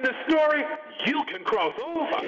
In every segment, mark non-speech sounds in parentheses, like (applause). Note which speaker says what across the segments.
Speaker 1: In the story? You can cross over.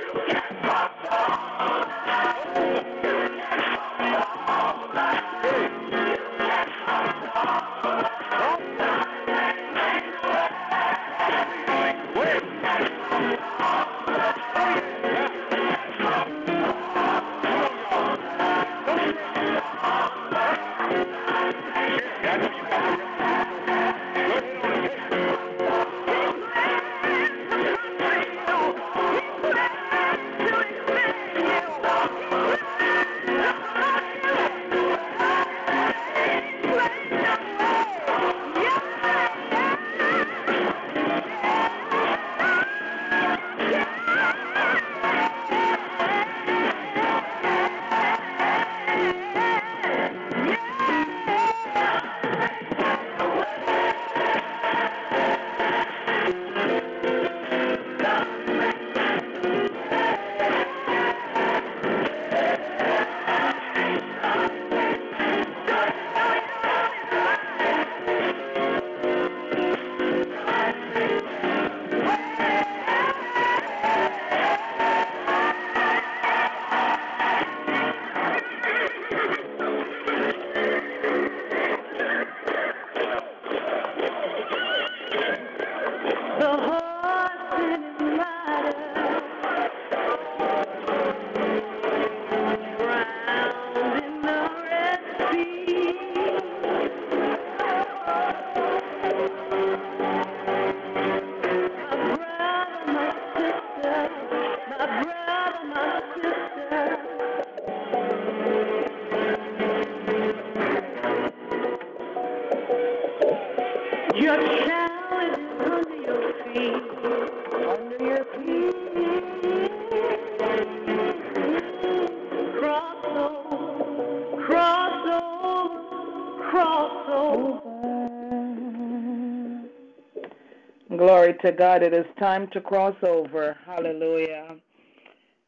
Speaker 2: To God. It is time to cross over. Hallelujah.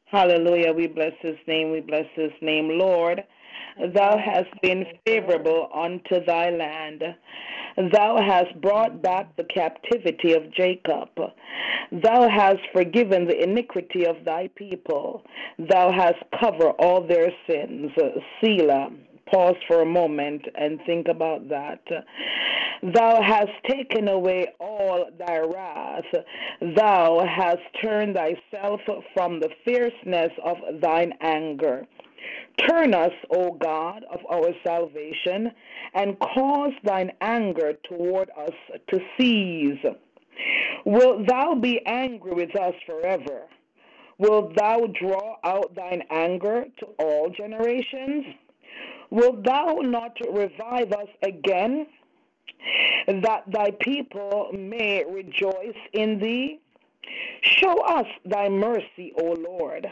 Speaker 2: Hallelujah. We bless his name. We bless his name. Lord, thou hast been favorable unto thy land. Thou hast brought back the captivity of Jacob. Thou hast forgiven the iniquity of thy people. Thou hast covered all their sins. Selah. Pause for a moment and think about that. Thou hast taken away all thy wrath. Thou hast turned thyself from the fierceness of thine anger. Turn us, O God of our salvation, and cause thine anger toward us to cease. Wilt thou be angry with us forever? Wilt thou draw out thine anger to all generations? Wilt thou not revive us again, that thy people may rejoice in thee? Show us thy mercy, O Lord,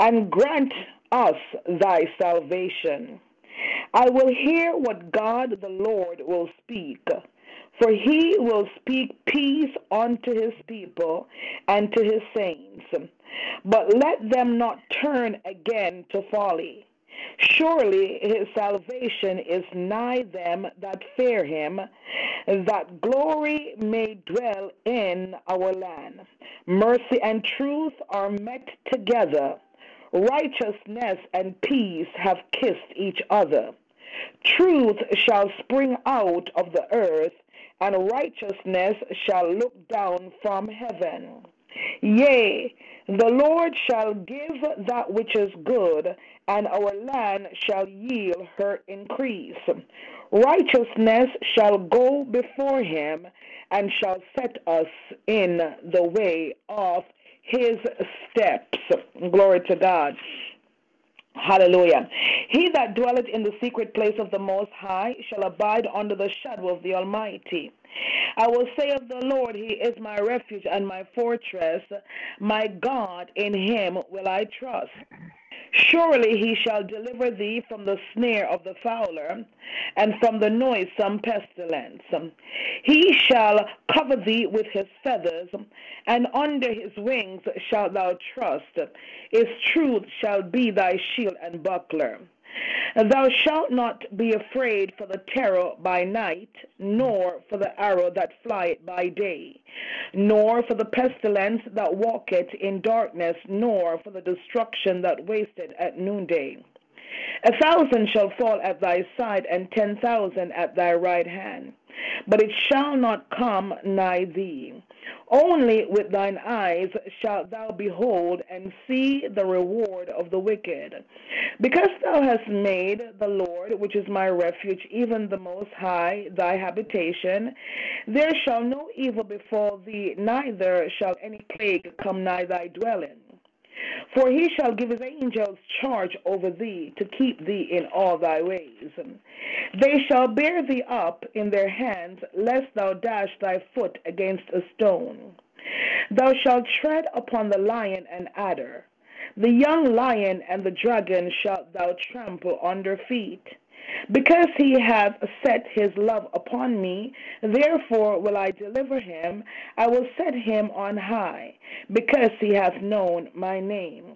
Speaker 2: and grant us thy salvation. I will hear what God the Lord will speak, for he will speak peace unto his people and to his saints. But let them not turn again to folly. Surely his salvation is nigh them that fear him, that glory may dwell in our land. Mercy and truth are met together. Righteousness and peace have kissed each other. Truth shall spring out of the earth, and righteousness shall look down from heaven. Yea, the Lord shall give that which is good, and our land shall yield her increase. Righteousness shall go before him, and shall set us in the way of his steps. Glory to God. Hallelujah. He that dwelleth in the secret place of the Most High shall abide under the shadow of the Almighty. I will say of the Lord, He is my refuge and my fortress, my God, in Him will I trust. Surely he shall deliver thee from the snare of the fowler, and from the noisome pestilence. He shall cover thee with his feathers, and under his wings shalt thou trust. His truth shall be thy shield and buckler. Thou shalt not be afraid for the terror by night, nor for the arrow that flieth by day, nor for the pestilence that walketh in darkness, nor for the destruction that wasteth at noonday. A thousand shall fall at thy side, and ten thousand at thy right hand, but it shall not come nigh thee. Only with thine eyes shalt thou behold and see the reward of the wicked. Because thou hast made the Lord, which is my refuge, even the Most High, thy habitation, there shall no evil befall thee, neither shall any plague come nigh thy dwelling. For he shall give his angels charge over thee to keep thee in all thy ways. They shall bear thee up in their hands, lest thou dash thy foot against a stone. Thou shalt tread upon the lion and adder. The young lion and the dragon shalt thou trample under feet. Because he hath set his love upon me, therefore will I deliver him. I will set him on high, because he hath known my name.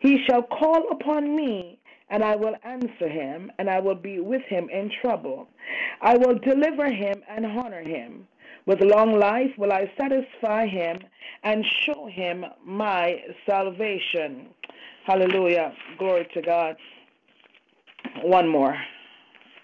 Speaker 2: He shall call upon me, and I will answer him, and I will be with him in trouble. I will deliver him and honor him. With long life will I satisfy him and show him my salvation. Hallelujah. Glory to God. One more.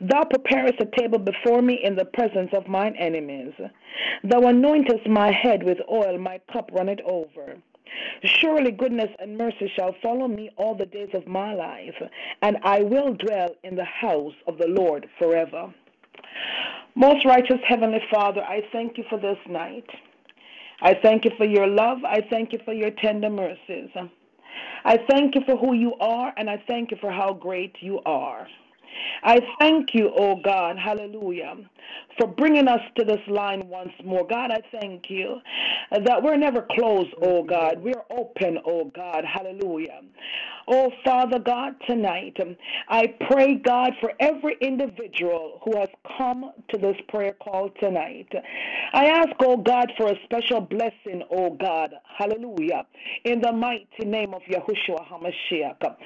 Speaker 2: Thou preparest a table before me in the presence of mine enemies. Thou anointest my head with oil, my cup runneth over. Surely goodness and mercy shall follow me all the days of my life, and I will dwell in the house of the Lord forever. Most righteous Heavenly Father, I thank you for this night. I thank you for your love. I thank you for your tender mercies. I thank you for who you are, and I thank you for how great you are. I thank you, oh God, hallelujah, for bringing us to this line once more. God, I thank you that we're never closed, oh God. We're open, oh God, hallelujah. Oh Father God, tonight, I pray, God, for every individual who has come to this prayer call tonight. I ask, oh God, for a special blessing, oh God, hallelujah, in the mighty name of Yahushua HaMashiach.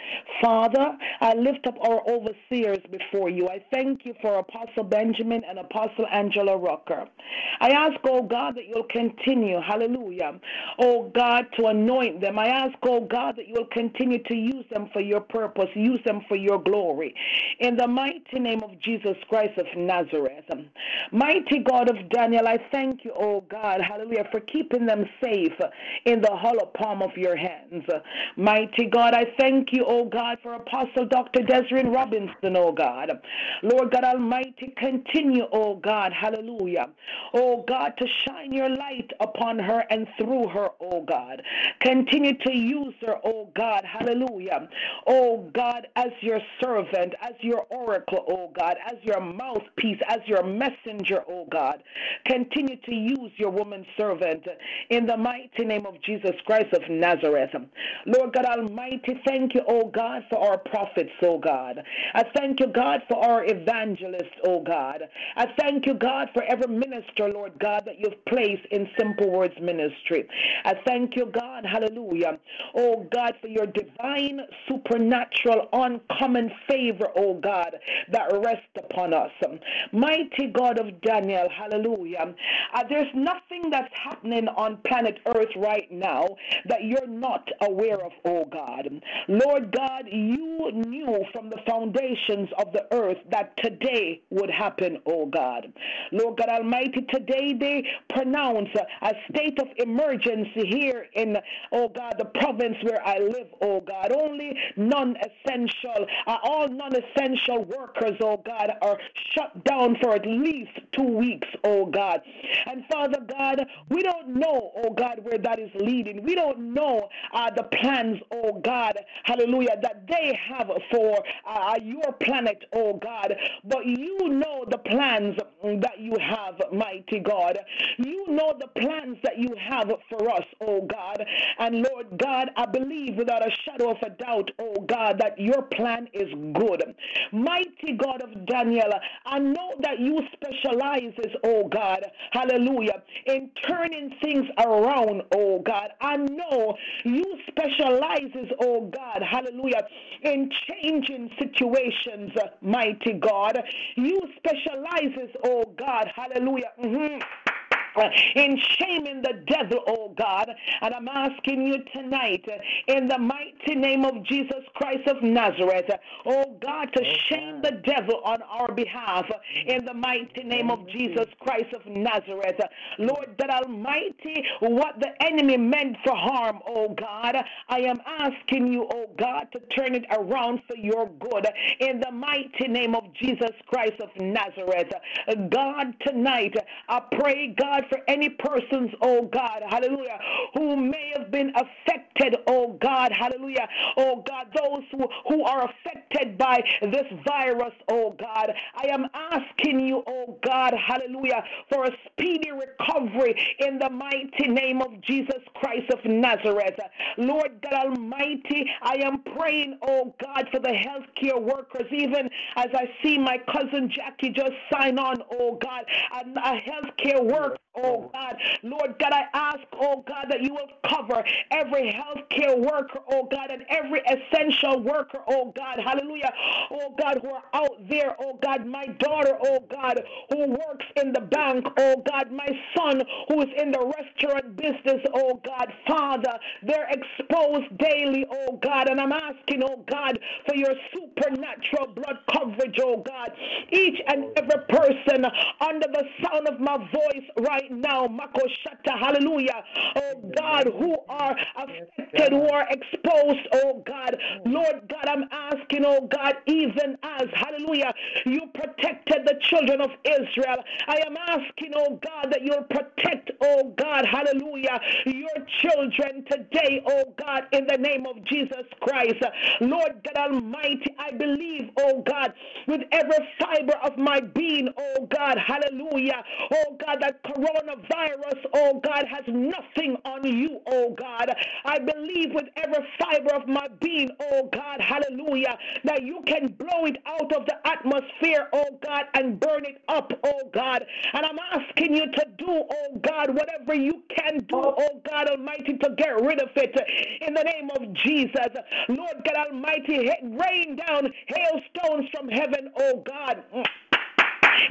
Speaker 2: Father, I lift up our overseers before you. I thank you for Apostle Benjamin and Apostle Angela Rucker. I ask, oh God, that you'll continue, hallelujah, oh God, to anoint them. I ask, oh God, that you'll continue to use them for your purpose, use them for your glory. In the mighty name of Jesus Christ of Nazareth. Mighty God of Daniel, I thank you, oh God, hallelujah, for keeping them safe in the hollow palm of your hands. Mighty God, I thank you, oh God, for Apostle Dr. Desrin Robinson, oh God. Lord God Almighty, continue, oh God, hallelujah. Oh God, to shine your light upon her and through her, oh God. Continue to use her, oh God, hallelujah. Oh God, as your servant, as your oracle, oh God, as your mouthpiece, as your messenger, oh God. Continue to use your woman servant in the mighty name of Jesus Christ of Nazareth. Lord God Almighty, thank you, oh God, for our prophets, oh God. I thank you, God, for our evangelists, oh God. I thank you, God, for every minister, Lord God, that you've placed in Simple Words Ministry. I thank you, God, hallelujah. Oh God, for your divine, supernatural, uncommon favor, oh God, that rests upon us. Mighty God of Daniel, hallelujah. Uh, there's nothing that's happening on planet Earth right now that you're not aware of, oh God. Lord God, you knew from the of the earth that today would happen, oh God. Lord God Almighty, today they pronounce a state of emergency here in, oh God, the province where I live, oh God. Only non essential, uh, all non essential workers, oh God, are shut down for at least two weeks, oh God. And Father God, we don't know, oh God, where that is leading. We don't know uh, the plans, oh God, hallelujah, that they have for uh, your planet, oh God. But you know the plans that you have, mighty God. You know the plans that you have for us, oh God. And Lord God, I believe without a shadow of a doubt, oh God, that your plan is good. Mighty God of Daniel, I know that you specializes, oh God, hallelujah, in turning things around, oh God. I know you specializes, oh God, hallelujah, in changing situations, mighty God. You specializes, oh God, hallelujah. Mm-hmm in shaming the devil, oh God. And I'm asking you tonight, uh, in the mighty name of Jesus Christ of Nazareth, oh God, to oh, shame the devil on our behalf, in the mighty name of Jesus Christ of Nazareth. Lord, that Almighty, what the enemy meant for harm, oh God, I am asking you, oh God, to turn it around for your good, in the mighty name of Jesus Christ of Nazareth. God, tonight, I pray, God, for any persons, oh God, hallelujah, who may have been affected, oh God, hallelujah, oh God, those who, who are affected by this virus, oh God. I am asking you, oh God, hallelujah, for a speedy recovery in the mighty name of Jesus Christ of Nazareth. Lord God Almighty, I am praying, oh God, for the healthcare workers, even as I see my cousin Jackie just sign on, oh God, a healthcare worker oh God. Lord God, I ask, oh God, that you will cover every healthcare worker, oh God, and every essential worker, oh God, hallelujah, oh God, who are out there, oh God, my daughter, oh God, who works in the bank, oh God, my son who is in the restaurant business, oh God, Father, they're exposed daily, oh God, and I'm asking, oh God, for your supernatural blood coverage, oh God, each and every person under the sound of my voice right right now, Makoshata, hallelujah. Oh God, who are affected, who are exposed, oh God. Lord God, I'm asking, oh God, even as, hallelujah, you protected the children of Israel. I am asking, oh God, that you'll protect, oh God, hallelujah, your children today, oh God, in the name of Jesus Christ. Lord God Almighty, I believe, oh God, with every fiber of my being, oh God, hallelujah, oh God, that coronavirus, oh God, has nothing on you, oh God. I believe with every fiber of my being, oh God, hallelujah, that you can blow it out of the atmosphere, oh God, and burn it up, oh God. And I'm asking you to do, oh God, whatever you can do, oh God Almighty, to get rid of it in the name of Jesus. Lord God Almighty, rain down hailstones from heaven, oh God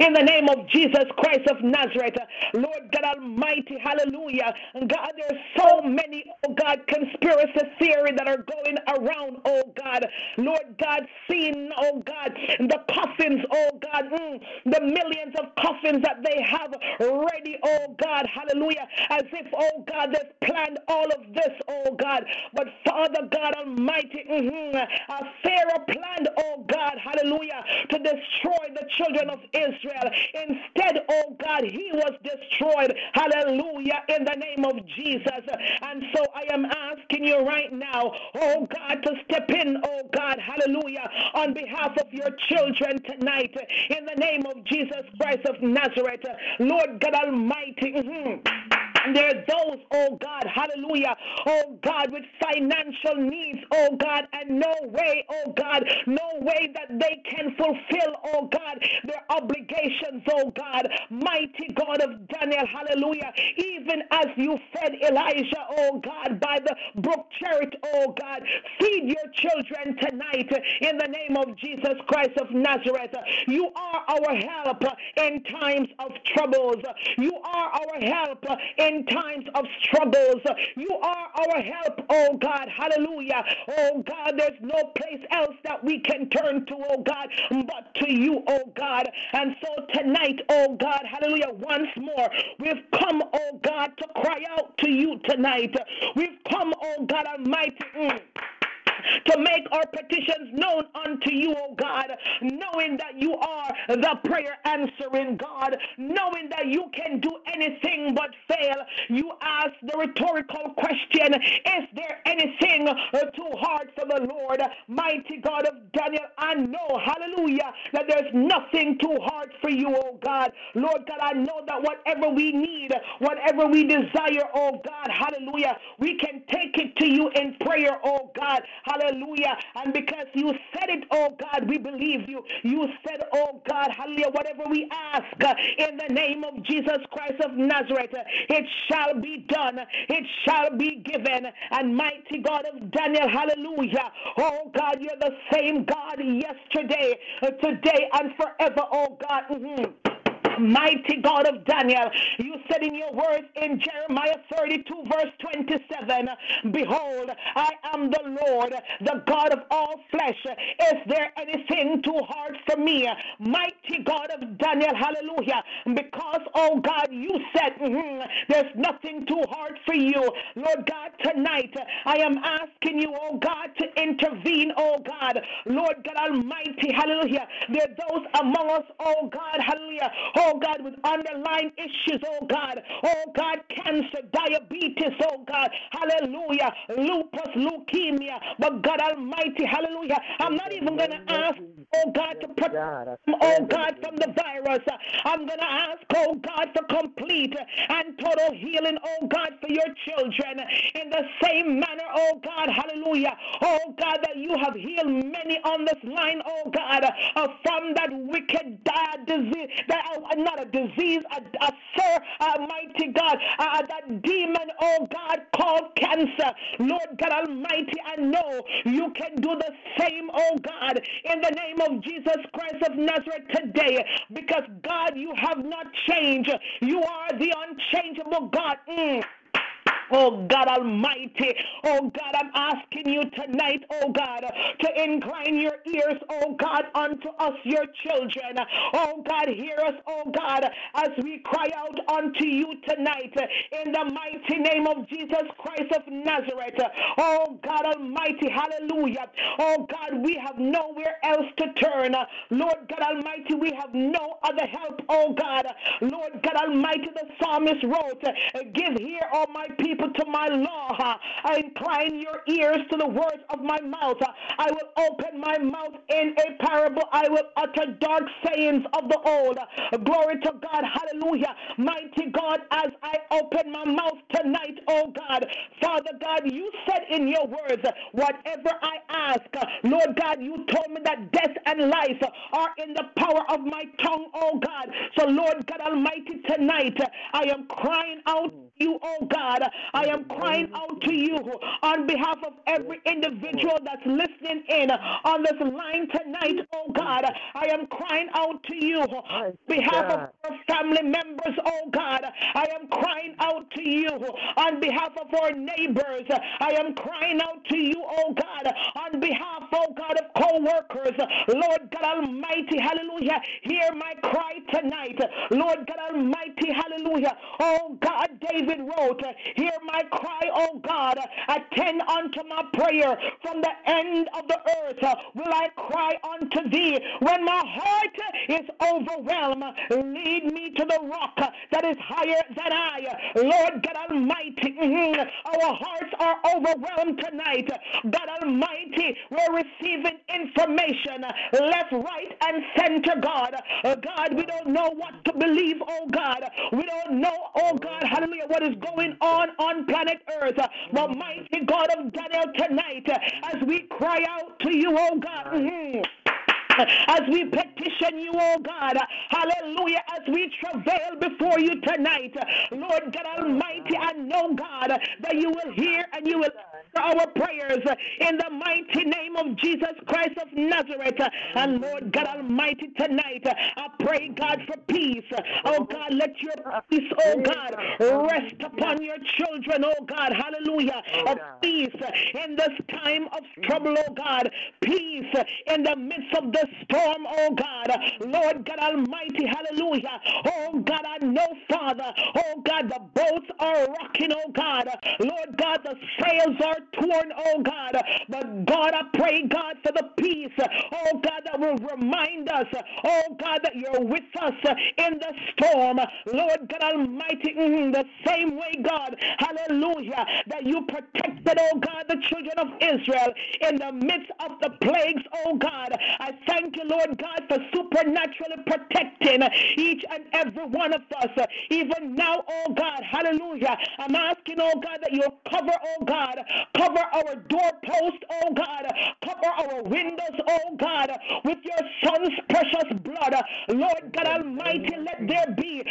Speaker 2: in the name of Jesus Christ of Nazareth. Lord God Almighty, hallelujah. God, there's so many, oh God, conspiracy theory that are going around, oh God. Lord God, seeing, oh God, the coffins, oh God, mm, the millions of coffins that they have ready, oh God, hallelujah, as if, oh God, they've planned all of this, oh God. But Father God Almighty, mm-hmm, Pharaoh planned, oh God, hallelujah, to destroy the children of Israel. Israel. Instead, oh God, he was destroyed. Hallelujah. In the name of Jesus. And so I am asking you right now, oh God, to step in, oh God, hallelujah, on behalf of your children tonight. In the name of Jesus Christ of Nazareth. Lord God Almighty. Mm-hmm. There are those, oh God, hallelujah, oh God, with financial needs, oh God, and no way, oh God, no way that they can fulfill, oh God, their obligations, oh God, mighty God of Daniel, hallelujah, even as you fed Elijah, oh God, by the brook Cherith, oh God, feed your children tonight in the name of Jesus Christ of Nazareth. You are our help in times of troubles. You are our help in in times of struggles. You are our help, oh God. Hallelujah. Oh God, there's no place else that we can turn to, oh God, but to you, oh God. And so tonight, oh God, hallelujah, once more, we've come, oh God, to cry out to you tonight. We've come, oh God Almighty. Mm to make our petitions known unto you, O God, knowing that you are the prayer answering God, knowing that you can do anything but fail. You ask the rhetorical question Is there anything too hard for the Lord? Mighty God of Daniel, I know, hallelujah, that there's nothing too hard for you, O God. Lord God, I know that whatever we need, whatever we desire, O God, hallelujah, we can take it to you in prayer, O God. Hallelujah. And because you said it, oh God, we believe you. You said, oh God, hallelujah, whatever we ask uh, in the name of Jesus Christ of Nazareth, uh, it shall be done. It shall be given. And mighty God of Daniel, hallelujah. Oh God, you're the same God yesterday, uh, today, and forever, oh God. Mm-hmm mighty God of Daniel. You said in your words in Jeremiah 32, verse 27, Behold, I am the Lord, the God of all flesh. Is there anything too hard for me? Mighty God of Daniel, hallelujah. Because, oh God, you said mm-hmm, there's nothing too hard for you. Lord God, tonight I am asking you, oh God, to intervene, oh God. Lord God Almighty, hallelujah. There are those among us, oh God, hallelujah, oh God, with underlying issues, oh God, oh God, cancer, diabetes, oh God, hallelujah, lupus, leukemia, but God Almighty, hallelujah, I'm not even going to ask, oh God, to protect, oh God, from the virus. I'm going to ask, oh God, for complete and total healing, oh God, for your children. In the same manner, oh God, hallelujah, oh God, that you have healed many on this line, oh God, uh, from that wicked disease, that not a disease, a, a sir, Almighty God, uh, that demon, oh God, called cancer. Lord God Almighty, I know you can do the same, oh God, in the name of Jesus Christ of Nazareth today, because God, you have not changed. You are the unchangeable God. Mm. Oh God Almighty, oh God, I'm asking you tonight, oh God, to incline your ears, oh God, unto us, your children. Oh God, hear us, oh God, as we cry out unto you tonight in the mighty name of Jesus Christ of Nazareth. Oh God Almighty, hallelujah. Oh God, we have nowhere else to turn. Lord God Almighty, we have no other help, oh God. Lord God Almighty, the psalmist wrote, Give here, all my people people to my law. I incline your ears to the words of my mouth. I will open my mouth in a parable. I will utter dark sayings of the old. Glory to God. Hallelujah. Mighty God, as I open my mouth tonight, oh God, Father God, you said in your words, whatever I ask, Lord God, you told me that death and life are in the power of my tongue, oh God. So, Lord God Almighty, tonight I am crying out to you, oh God. I am crying out to you on behalf of every individual that's listening in on this line tonight, oh God. I am crying out to you on behalf of our family members, oh God. I am crying out to you on behalf of our neighbors. I am crying out to you, oh God, on behalf, oh God, of co workers. Lord God Almighty, hallelujah. Hear my cry tonight. Lord God Almighty, hallelujah. Oh God, David wrote, Hear my cry, O God. Attend unto my prayer. From the end of the earth will I cry unto thee. When my heart is overwhelmed, lead me to the rock that is higher than I. Lord God Almighty, mm-hmm, our hearts are overwhelmed tonight. God Almighty, we're receiving information left, right, and center, God. God, we don't know what to believe, oh God. We don't know, oh God, hallelujah, what is going on on planet earth. But mighty God of Daniel, tonight, as we cry out to you, oh God. Mm-hmm as we petition you, oh God. Hallelujah. As we travail before you tonight. Lord God Almighty, I know, God, that you will hear and you will our prayers in the mighty name of Jesus Christ of Nazareth. And Lord God Almighty, tonight I pray, God, for peace. Oh God, let your peace, oh God, rest upon your children, oh God. Hallelujah. Oh of peace in this time of trouble, oh God. Peace in the midst of the storm, oh God. Lord God Almighty, hallelujah. Oh God, I know, Father, oh God, the boats are rocking, oh God. Lord God, the sails are torn, oh God. But God, I pray, God, for the peace, oh God, that will remind us, oh God, that you're with us in the storm. Lord God Almighty, mm, the same way, God, hallelujah, that you protected, oh God, the children of Israel in the midst of the plagues, oh God. I thank you, Lord God, for supernaturally protecting each and every one of us, even now, oh God, hallelujah. I'm asking, oh God, that you cover, oh God, cover our doorpost, oh God, cover our windows, oh God, with your son's precious blood. Lord God Almighty, let there be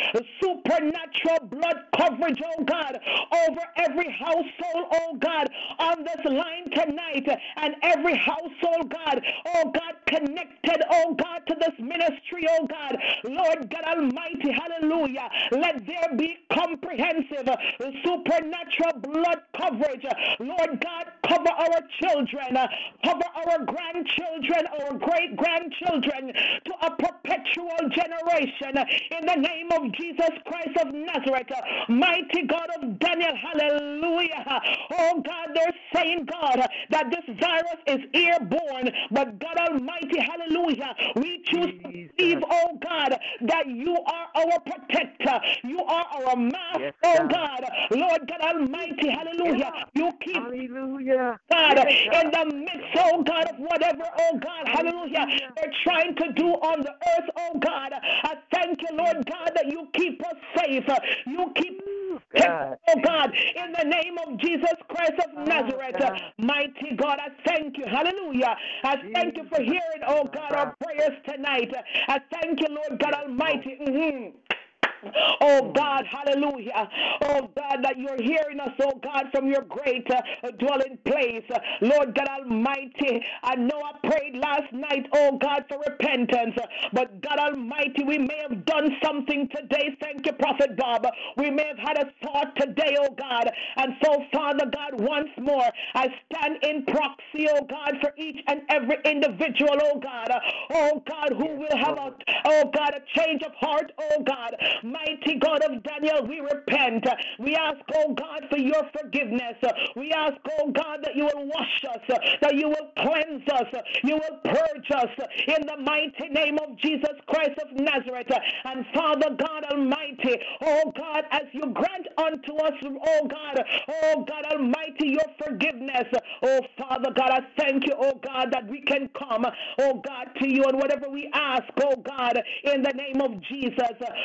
Speaker 2: supernatural blood coverage, oh God, over every household, oh God, on this line tonight, and every household, God, oh God, connected, oh God, to this ministry, oh God. Lord God Almighty, hallelujah. Let there be comprehensive, supernatural blood coverage. Lord God, cover our children, uh, cover our grandchildren, our great grandchildren to a perpetual generation uh, in the name of Jesus Christ of Nazareth. Uh, mighty God of Daniel, hallelujah. Oh God, they're saying, God, that this virus is airborne, but God Almighty, hallelujah. We choose to believe, oh God, that you are our protector. You are our master, yes, oh God. Lord God Almighty, hallelujah. You keep
Speaker 3: hallelujah.
Speaker 2: God in the midst, oh God, of whatever, oh God, hallelujah, they're trying to do on the earth, oh God. I thank you, Lord God, that you keep us safe. You keep God. Oh God, in the name of Jesus Christ of oh, Nazareth, God. mighty God, I thank you. Hallelujah. I thank you for hearing, oh God, our prayers tonight. I thank you, Lord God Almighty. Mm-hmm. Oh God, hallelujah. Oh God, that you're hearing us, oh God, from your great uh, dwelling place. Lord God Almighty, I know I prayed last night, oh God, for repentance. But God Almighty, we may have done something today. Thank you, Prophet Bob. We may have had a thought today, oh God. And so, Father God, once more, I stand in proxy, oh God, for each and every individual, oh God. Oh God, who will have a, oh God, a change of heart, oh God. Mighty God of Daniel, we repent. We ask, oh God, for your forgiveness. We ask, oh God, that you will wash us, that you will cleanse us, you will purge us in the mighty name of Jesus Christ of Nazareth. And Father God Almighty, oh God, as you grant unto us, oh God, oh God Almighty, your forgiveness. Oh Father God, I thank you, oh God, that we can come, oh God, to you and whatever we ask, oh God, in the name of Jesus.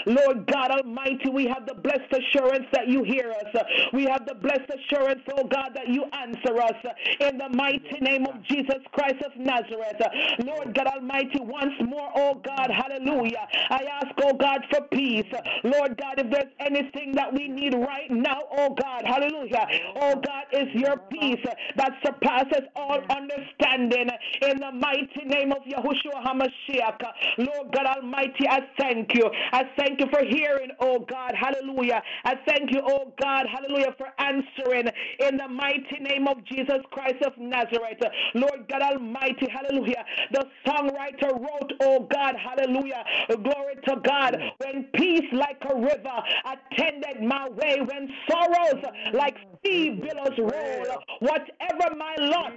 Speaker 2: Lord God Almighty, we have the blessed assurance that you hear us. We have the blessed assurance, oh God, that you answer us in the mighty name of Jesus Christ of Nazareth. Lord God Almighty, once more, oh God, hallelujah. I ask, oh God, for peace. Lord God, if there's anything that we need right now, oh God, hallelujah. Oh God, is your peace that surpasses all understanding in the mighty name of Yahushua HaMashiach. Lord God Almighty, I thank you. I thank you for hearing hearing, oh God, hallelujah. I thank you, oh God, hallelujah, for answering in the mighty name of Jesus Christ of Nazareth. Lord God Almighty, hallelujah. The songwriter wrote, oh God, hallelujah, glory to God, when peace like a river attended my way, when sorrows like sea billows roll, whatever my lot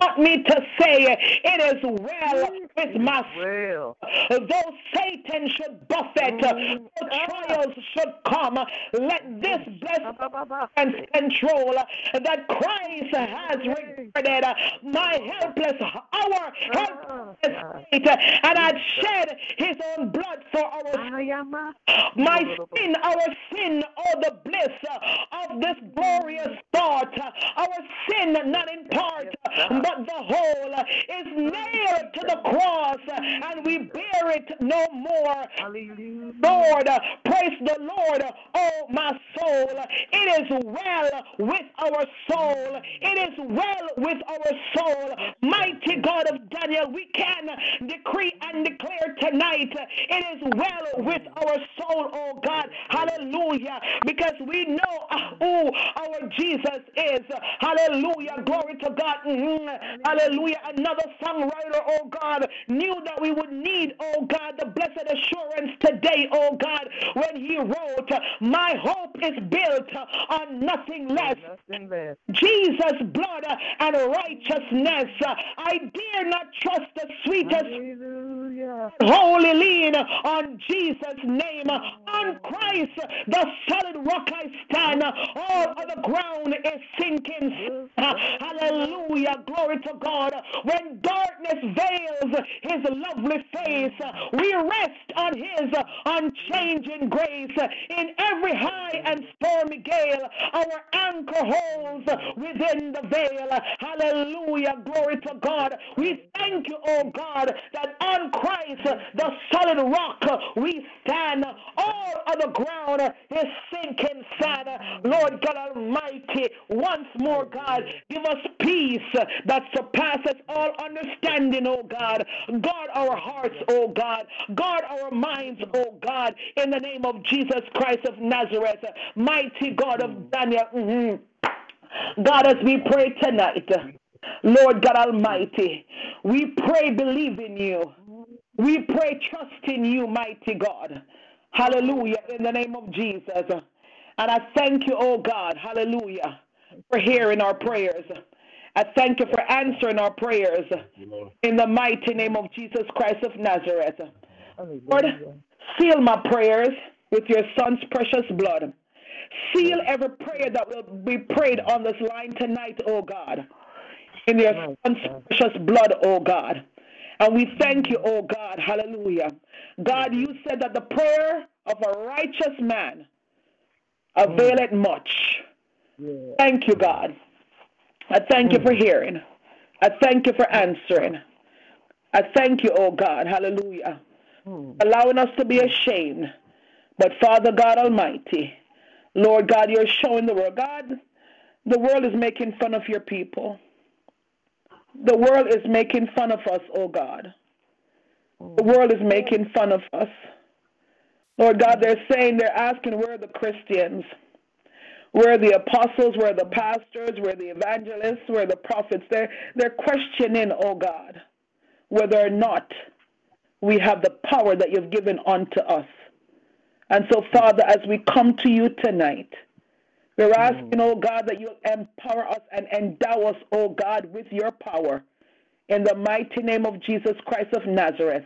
Speaker 2: want me to say, it is well with my soul. Though Satan should buffet, trials should come. Let this blessed control that Christ has regarded my helpless hour, helpless state, and had shed his own blood for our sin. my sin, our sin, all the bliss of this glorious thought. Our sin, not in part, but the whole, is nailed to the cross, and we bear it no more. Lord, uh, praise the Lord, uh, oh my soul. It is well with our soul. It is well with our soul. Mighty God of Daniel, we can decree and declare tonight it is well with our soul, oh God. Hallelujah. Because we know uh, who our Jesus is. Hallelujah. Glory to God. Mm-hmm. Hallelujah. Another songwriter, oh God, knew that we would need, oh God, the blessed assurance today, oh God, when he wrote, My hope is built on nothing less. Nothing less. Jesus' blood and righteousness. I dare not trust the sweetest Hallelujah. wholly lean on Jesus' name. On Christ, the solid rock I stand. All other ground is sinking. Ah, hallelujah. Glory to God. When darkness veils his lovely face, we rest on his unchanging grace. In every high and stormy gale, our anchor holds within the veil. Hallelujah. Glory to God. We thank you, oh God, that on Christ, the solid rock, we stand. All other ground is sinking sand. Lord God Almighty, once more, God, give us peace that surpasses all understanding, oh God. Guard our hearts, oh God. Guard our minds, oh God, in the name of Jesus Christ of Nazareth, mighty God of Daniel. Mm-hmm. God, as we pray tonight, Lord God Almighty, we pray believe in you. We pray trust in you, mighty God. Hallelujah, in the name of Jesus. And I thank you, oh God, hallelujah, for hearing our prayers. I thank you for answering our prayers in the mighty name of Jesus Christ of Nazareth. Lord, seal my prayers with your son's precious blood. Seal every prayer that will be prayed on this line tonight, oh God, in your son's precious blood, oh God. And we thank you, oh God, hallelujah. God, you said that the prayer of a righteous man availeth much. Thank you, God. I thank you for mm. hearing. I thank you for answering. I thank you, oh God, hallelujah, mm. Allowing us to be ashamed. But Father God Almighty, Lord God, you're showing the world. God, the world is making fun of your people. The world is making fun of us, oh God. The mm. world is making fun of us. Lord God, they're saying, they're asking, where are the Christians? Where are the apostles? Where are the pastors? Where are the evangelists? Where are the prophets? They're, they're questioning, oh God, whether or not we have the power that you've given unto us. And so, Father, as we come to you tonight, we're mm. asking, oh God, that you empower us and endow us, oh God, with your power. In the mighty name of Jesus Christ of Nazareth.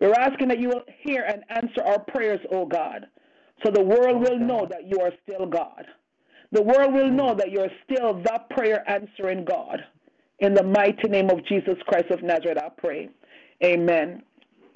Speaker 2: We're asking that you will hear and answer our prayers, O God, so the world will know that you are still God. The world will know mm. that you're still the prayer answering God. In the mighty name of Jesus Christ of Nazareth, I pray. Amen.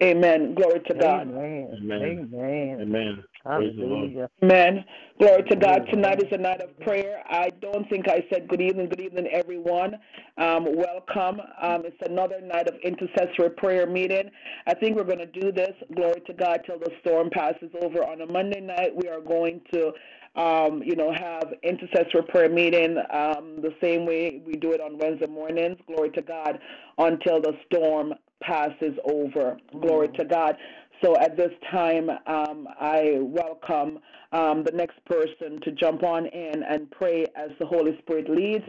Speaker 2: Amen. Glory to God.
Speaker 3: Amen. Amen. Amen. Amen.
Speaker 2: Hallelujah. Amen. Glory to God. Tonight is a night of prayer. I don't think I said good evening. Good evening, everyone. Um, welcome. Um, it's another night of intercessory prayer meeting. I think we're going to do this, glory to God, till the storm passes over. On a Monday night, we are going to um, you know, have intercessory prayer meeting um, the same way we do it on Wednesday mornings. Glory to God until the storm passes over. Glory to God. So at this time, um, I welcome um, the next person to jump on in and pray as the Holy Spirit leads.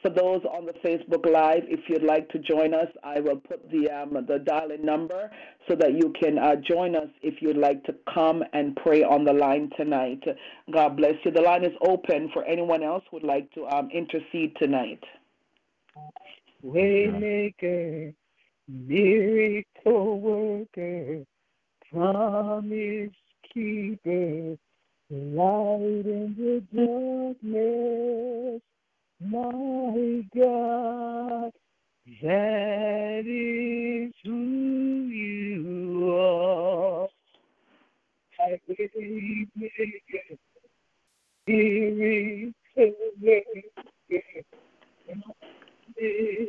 Speaker 2: For those on the Facebook Live, if you'd like to join us, I will put the um, the dial-in number so that you can uh, join us if you'd like to come and pray on the line tonight. God bless you. The line is open for anyone else who would like to um, intercede tonight.
Speaker 3: Waymaker, miracle worker promise keeper, light in the darkness, my God, that is who you are. I believe it. Spirit, keeper, light in the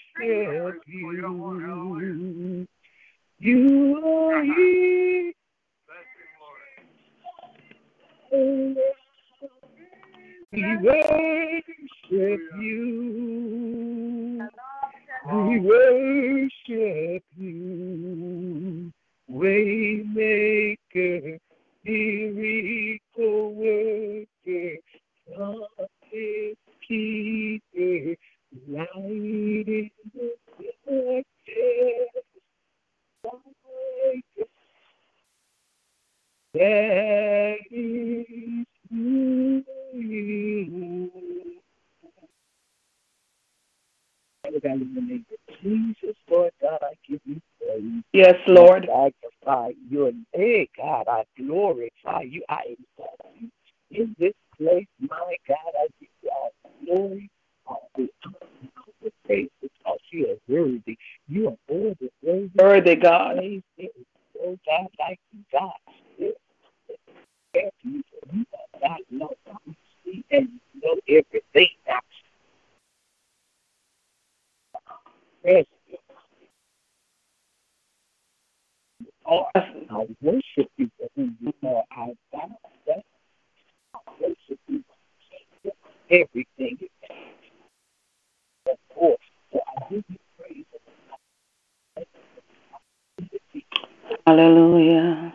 Speaker 3: you. You are here. We worship you. We worship you. Waymaker, miracle worker, promise keeper, light the I give you.
Speaker 2: Yes, Lord.
Speaker 3: I magnify your name, God. I glorify you. I exalt you in this place, my God. I give you all glory, because you are worthy. You are worthy.
Speaker 2: Worthy God.
Speaker 3: God, like you, God. You know everything. I worship you everything have for. So I give you praise.
Speaker 2: Hallelujah.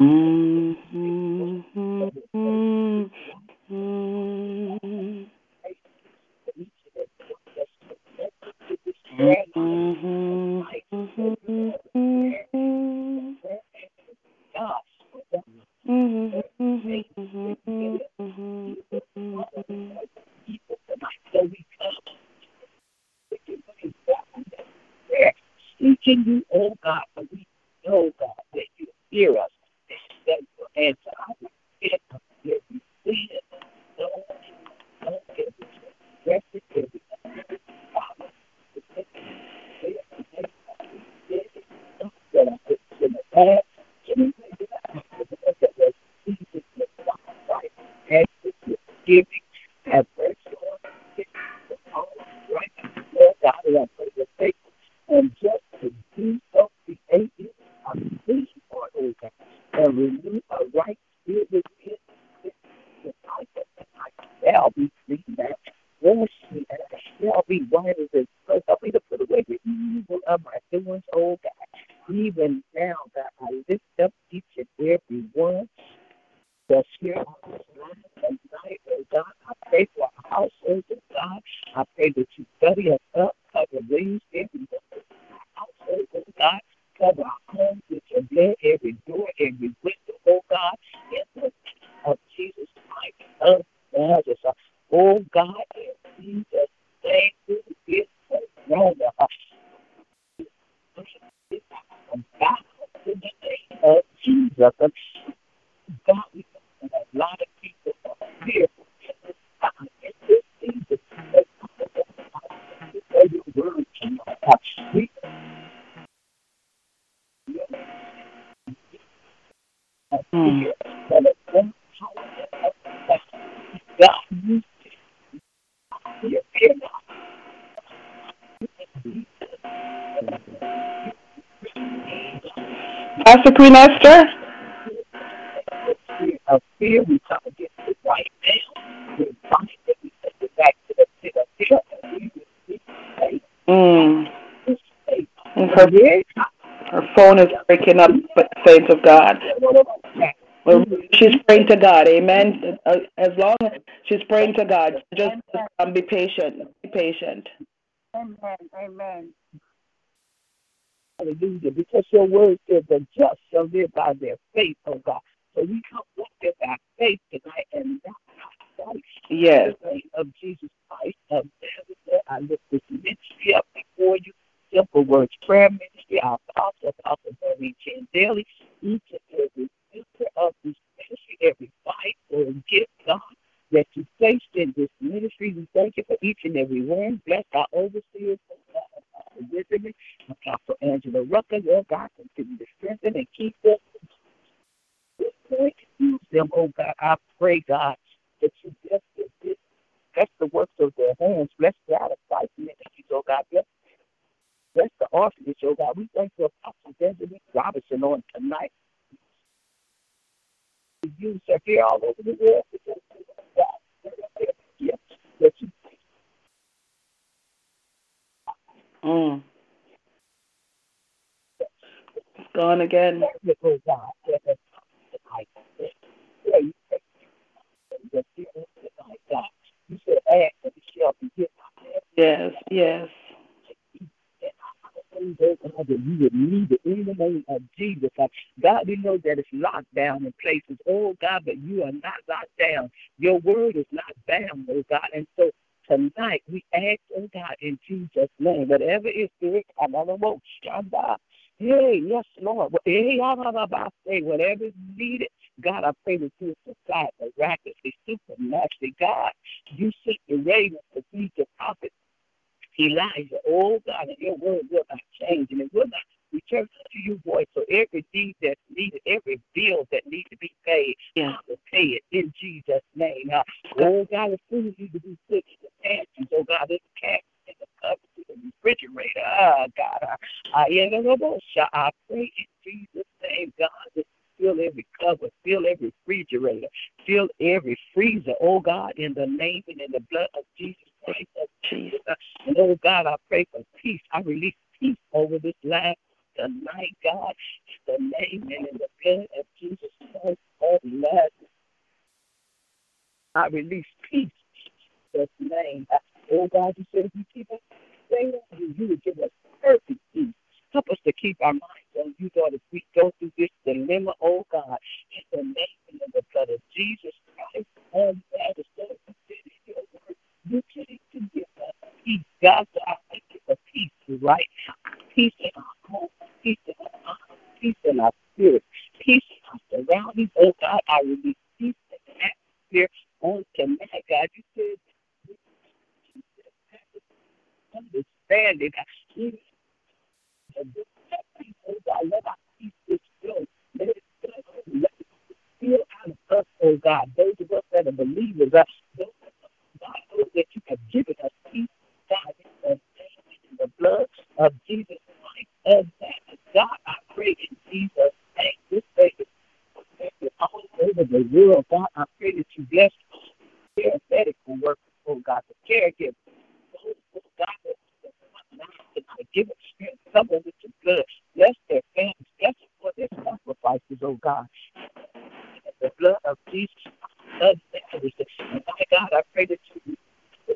Speaker 2: Mm-hmm. Mm-hmm. Mm-hmm. Pastor Queen Esther?
Speaker 3: Of fear, we come against it right now. We bind it, we send it back to the pit of fear, and we receive
Speaker 2: Mm.
Speaker 3: this faith.
Speaker 2: And her, her phone is breaking up, but saints of God. Well, she's praying to God. Amen. Uh, As long as she's praying to God, just um, be patient. Be patient.
Speaker 3: Amen. Amen. Hallelujah. Because your word says the just shall live by their faith, oh God. So we come in our faith tonight and not our sight.
Speaker 2: Yes.
Speaker 3: In the name of Jesus Christ of Nazareth, I lift this ministry up before you. Simple Words Prayer Ministry, our apostle, Apostle Marie Chan Daily, each and every member of this ministry, every fight or gift gift, God, that you placed in this ministry. We thank you for each and every one. Bless our overseers, Elizabeth, Apostle Angela Rucker, Lord God, continue to strengthen and keep them. Use them, oh God. I pray, God, that you bless them. Bless the works of their hands. Bless the out of sight ministries, oh God. Bless, bless the orphanage, oh God. We thank you, Apostle Benjamin Robinson, on tonight. You are here all over the world. That you
Speaker 2: Mm. Gone again. Yes, yes.
Speaker 3: you would need it in the name of Jesus. God, we know that it's locked down in places. Oh, God, but you are not locked down. Your word is not bound, oh, God. And so tonight we ask, oh, God, in Jesus' name, whatever is doing, I'm on the road, Hey, yes, Lord. Hey, whatever is needed. God, I pray that you supply miraculously, supernaturally. God, you sent the ravens to feed the prophet Elijah. Oh, God, and your word will not change, and it will not return to you, voice. So every deed that's needed, every bill that needs to be paid, yeah. Will pay it in Jesus' name. Oh, God, as soon as you to be fixed, the pantries, oh, God, it's cash in the cupboard, the refrigerator. Ah, God, I, I, I pray in Jesus' name, God, that fill every cupboard, fill every refrigerator, fill every freezer, oh God, in the name and in the blood of Jesus Christ of Jesus. And oh God, I pray for peace. I release peace over this land tonight, God, the name and in the blood of Jesus Christ of Nazareth. I release peace His name. Oh God, you said if you keep us stay on you, you give us perfect peace. Help us to keep our minds on you, Lord, as we go through this dilemma, oh God, in the name and in the blood of Jesus Christ. Your word. You came to give us peace. God, so I thank you for peace right now. Peace in our home, peace in our mind, peace in our spirit, peace in our surroundings. Oh God, I release peace in the atmosphere on tonight, God. You said understanding. Even oh God, let our peace just go. Let it let it feel out of us, oh God. Those of us that are believers, uh, those of us, God, those that you have given us peace, God, in the name in the blood of Jesus Christ of that. God, I pray in Jesus' name, this day all over the world, God, I pray that you bless care medical workers, oh God, the caregivers, those, oh God, that give it strength, cover with your blood, bless their families, bless them for their sacrifices, oh God. The blood of Jesus, of and my God, I pray that you,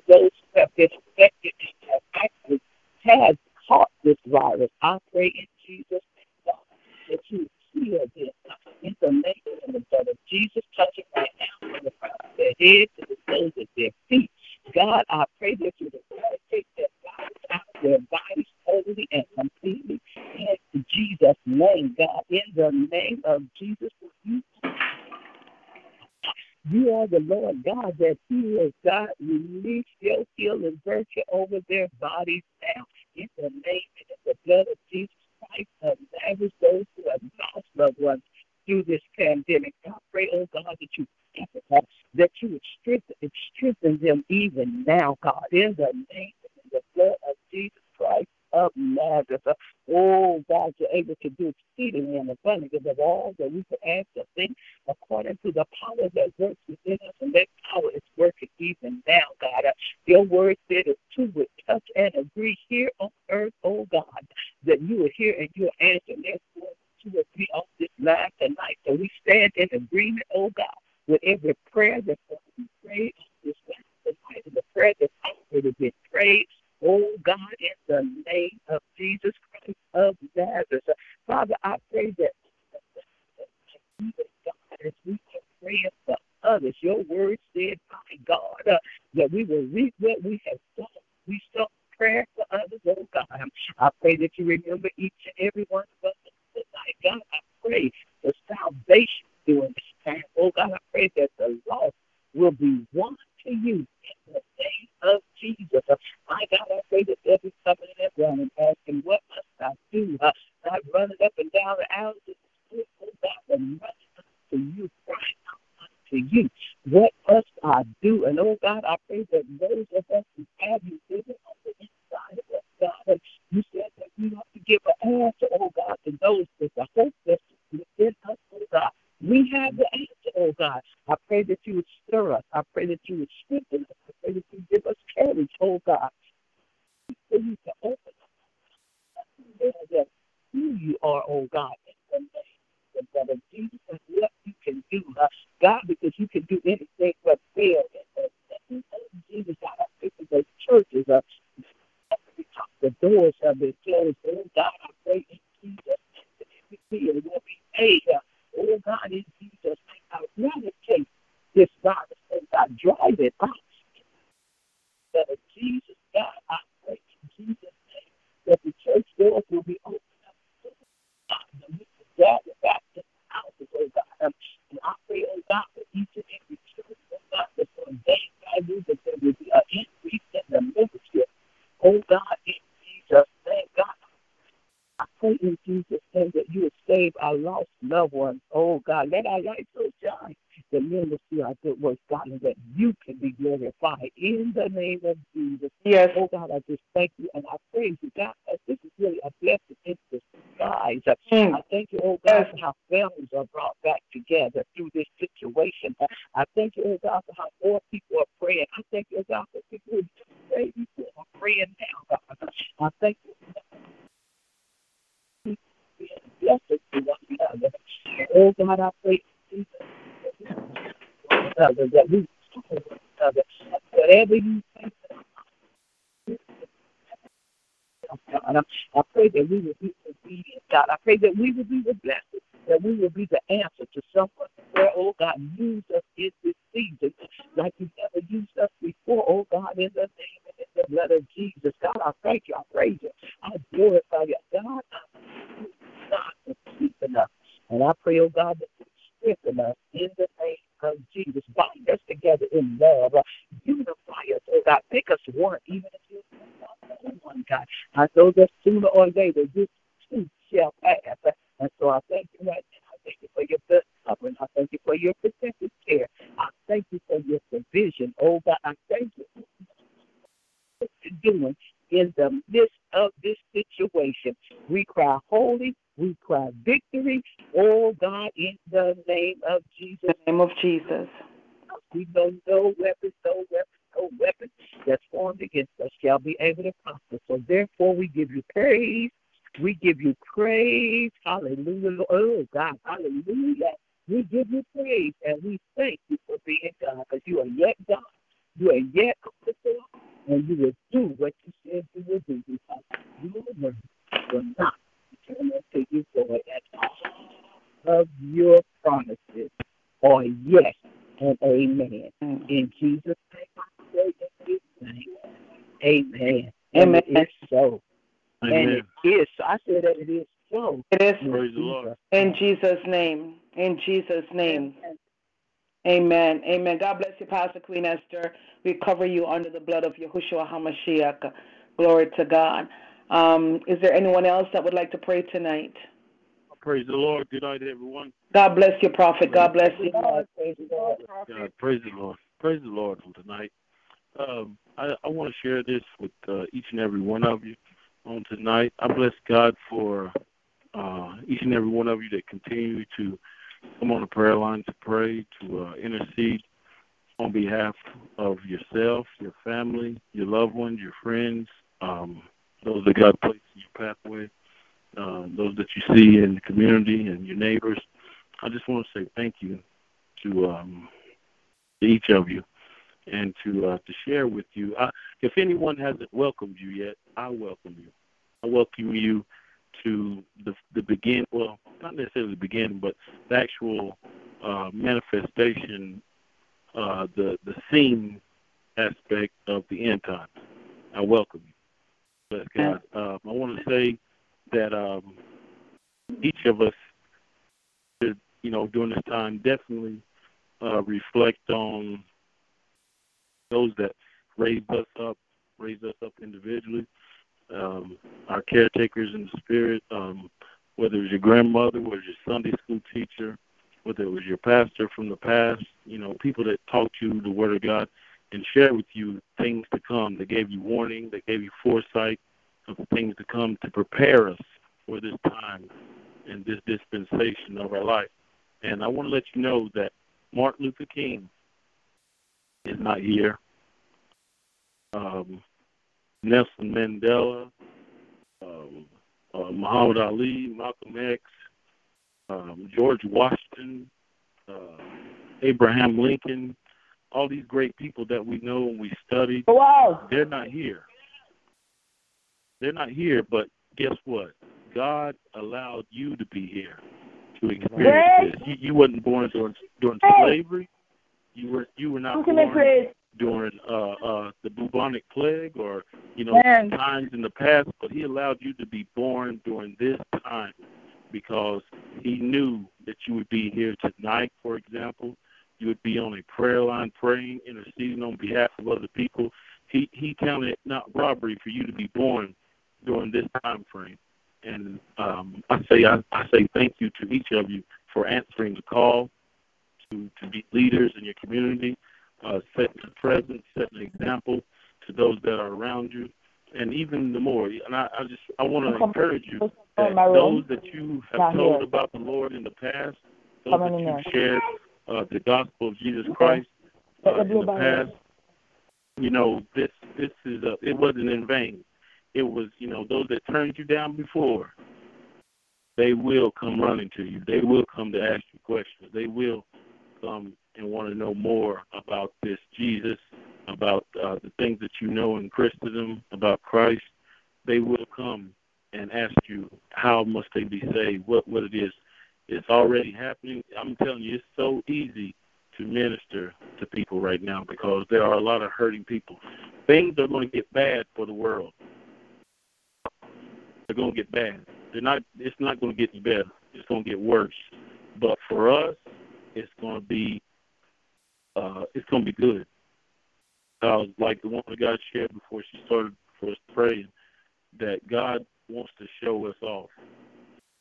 Speaker 3: those who have been infected and have actually had caught this virus, I pray in Jesus' name that you heal them in the name and the blood of Jesus, touching right now from the crown of their head to the soles of their feet. God, I pray that you eradicate that virus out of their bodies totally and completely in Jesus' name, God. In the name of Jesus, you, you are the Lord God that heals. God, release your healing virtue over their bodies now. In the name and the blood of Jesus Christ of Nazareth, those who have lost loved ones through this pandemic. I pray, oh God, that you that you would strengthen, strengthen them even now, we will be the blessed, that we will be the answer to someone where, oh God, use us in this season like you've never used us before, oh God, in the name and in the blood of Jesus. God, I thank you. I praise you. I glorify you. God, I God for keeping us. And I pray, oh God, that you strengthen us in the name of Jesus. Bind us together in love. Unify us, oh God. Make us one, even if you're not one, God. I know that sooner or later this too shall pass. And so I thank you right now. I thank you for your blood covering. I thank you for your protective care. I thank you for your provision. Oh God, I thank you for what you're doing in the midst of this situation. We cry holy, we cry victory. Oh God, in the name of Jesus.
Speaker 2: In the name of Jesus.
Speaker 3: We know no weapon, no weapon, no weapon that's formed against us shall be able to prosper. So therefore we give you praise. We give you praise. Hallelujah. Oh God, hallelujah. We give you praise and we thank you for being God because you are yet God. You are yet God and you will do what you said you would do because your word will not return unto you void at all of your promises are yes and amen. Mm. In Jesus' name, I pray in His name. Amen.
Speaker 2: Amen.
Speaker 3: it is so. And
Speaker 4: Amen.
Speaker 3: it is. So. I said that it is so.
Speaker 2: It is
Speaker 3: In
Speaker 4: Praise the Lord.
Speaker 3: Jesus'
Speaker 2: in Jesus' name. In Jesus' name.
Speaker 3: name.
Speaker 2: Amen. Amen. God bless you, Pastor Queen Esther. We cover you under the blood of Yahushua HaMashiach. Glory to God. Um, is there anyone else that would like to pray tonight?
Speaker 4: Praise the Lord. Good night, everyone.
Speaker 2: God bless you, Prophet. God bless you.
Speaker 3: God, praise the Lord.
Speaker 4: God, praise the Lord. Praise the Lord on tonight. Um, I, I want to share this with uh, each and every one of you on tonight. I bless God for uh, each and every one of you that continue to come on the prayer line to pray, to uh, intercede on behalf of yourself, your family, your loved ones, your friends, um, those that God placed in your pathway, um, those that you see in the community and your neighbors. I just want to say thank you to, um, to each of you and to uh, to share with you. I, if anyone hasn't welcomed you yet, I welcome you. I welcome you to the the begin. Well, not necessarily the beginning, but the actual uh, manifestation, uh, the the scene aspect of the end times. I welcome you. Bless God. Uh, I want to say that um, each of us should, you know, during this time, definitely uh, reflect on those that raised us up, raised us up individually, um, our caretakers in the spirit, um, whether it was your grandmother, whether it was your Sunday school teacher, whether it was your pastor from the past, you know, people that taught you the Word of God and shared with you things to come. They gave you warning, they gave you foresight of things to come to prepare us for this time and this dispensation of our life. And I want to let you know that Martin Luther King is not here. Um, Nelson Mandela, um, uh, Muhammad Ali, Malcolm X, um, George Washington, uh, Abraham Lincoln, all these great people that we know and we study,
Speaker 3: Wow.
Speaker 4: they're not here. They're not here, but guess what? God allowed you to be here to experience this. You, you wasn't born during during
Speaker 3: Praise.
Speaker 4: slavery. You were you were not born
Speaker 3: praise.
Speaker 4: During uh, uh, the bubonic plague or you know times in the past, but He allowed you to be born during this time because He knew that you would be here tonight. For example, you would be on a prayer line praying, interceding on behalf of other people. He He counted it not robbery for you to be born during this time frame. And um, I say I, I say thank you to each of you for answering the call to to be leaders in your community, uh, setting the presence, setting an example to those that are around you, and even the more. And I, I just I want to encourage you that
Speaker 3: in my room.
Speaker 4: those that you have told
Speaker 3: here.
Speaker 4: about the Lord in the past, those that you
Speaker 3: there.
Speaker 4: shared uh, the gospel of Jesus. Christ uh, in the past, you know this this is a, it wasn't in vain. It was you know those that turned you down before. They will come running to you. They will come to ask you questions. They will come and want to know more about this Jesus, about uh, the things that you know in Christendom, about Christ. They will come and ask you how must they be saved, what what it is. It's already happening. I'm telling you, it's so easy to minister to people right now because there are a lot of hurting people. Things are going to get bad for the world. They're going to get bad. They're not. It's not going to get better. It's going to get worse. But for us, it's going to be. Uh, it's going to be good. Uh, like the one that God shared before she started for us praying, that God wants to show us off.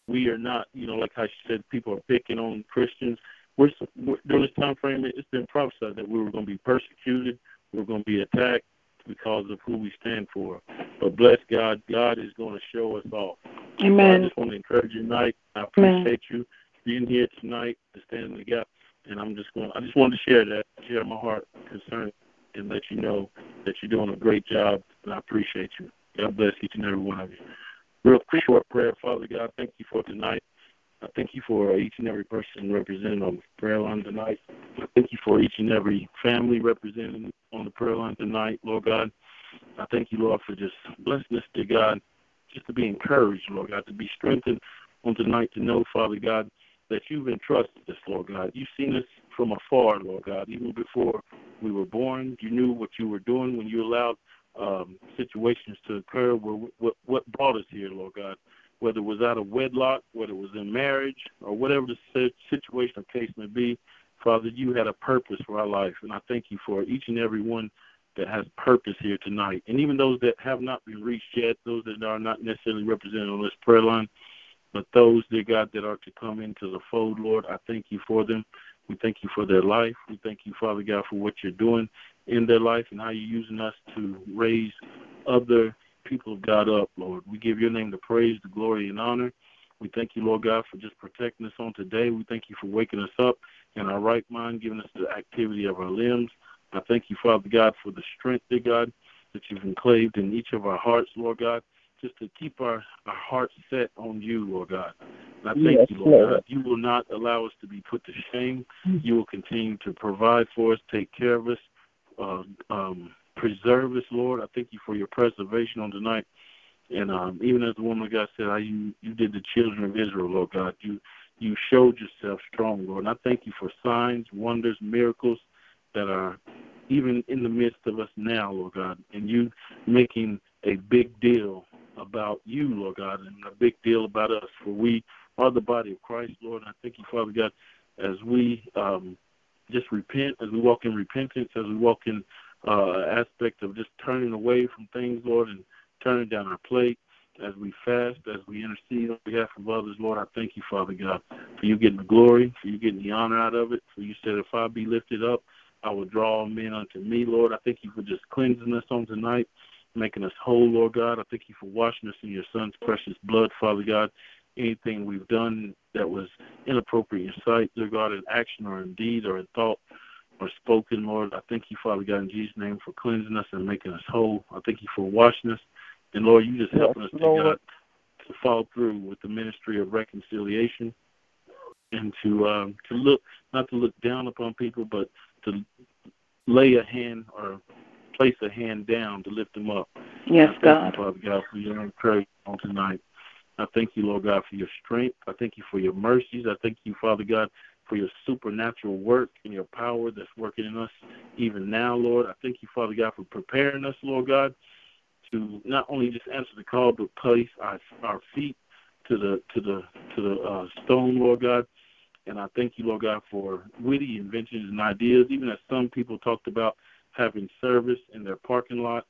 Speaker 4: We are not, you know, like how she said, people are picking on Christians. We're, we're during this time frame. It's been prophesied that we were going to be persecuted. We we're going to be attacked because of who we stand for. But bless God, God is going to show us off. So I just want to encourage you tonight. I
Speaker 2: Amen.
Speaker 4: appreciate you being here tonight to stand in the gap. And I'm just going. I just wanted to share that, share my heart concern, and let you know that you're doing a great job, and I appreciate you. God bless each and every one of you. Real short prayer, Father God. Thank you for tonight. I thank you for uh, each and every person represented on the prayer line tonight. I thank you for each and every family represented on the prayer line tonight, Lord God. I thank you, Lord, for just blessing us, dear God, just to be encouraged, Lord God, to be strengthened on tonight to know, Father God, that you've entrusted us, Lord God. You've seen us from afar, Lord God, even before we were born. You knew what you were doing when you allowed um, situations to occur. Where, what, what brought us here, Lord God, whether it was out of wedlock, whether it was in marriage, or whatever the situation or case may be, Father, you had a purpose for our life, and I thank you for each and every one that has purpose here tonight. And even those that have not been reached yet, those that are not necessarily represented on this prayer line, but those, dear God, that are to come into the fold, Lord, I thank you for them. We thank you for their life. We thank you, Father God, for what you're doing in their life and how you're using us to raise other people of God up, Lord. We give your name the praise, the glory, and honor. We thank you, Lord God, for just protecting us on today. We thank you for waking us up in our right mind, giving us the activity of our limbs. I thank you, Father God, for the strength, dear God, that you've enclaved in each of our hearts, Lord God, just to keep our, our hearts set on you, Lord God. And I thank
Speaker 3: Yes,
Speaker 4: you, Lord,
Speaker 3: Lord.
Speaker 4: God. You will not allow us to be put to shame. You will continue to provide for us, take care of us, uh, um, preserve us, Lord. I thank you for your preservation on tonight. And um, even as the woman of God said, how you, you did the children of Israel, Lord God. You you showed yourself strong, Lord. And I thank you for signs, wonders, miracles that are even in the midst of us now, Lord God. And you making a big deal about you, Lord God, and a big deal about us. For we are the body of Christ, Lord. And I thank you, Father God, as we um, just repent, as we walk in repentance, as we walk in uh, aspect of just turning away from things, Lord, and turning down our plate as we fast, as we intercede on behalf of others, Lord, I thank you, Father God, for you getting the glory, for you getting the honor out of it. For you said, if I be lifted up, I will draw men unto me, Lord. I thank you for just cleansing us on tonight, making us whole, Lord God. I thank you for washing us in your Son's precious blood, Father God. Anything we've done that was inappropriate in sight, Lord God, in action or in deed or in thought or spoken, Lord, I thank you, Father God, in Jesus' name, for cleansing us and making us whole. I thank you for washing us. And Lord, you just helping us, Lord. God, to follow through with the ministry of reconciliation and to um, to look not to look down upon people, but to lay a hand or place a hand down to lift them up.
Speaker 2: Yes, God.
Speaker 4: You, Father God, for your encouragement on tonight. I thank you, Lord God, for your strength. I thank you for your mercies. I thank you, Father God, for your supernatural work and your power that's working in us even now, Lord. I thank you, Father God, for preparing us, Lord God, to not only just answer the call, but place our, our feet to the to the to the uh, stone, Lord God. And I thank you, Lord God, for witty inventions and ideas. Even as some people talked about having service in their parking lot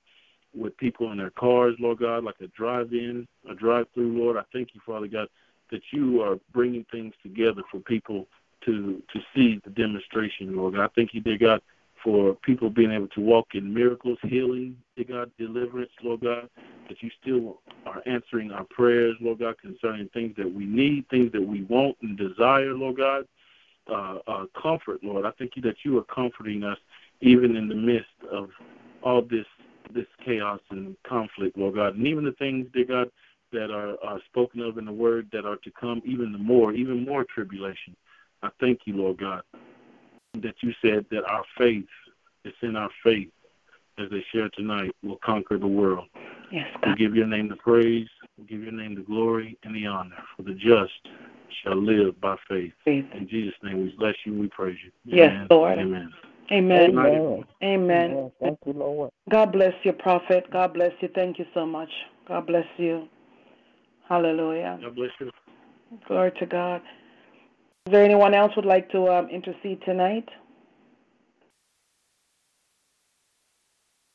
Speaker 4: with people in their cars, Lord God, like a drive-in, a drive-through, Lord. I thank you, Father God, that you are bringing things together for people to to see the demonstration, Lord God. I thank you, dear God, for people being able to walk in miracles, healing, dear God, deliverance, Lord God, that you still are answering our prayers, Lord God, concerning things that we need, things that we want and desire, Lord God. Uh, uh, comfort, Lord. I thank you that you are comforting us even in the midst of all this this chaos and conflict, Lord God, and even the things, dear God, that are, are spoken of in the Word that are to come, even the more, even more tribulation. I thank you, Lord God, that you said that our faith, it's in our faith, as they share tonight, will conquer the world.
Speaker 2: Yes, God.
Speaker 4: We give your name the praise, we give your name the glory and the honor, for the just shall live by faith. faith. In Jesus' name, we bless you, we praise you.
Speaker 2: Yes, Lord.
Speaker 4: Amen.
Speaker 2: Amen.
Speaker 3: Amen.
Speaker 2: Amen.
Speaker 3: Thank you, Lord.
Speaker 2: God bless you, prophet. God bless you. Thank you so much. God bless you. Hallelujah.
Speaker 4: God bless you.
Speaker 2: Glory to God. Is there anyone else would like to um, intercede tonight?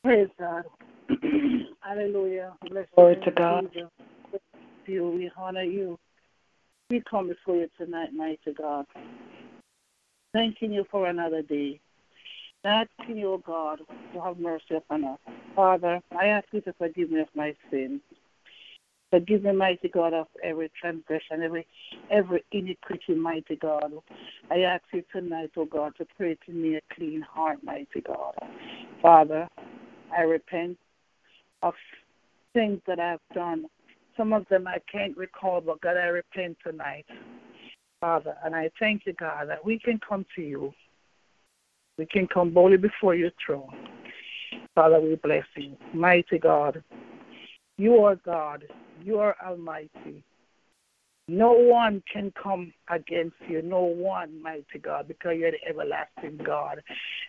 Speaker 5: Praise God. (clears throat) Hallelujah. Bless
Speaker 2: Glory to God.
Speaker 5: You. We honor you. We come before you tonight, mighty God. Thanking you for another day. Asking you, God, to have mercy upon us. Father, I ask you to forgive me of my sins. Forgive me, mighty God, of every transgression, every every iniquity, mighty God. I ask you tonight, oh God, to pray to me a clean heart, mighty God. Father, I repent of things that I've done. Some of them I can't recall, but God, I repent tonight. Father, and I thank you, God, that we can come to you we can come boldly before your throne. Father, we bless you. Mighty God, you are God. You are Almighty. No one can come against you. No one, mighty God, because you're the everlasting God.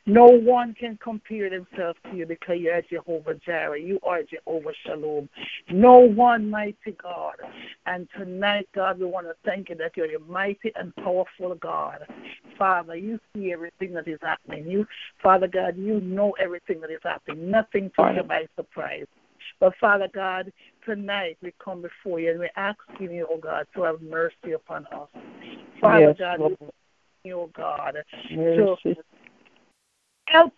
Speaker 5: No one can compare themselves to you because you're Jehovah Jireh. You are Jehovah Shalom. No one, mighty God. And tonight, God, we want to thank you that you're a mighty and powerful God. Father, you see everything that is happening. You, Father God, you know everything that is happening. Nothing took you by surprise. But Father God, tonight we come before you and we ask you, oh God, to have mercy upon us. Father
Speaker 3: yes,
Speaker 5: God,
Speaker 3: Lord.
Speaker 5: we oh God,
Speaker 3: mercy.
Speaker 5: to help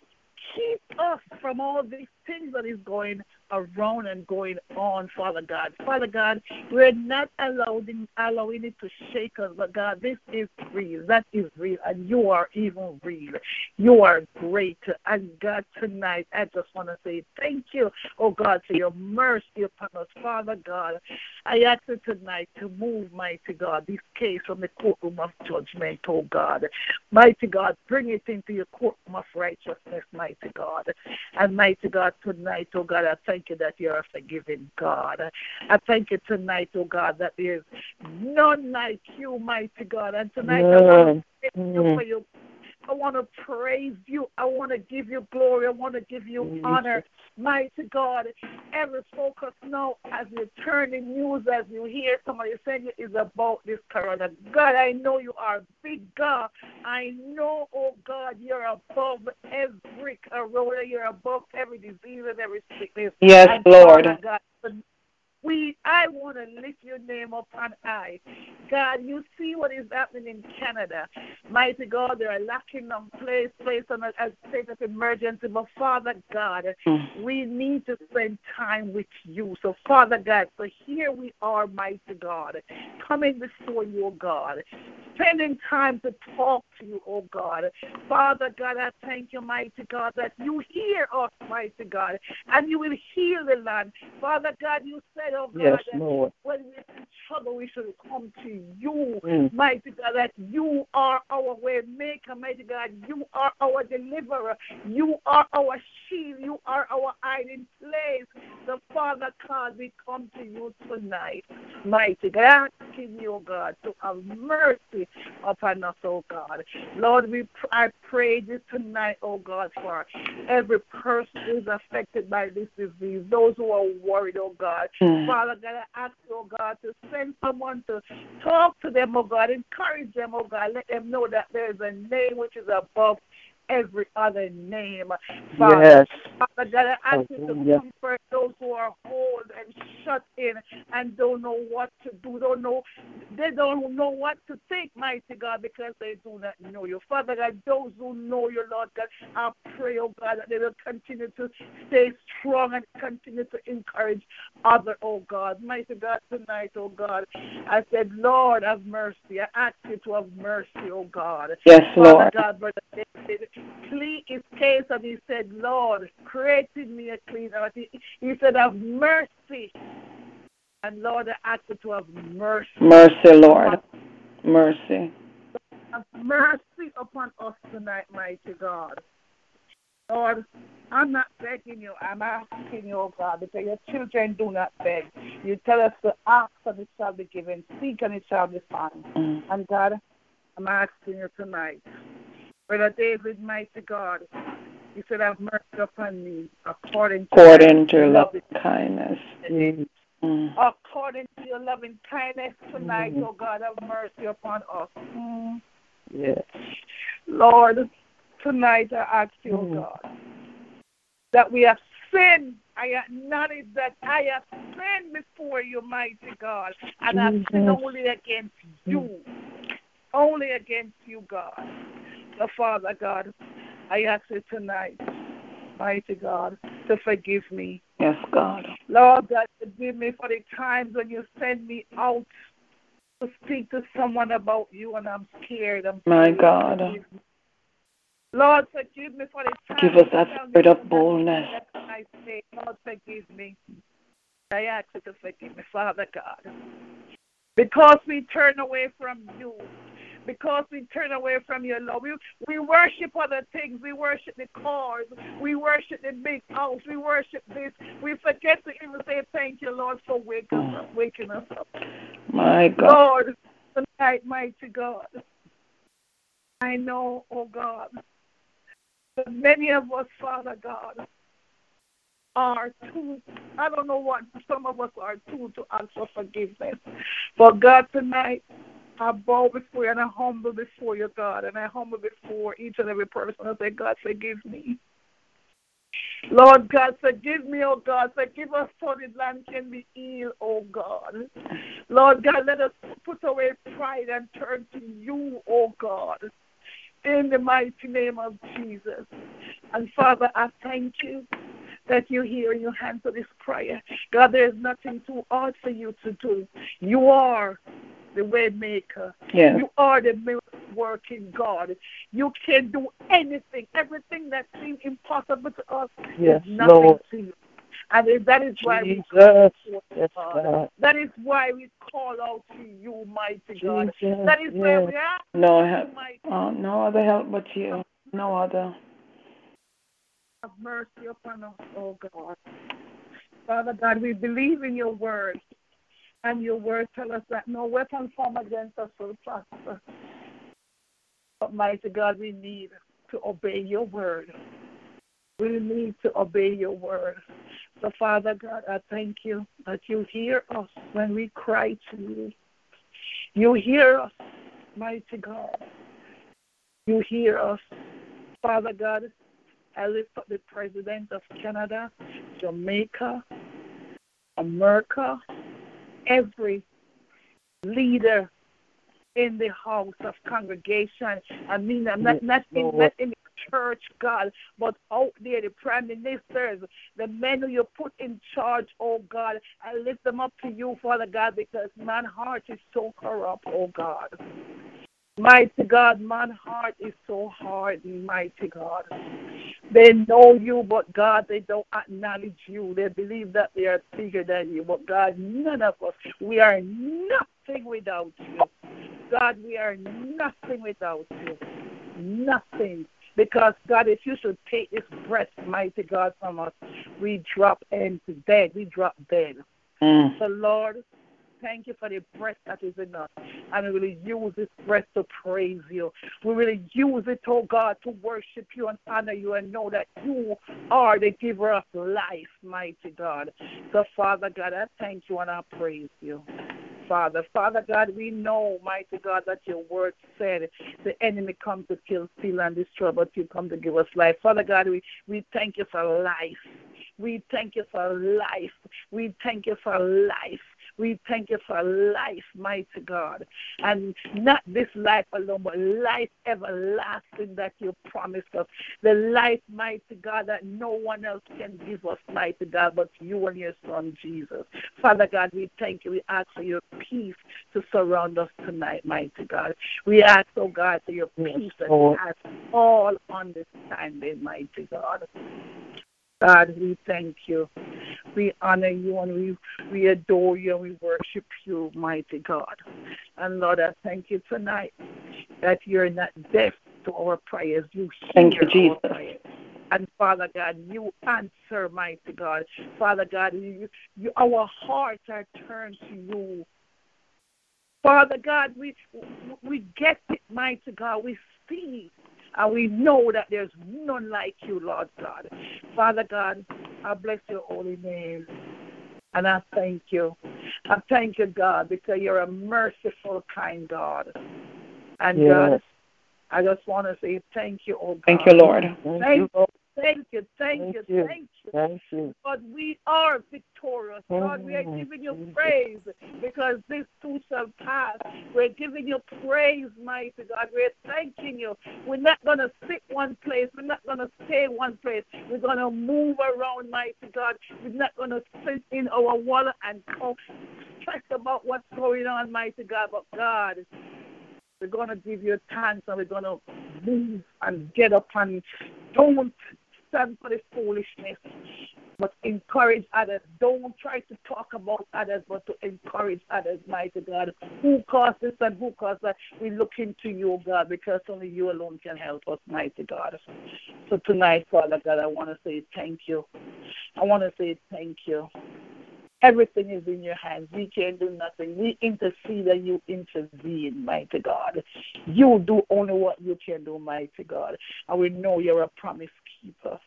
Speaker 5: keep us from all these things that is going around and going on, Father God. Father God, we're not allowing allowing it to shake us, but God, this is real. That is real, and you are even real. You are great. And God, tonight I just want to say thank you, oh God, for your mercy upon us, Father God. I ask you tonight to move, mighty God, this case from the courtroom of judgment, oh God. Mighty God, bring it into your courtroom of righteousness, mighty God. And mighty God, tonight, oh God, I thank you that you're a forgiving God. I thank you tonight, oh God, that there's none like you, mighty God. And tonight, I want to thank you mm. for your I want to praise you. I want to give you glory. I want to give you mm-hmm. honor. Mighty God, every focus now as you turn the news, as you hear somebody saying it is about this corona. God, I know you are big God. I know, oh God, you're above every corona. You're above every disease and every sickness.
Speaker 2: Yes,
Speaker 5: and
Speaker 2: Lord.
Speaker 5: Father God, we I want to lift your name up on high. God, you see what is happening in Canada. Mighty God, they are lacking on place, place on a, a state of emergency. But Father God,
Speaker 2: Mm.
Speaker 5: we need to spend time with you. So Father God, so here we are, mighty God, coming before you, oh God, spending time to talk to you, oh God. Father God, I thank you, mighty God, that you hear us, mighty God, and you will heal the land. Father God, you said, oh God,
Speaker 3: Yes, Lord.
Speaker 5: when we're in trouble, we should come to you,
Speaker 3: Mm.
Speaker 5: mighty God, that you are our way maker, mighty God. You are our deliverer. You are our shield. You are our hiding place. The Father God, we come to you tonight, mighty God, asking you, oh God, to have mercy upon us, oh God. Lord, we pr- I pray this tonight, oh God, for every person who is affected by this disease, those who are worried, oh God.
Speaker 2: Mm.
Speaker 5: Father God, I ask, you, oh God, to send someone to talk to them, oh God, encourage them, oh God, let them know that there is a name which is above every other name. Father,
Speaker 3: Yes.
Speaker 5: Father God, I ask you to comfort those who are hold and shut in and don't know what to do, don't know they don't know what to think, mighty God, because they do not know you. Father God, those who know you, Lord God, I pray, oh God, that they will continue to stay strong and continue to encourage other, oh God. Mighty God, tonight, oh God, I said, Lord, have mercy. I ask you to have mercy, oh God.
Speaker 2: Yes,
Speaker 5: Father
Speaker 2: Lord.
Speaker 5: God, Brother David, plead his case and he said, Lord, create in me a clean heart. He, he said, have mercy. And Lord, I ask you to have mercy.
Speaker 2: Mercy, Lord. Mercy.
Speaker 5: Have mercy upon us tonight, mighty God. Lord, I'm not begging you. I'm asking you, oh God, because your children do not beg. You tell us to ask and it shall be given, seek and it shall be found.
Speaker 2: Mm.
Speaker 5: And God, I'm asking you tonight, Brother David, mighty God, you said, have mercy upon me according to,
Speaker 2: According to your loving kindness.
Speaker 3: Mm.
Speaker 2: Mm.
Speaker 5: according to your loving kindness tonight,
Speaker 3: Mhm.
Speaker 5: oh God, have mercy upon us. Mm.
Speaker 3: Yes.
Speaker 5: Lord, tonight I ask you, oh
Speaker 3: Mm.
Speaker 5: God, that we have sinned. I acknowledge that I have sinned before you, mighty God, and I've sinned only against you, only against you, God. So, Father God, I ask you tonight, mighty God, to forgive me.
Speaker 2: Yes, God.
Speaker 5: Lord God, forgive me for the times when you send me out to speak to someone about you and I'm scared. I'm
Speaker 2: My
Speaker 5: scared.
Speaker 2: God.
Speaker 5: Forgive. Lord, forgive me for the times
Speaker 2: Give us that spirit of boldness.
Speaker 5: I say, Lord, forgive me. I ask you to forgive me, Father God. Because we turn away from you, because we turn away from your love. We, we worship other things. We worship the cars. We worship the big house. We worship this. We forget to even say thank you, Lord, for waking us up. Waking us up.
Speaker 2: My God.
Speaker 5: Lord, tonight, mighty God, I know, oh God, that many of us, Father God, are too, I don't know what, some of us are too to ask for forgiveness. But God, tonight, I bow before you and I humble before you, God, and I humble before each and every person. I say, God, forgive me. Lord God, forgive me, oh God. Forgive us so the land can be healed, oh God. Lord God, let us put away pride and turn to you, oh God. In the mighty name of Jesus. And Father, I thank you that you hear and you answer this prayer. God, there is nothing too hard for you to do. You are the way maker.
Speaker 2: Yes.
Speaker 5: You are the miracle working God. You can do anything. Everything that seems impossible to us
Speaker 3: Yes,
Speaker 5: is nothing
Speaker 3: Lord.
Speaker 5: to you. And that is why we
Speaker 3: Jesus.
Speaker 5: call
Speaker 3: Yes,
Speaker 5: God. That is why we call out to you, mighty God. That is
Speaker 3: Yes.
Speaker 5: we are.
Speaker 2: No help. Oh, uh, no other help but you. No other.
Speaker 5: Have mercy upon us, oh God. Father God, we believe in your word. And your word tell us that no weapon formed against us will prosper. But mighty God, we need to obey your word. We need to obey your word. So, Father God, I thank you that you hear us when we cry to you. You hear us, mighty God. You hear us. Father God, I lift up the President of Canada, Jamaica, America, every leader in the house of congregation. I mean, not, not, in, not in the church, God, but out there, the prime ministers, the men who you put in charge, oh God. I lift them up to you, Father God, because man's heart is so corrupt, oh God. Mighty God, man's heart is so hard, mighty God. They know you, but God, they don't acknowledge you. They believe that they are bigger than you. But God, none of us, we are nothing without you. God, we are nothing without you. Nothing. Because, God, if you should take this breath, mighty God, from us, we drop into dead. We drop dead. Mm. So, Lord, thank you for the breath that is in us. And we really use this breath to praise you. We really use it, oh God, to worship you and honor you and know that you are the giver of life, mighty God. So, Father God, I thank you and I praise you. Father. Father God, we know, mighty God, that your word said the enemy comes to kill, steal, and destroy, but you come to give us life. Father God, we, we thank you for life. We thank you for life. We thank you for life. We thank you for life, mighty God. And not this life alone, but life everlasting that you promised us. The life, mighty God, that no one else can give us, mighty God, but you and your son, Jesus. Father God, we thank you. We ask for your peace to surround us tonight, mighty God. We ask, oh God, for your peace that has all understanding, mighty God. God, we thank you. We honor you and we, we adore you and we worship you, mighty God. And Lord, I thank you tonight that you're not deaf to our prayers. You hear
Speaker 2: thank you, Jesus.
Speaker 5: our prayers. And Father God, you answer, mighty God. Father God, you, you, our hearts are turned to you. Father God, we we get it, mighty God. We see and we know that there's none like you, Lord God. Father God, I bless your holy name. And I thank you. I thank you, God, because you're a merciful, kind God. And yes. God, I just want to say thank you, oh God.
Speaker 2: Thank you, Lord.
Speaker 5: Thank, thank you. Thank you, thank, thank you, you, thank you. Thank you. But we are victorious. God, we are giving you praise because this too shall pass. We're giving you praise, mighty God. We're thanking you. We're not going to sit one place. We're not going to stay one place. We're going to move around, mighty God. We're not going to sit in our wallet and talk stress about what's going on, mighty God. But God, we're going to give you thanks and we're going to move and get up and don't stand for the foolishness, but encourage others. Don't try to talk about others, but to encourage others, mighty God. Who caused this and who caused that? We look into you, God, because only you alone can help us, mighty God. So tonight, Father God, I want to say thank you. I want to say thank you. Everything is in your hands. We can't do nothing. We intercede and you intervene, mighty God. You do only what you can do, mighty God. And we know you're a promise keeper.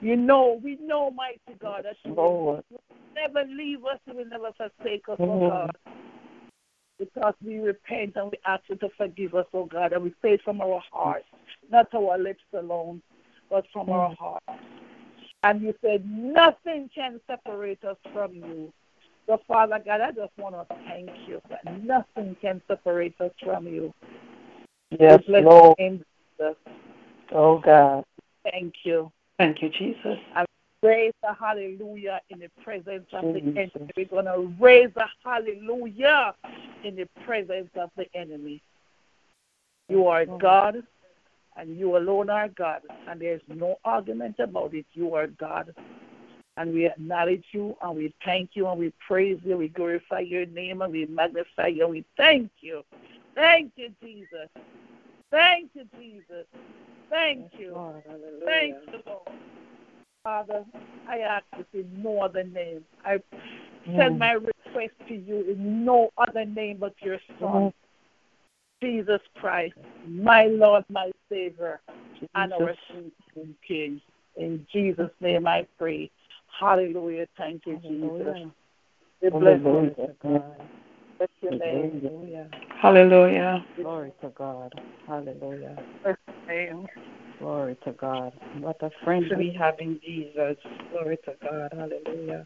Speaker 5: You know, we know, mighty God, that you will never leave us, you will never forsake us, oh. God. Because we repent and we ask you to forgive us, oh God, and we say it from our hearts, not our lips alone, but from our mm-hmm. hearts. And you said nothing can separate us from you. So, Father God, I just want to thank you that nothing can separate us from you.
Speaker 2: Yes, Lord. Oh, God.
Speaker 5: Thank you.
Speaker 2: Thank you, Jesus.
Speaker 5: And raise a hallelujah in the presence of the enemy. We're going to raise a hallelujah in the presence of the enemy. You are oh. God and you alone are God, and there's no argument about it. You are God. And we acknowledge you, and we thank you, and we praise you, we glorify your name, and we magnify you, and we thank you. Thank you, Jesus. Thank you, Jesus. Thank you. Thank you, Lord. Father, I ask this in no other name. I send mm. my request to you in no other name but your Son. Mm. Jesus Christ, my Lord, my Savior, and our King. In Jesus' name I pray. Hallelujah. Thank you, Jesus. We bless you. Bless your name.
Speaker 6: Hallelujah.
Speaker 2: Hallelujah.
Speaker 6: Glory to God. Hallelujah.
Speaker 5: Bless.
Speaker 6: Glory to God. What a friend we have in Jesus. Glory to God. Hallelujah.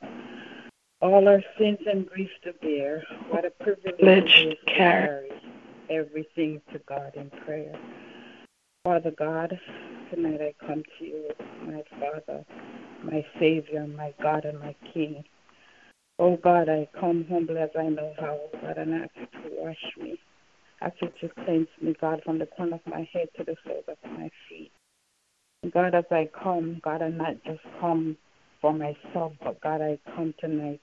Speaker 6: All our sins and griefs to bear. What a privilege
Speaker 2: Privilege
Speaker 6: it is
Speaker 2: to
Speaker 6: to
Speaker 2: carry.
Speaker 6: carry everything to God in prayer. Father God, tonight I come to you, my Father, my Savior, my God, and my King. Oh God, I come humble as I know how, God, and ask you to wash me. Ask you to cleanse me, God, from the crown of my head to the soles of my feet. God, as I come, God, I not just come for myself, but God, I come tonight.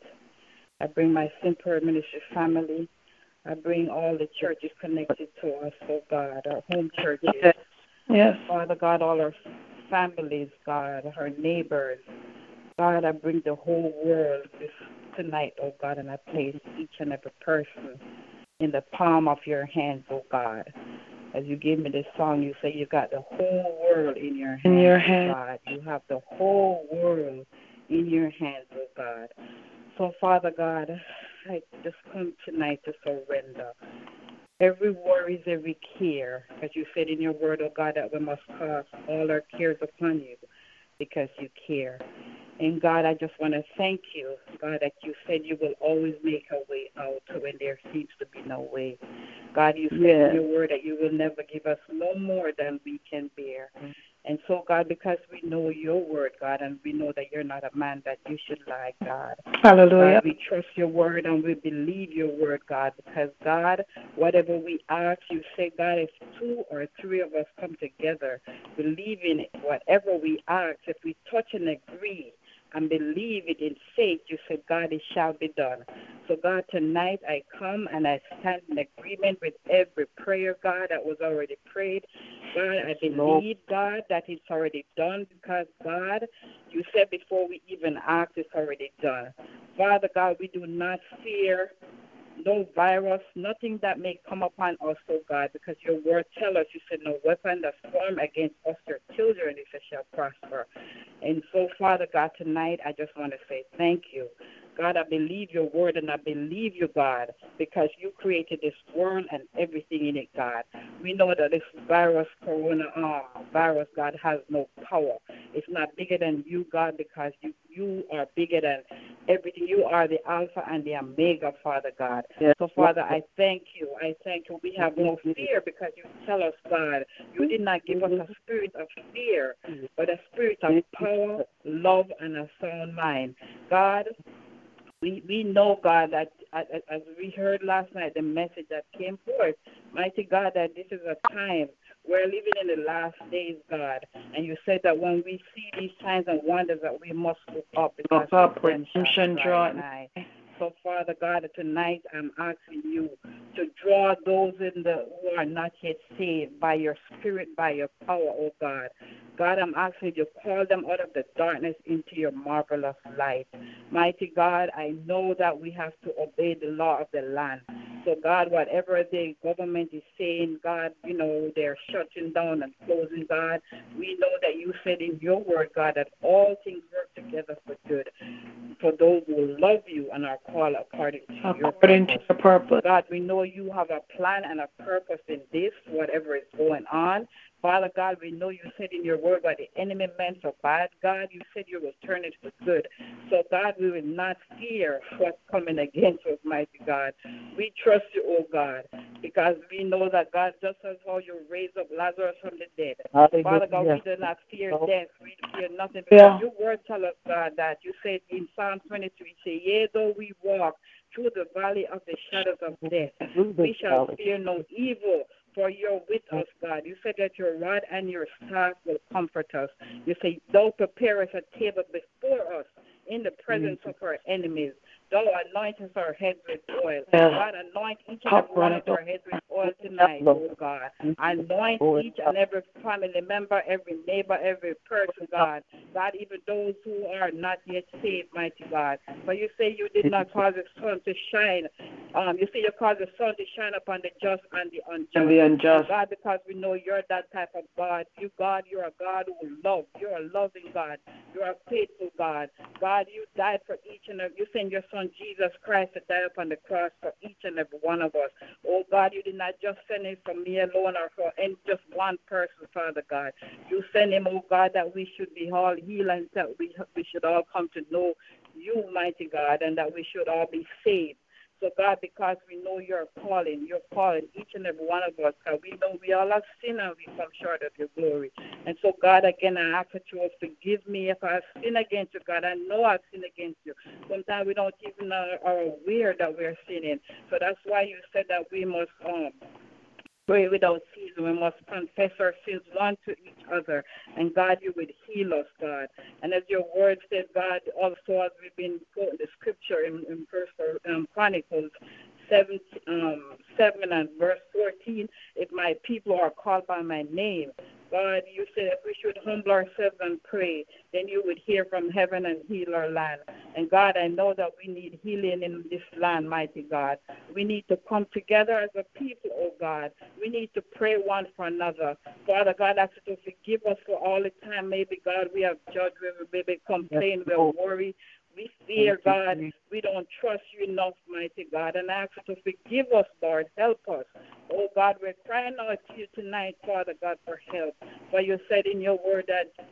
Speaker 6: I bring my Simple Ministry family. I bring all the churches connected to us, oh God, our home churches.
Speaker 2: Yes.
Speaker 6: Father God, all our families, God, our neighbors. God, I bring the whole world this tonight, oh God, and I place each and every person in the palm of your hands, oh God. As you gave me this song, you say you've got the whole world in your hands,
Speaker 2: In your
Speaker 6: oh. God. You have the whole world in your hands, oh God. So, Father God, I just come tonight to surrender every worries, every care, as you said in your word, oh God, that we must cast all our cares upon you because you care. And God, I just want to thank you, God, that you said you will always make a way out when there seems to be no way. God, you said
Speaker 5: Yes.
Speaker 6: in your word that you will never give us no more than we can bear. And so, God, because we know your word, God, and we know that you're not a man that you should lie, God.
Speaker 2: Hallelujah.
Speaker 6: God, we trust your word and we believe your word, God, because God, whatever we ask, you say, God, if two or three of us come together, believing it, whatever we ask, if we touch and agree and believe it in faith, you said, God, it shall be done. So, God, tonight I come and I stand in agreement with every prayer, God, that was already prayed. God, I believe, God, that it's already done because, God, you said before we even ask, it's already done. Father God, we do not fear no virus, nothing that may come upon us, oh God, because your word tell us, you said, no weapon that's formed against us, your children, if it shall prosper. And so, Father God, tonight I just want to say thank you. God, I believe your word and I believe you, God, because you created this world and everything in it, God. We know that this virus, corona uh, virus, God, has no power. It's not bigger than you, God, because you, you are bigger than everything. You are the Alpha and the Omega, Father God.
Speaker 5: Yes.
Speaker 6: So, Father, I thank you. I thank you. We have no fear because you tell us, God, you did not give us a spirit of fear, but a spirit of power, love, and a sound mind. God, we, we know, God, that as we heard last night, the message that came forth, mighty God, that this is a time we're living in the last days, God. And you said that when we see these signs and wonders, that we must look up because
Speaker 2: up,
Speaker 6: redemption
Speaker 2: redemption
Speaker 6: nigh. So, Father God, tonight I'm asking you to draw those in the who are not yet saved by your spirit, by your power, oh God. God, I'm asking you to call them out of the darkness into your marvelous light. Mighty God, I know that we have to obey the law of the land. So, God, whatever the government is saying, God, you know, they're shutting down and closing, God. We know that you said in your word, God, that all things work together for good for those who love you and are called according to your
Speaker 2: According to
Speaker 6: purpose.
Speaker 2: your purpose.
Speaker 6: God, we know you have a plan and a purpose in this, whatever is going on. Father God, we know you said in your word what the enemy meant for bad. God, you said you will turn it for good. So, God, we will not fear what's coming against us, mighty God. We trust you, oh God, because we know that, God, just as how you raised up Lazarus from the dead, Father God, we do not fear death. We fear nothing because
Speaker 2: Yeah.
Speaker 6: your word tell us, God, that you said in Psalm 23, say, Yea, though we walk through the valley of the shadows of death, we shall fear no evil, for you're with mm. us, God. You said that your rod and your staff will comfort us. You say, Thou prepare us a table before us in the presence mm. of our enemies. Thou anointest our heads with oil. God, anoint each and every one of our heads with oil tonight, oh God. Anoint each and every family member, every neighbor, every person, God. God, even those who are not yet saved, mighty God. But you say you did not cause the sun to shine. Um, you say you caused the sun to shine upon the just and the unjust.
Speaker 2: And the unjust.
Speaker 6: God, because we know you're that type of God. You, God, you're a God who loves. You're a loving God. You're a faithful God. God, you died for each and every. You sent your Son Jesus Christ to die upon the cross for each and every one of us. Oh God, you did not just send him for me alone or for any just one person, Father God. You sent him, oh God, that we should be all healed and that we we should all come to know you, mighty God, and that we should all be saved. So, God, because we know you're calling, you're calling each and every one of us, God, we know we all have sinned and we come short of your glory. And so, God, again, I ask that you will forgive me if I sin against you, God. I know I've sinned against you. Sometimes we don't even are, are aware that we're sinning. So that's why you said that we must um, pray without ceasing. We must confess our sins one to each other. And God, you would heal us, God. And as your word said, God, also as we've been quoting the scripture in, in First um, Chronicles 7, um, 7 and verse 14, if my people are called by my name, God, you said if we should humble ourselves and pray, then you would hear from heaven and heal our land. And God, I know that we need healing in this land, mighty God. We need to come together as a people, oh God. We need to pray one for another. Father God, I ask you to forgive us for all the time. Maybe, God, we have judged, we maybe complained, we're worried. We fear, God. We don't trust you enough, mighty God. And I ask you to forgive us, Lord. Help us. Oh, God, we're crying out to you tonight, Father God, for help. For you said in your word that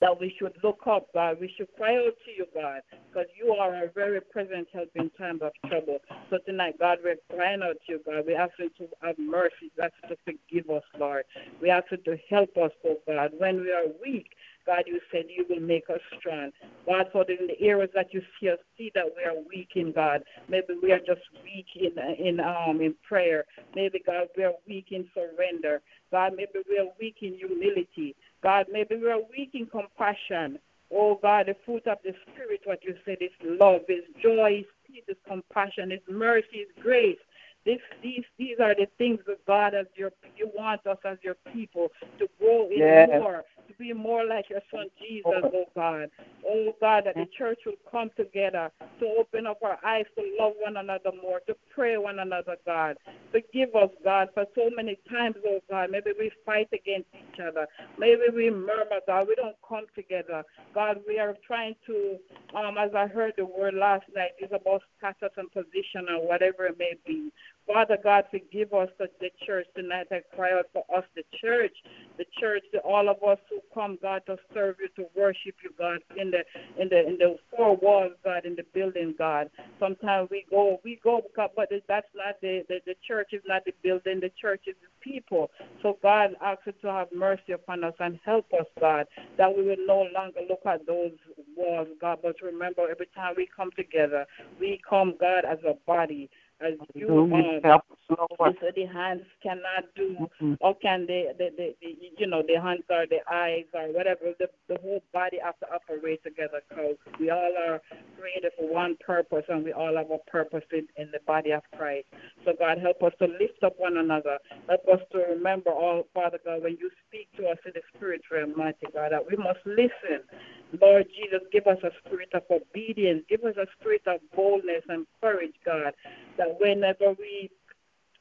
Speaker 6: that we should look up, God. We should cry out to you, God, because you are a very present help in times of trouble. So tonight, God, we're crying out to you, God. We ask you to have mercy. We ask you to forgive us, Lord. We ask you to help us, oh God. When we are weak, God, you said you will make us strong. God, so in the areas that you see us, see that we are weak in God. Maybe we are just weak in in um in prayer. Maybe God, we are weak in surrender. God, maybe we are weak in humility. God, maybe we are weak in compassion. Oh God, the fruit of the Spirit, what you said is love, is joy, is peace, is compassion, is mercy, is grace. This, these, these are the things that God, as your, you want us as your people to grow in
Speaker 3: Yes.
Speaker 6: more, to be more like your Son Jesus, oh God. Oh God, that the church will come together to open up our eyes to love one another more, to pray one another, God. Forgive us, God, for so many times, oh God. Maybe we fight against each other. Maybe we murmur, God. We don't come together. God, we are trying to, um, as I heard the word last night, it's about status and position or whatever it may be. Father God, forgive us the church tonight. I cry out for us, the church, the church, all of us who come, God, to serve you, to worship you, God, in the in the in the four walls, God, in the building, God. Sometimes we go, we go, but that's not the, the the church is not the building. The church is the people. So God asks you to have mercy upon us and help us, God, that we will no longer look at those walls, God, but remember every time we come together, we come, God, as a body as you are.
Speaker 3: Help us, Lord.
Speaker 6: So the hands cannot do,
Speaker 3: Mhm.
Speaker 6: or can they, the, the, the, you know, the hands or the eyes or whatever, the, the whole body has to operate together because we all are created for one purpose and we all have a purpose in, in the body of Christ. So God, help us to lift up one another. Help us to remember all, Father God, when you speak to us in the spirit realm, mighty God, that we must listen. Lord Jesus, give us a spirit of obedience. Give us a spirit of boldness and courage, God, that whenever we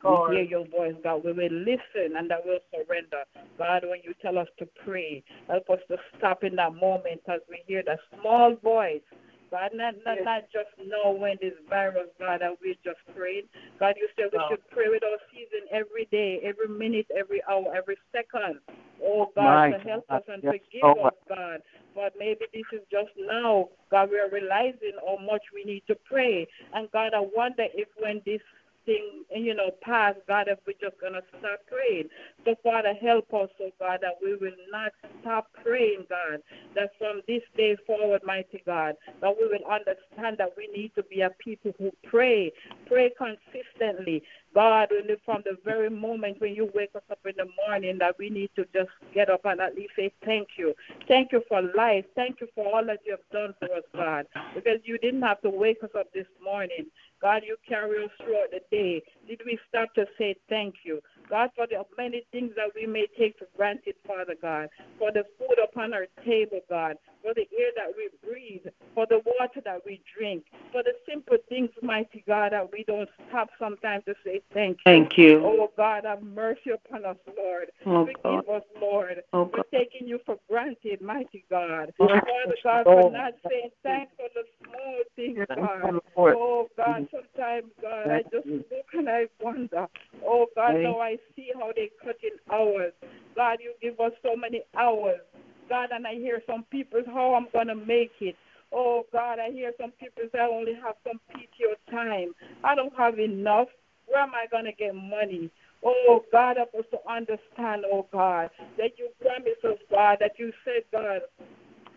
Speaker 6: we hear your voice, God. We will listen and that we'll surrender. God, when you tell us to pray, help us to stop in that moment as we hear that small voice. God, not, not, not just know when this virus, God, that we just prayed. God, you said we should pray with without season every day, every minute, every hour, every second. Oh, God,
Speaker 3: My
Speaker 6: to help
Speaker 3: God,
Speaker 6: us and
Speaker 3: yes,
Speaker 6: forgive
Speaker 3: Lord.
Speaker 6: us, God. But maybe this is just now, God, we are realizing how much we need to pray. And God, I wonder if when this thing, you know, pass, God, if we're just going to start praying. So, Father, help us, oh God, that we will not stop praying, God, that from this day forward, mighty God, that we will understand that we need to be a people who pray, pray consistently. God, from the very moment when you wake us up in the morning, that we need to just get up and at least say thank you. Thank you for life. Thank you for all that you have done for us, God, because you didn't have to wake us up this morning. God, you carry us throughout the day. Did we stop to say thank you? God, for the many things that we may take for granted, Father God, for the food upon our table, God, for the air that we breathe, for the water that we drink, for the simple things, mighty God, that we don't stop sometimes to say thank you.
Speaker 2: Thank you.
Speaker 6: Oh God, have mercy upon us, Lord.
Speaker 2: Oh,
Speaker 6: Forgive
Speaker 2: God.
Speaker 6: us, Lord.
Speaker 2: Oh,
Speaker 6: We're taking you for granted, mighty God.
Speaker 2: Yes,
Speaker 6: Father God,
Speaker 2: Lord.
Speaker 6: for not saying thanks for the small things, God. Oh God, sometimes, God, I just look and I wonder. Oh God, now I see how they cut in hours. God, you give us so many hours. God, and I hear some people how I'm gonna make it. Oh God, I hear some people say I only have some PTO time. I don't have enough. Where am I gonna get money? Oh God, help us to understand, oh God, that you promised us, God, that you said, God,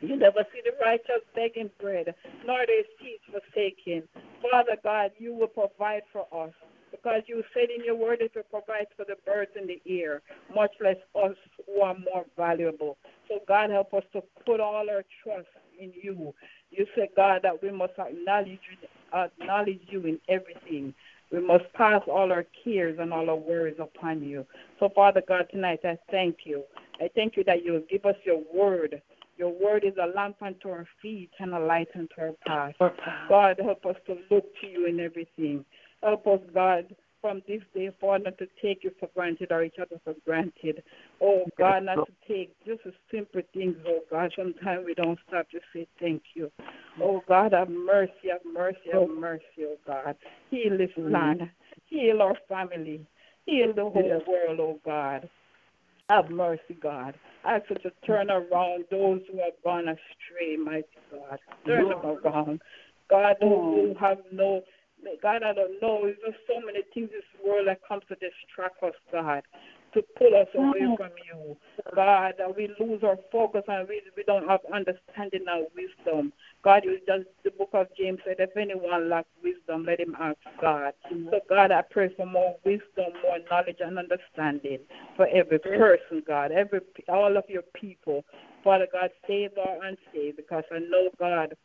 Speaker 6: you never see the righteous begging bread, nor their seeds forsaken. Father God, you will provide for us. Because you said in your word that you provide for the birds in the air, much less us who are more valuable. So God help us to put all our trust in you. You said, God, that we must acknowledge you, acknowledge you in everything. We must pass all our cares and all our worries upon you. So, Father God, tonight I thank you. I thank you that you'll give us your word. Your word is a lamp unto our feet and a light unto our path. God, help us to look to you in everything. Help us, God, from this day forward not to take you for granted or each other for granted. Oh, God, not to take just the simple things, oh, God. Sometimes we don't stop to say thank you. Mm. Oh, God, have mercy, have mercy, have oh. mercy, oh, God. Heal this mm. land. Heal our family. Heal the whole world, oh, God. Have mercy, God. I ask you to turn around those who have gone astray, mighty God. Turn them around. God, those who have no, God, I don't know. There's just so many things in this world that comes to distract us, God, to pull us away mm. from you. God, that we lose our focus and we, we don't have understanding and wisdom. God, you just, the book of James said, if anyone lacks wisdom, let him ask God. Mm. So, God, I pray for more wisdom, more knowledge and understanding for every person, God, every all of your people. Father God, save or unsaved, because I know, God,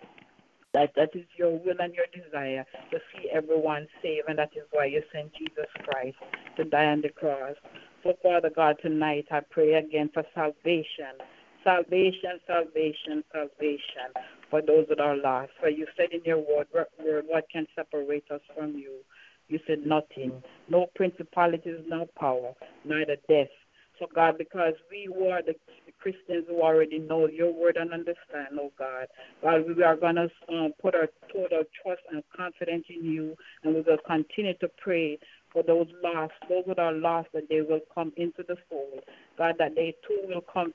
Speaker 6: that that is your will and your desire to see everyone saved, and that is why you sent Jesus Christ to die on the cross. So, Father God, tonight I pray again for salvation. Salvation, salvation, salvation for those that are lost. For you said in your word, word what can separate us from you? You said nothing. No principalities, no power, neither death. So, God, because we who are the Christians who already know your word and understand, oh God, God, we are going to um, put our total trust and confidence in you, and we will continue to pray for those lost, those that are lost, that they will come into the fold. God, that they too will come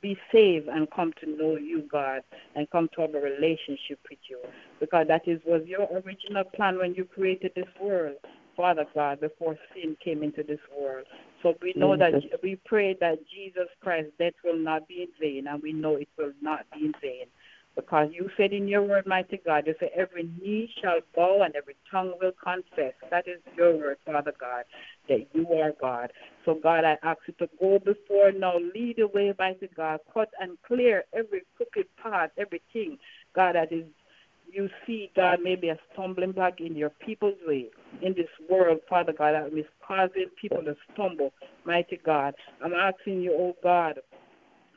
Speaker 6: be saved and come to know you, God, and come to have a relationship with you. Because that is was your original plan when you created this world, Father God, before sin came into this world. So we know that we pray that Jesus Christ's death will not be in vain, and we know it will not be in vain. Because you said in your word, mighty God, you say every knee shall bow and every tongue will confess. That is your word, Father God, that you are God. So, God, I ask you to go before now, lead the way, mighty God, cut and clear every crooked path, everything, God, that is you see, God, maybe a stumbling block in your people's way in this world, Father God, that is causing people to stumble, mighty God. I'm asking you, oh God,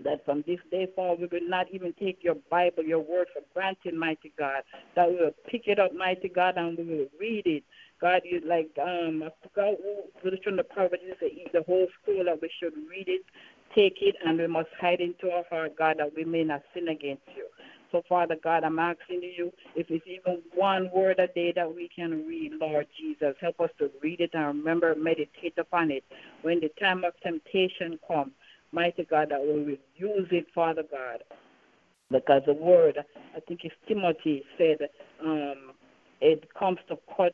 Speaker 6: that from this day forward we will not even take your Bible, your word for granted, mighty God. That we will pick it up, mighty God, and we will read it. God, you like um I forgot who from the prophet eat the whole school that we should read it, take it, and we must hide into our heart, God, that we may not sin against you. So, Father God, I'm asking you if it's even one word a day that we can read, Lord Jesus, help us to read it and remember, meditate upon it. When the time of temptation comes, mighty God, that we will use it, Father God. Because the word, I think it's Timothy said, um, it comes to cut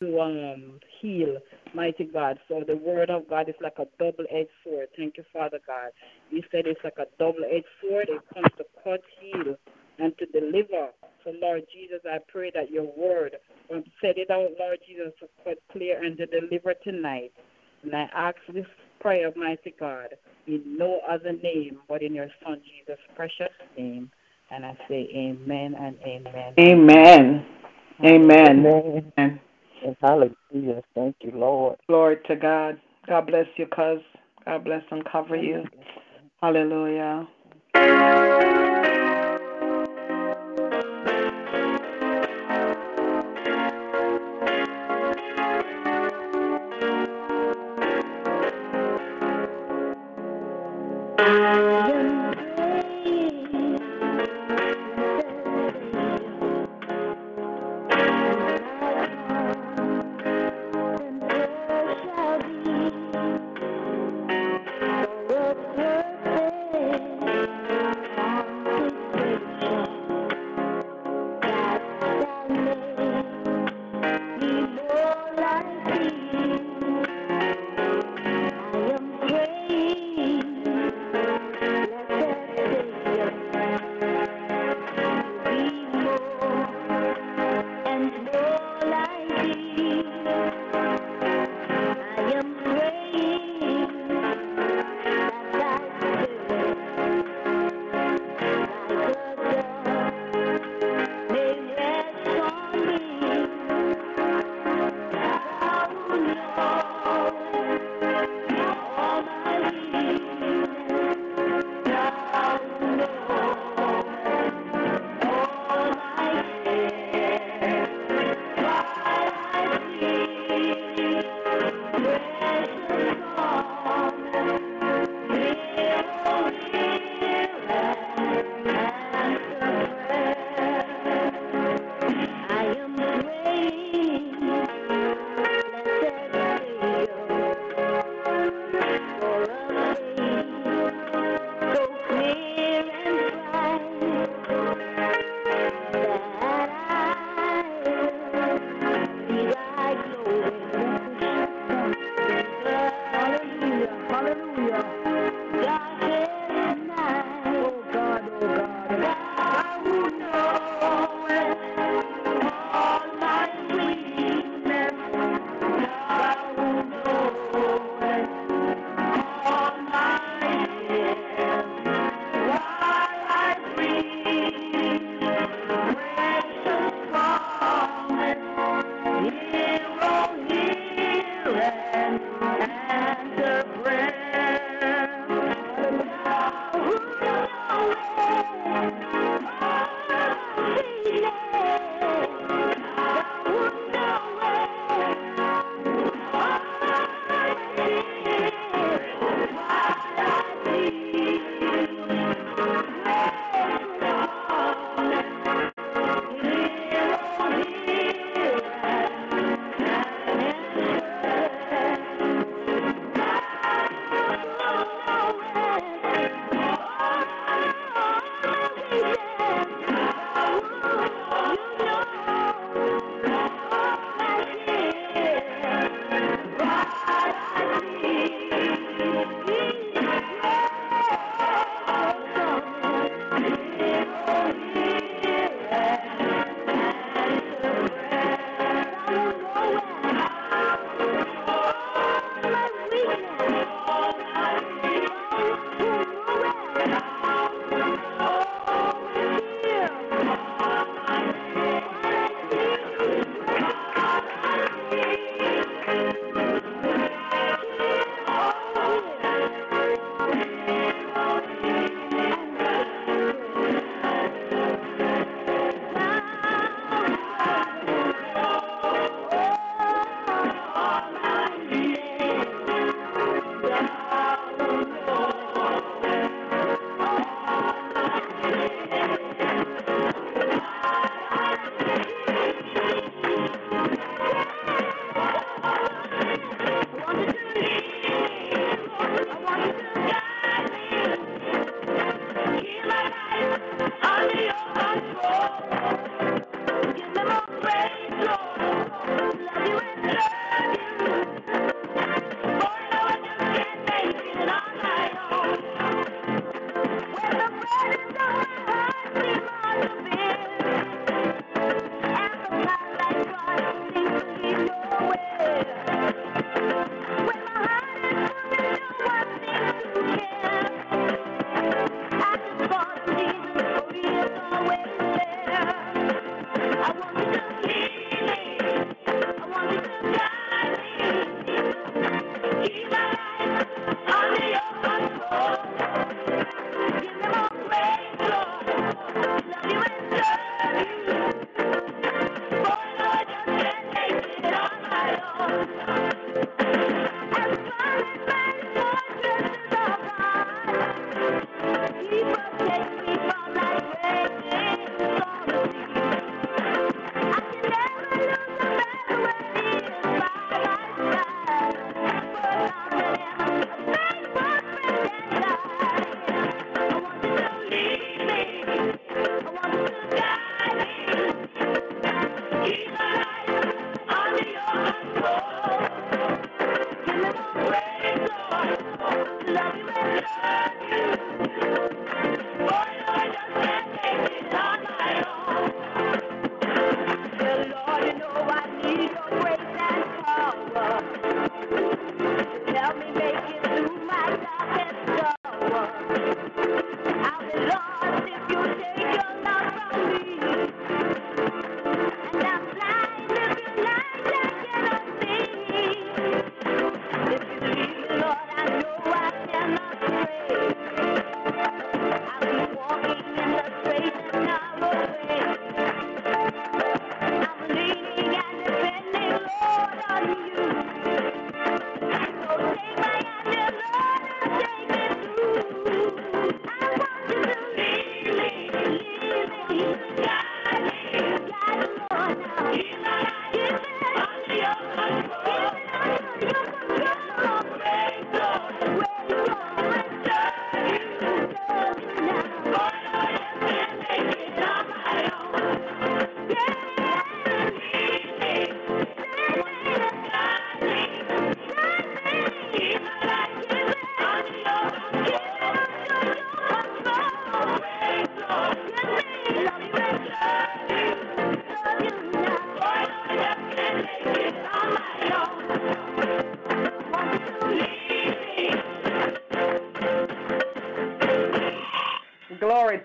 Speaker 6: to um, heal, mighty God. So the word of God is like a double-edged sword. Thank you, Father God. You said it's like a double-edged sword. It comes to cut, heal, and to deliver. So, Lord Jesus, I pray that your word, um, set it out, Lord Jesus, to cut clear and to deliver tonight. And I ask this prayer, mighty God, in no other name but in your Son, Jesus' precious name. And I say amen and amen.
Speaker 2: Amen.
Speaker 7: Amen.
Speaker 8: Amen. And hallelujah. Thank you, Lord.
Speaker 7: Glory to God. God bless you, cuz. God bless and cover you. Hallelujah.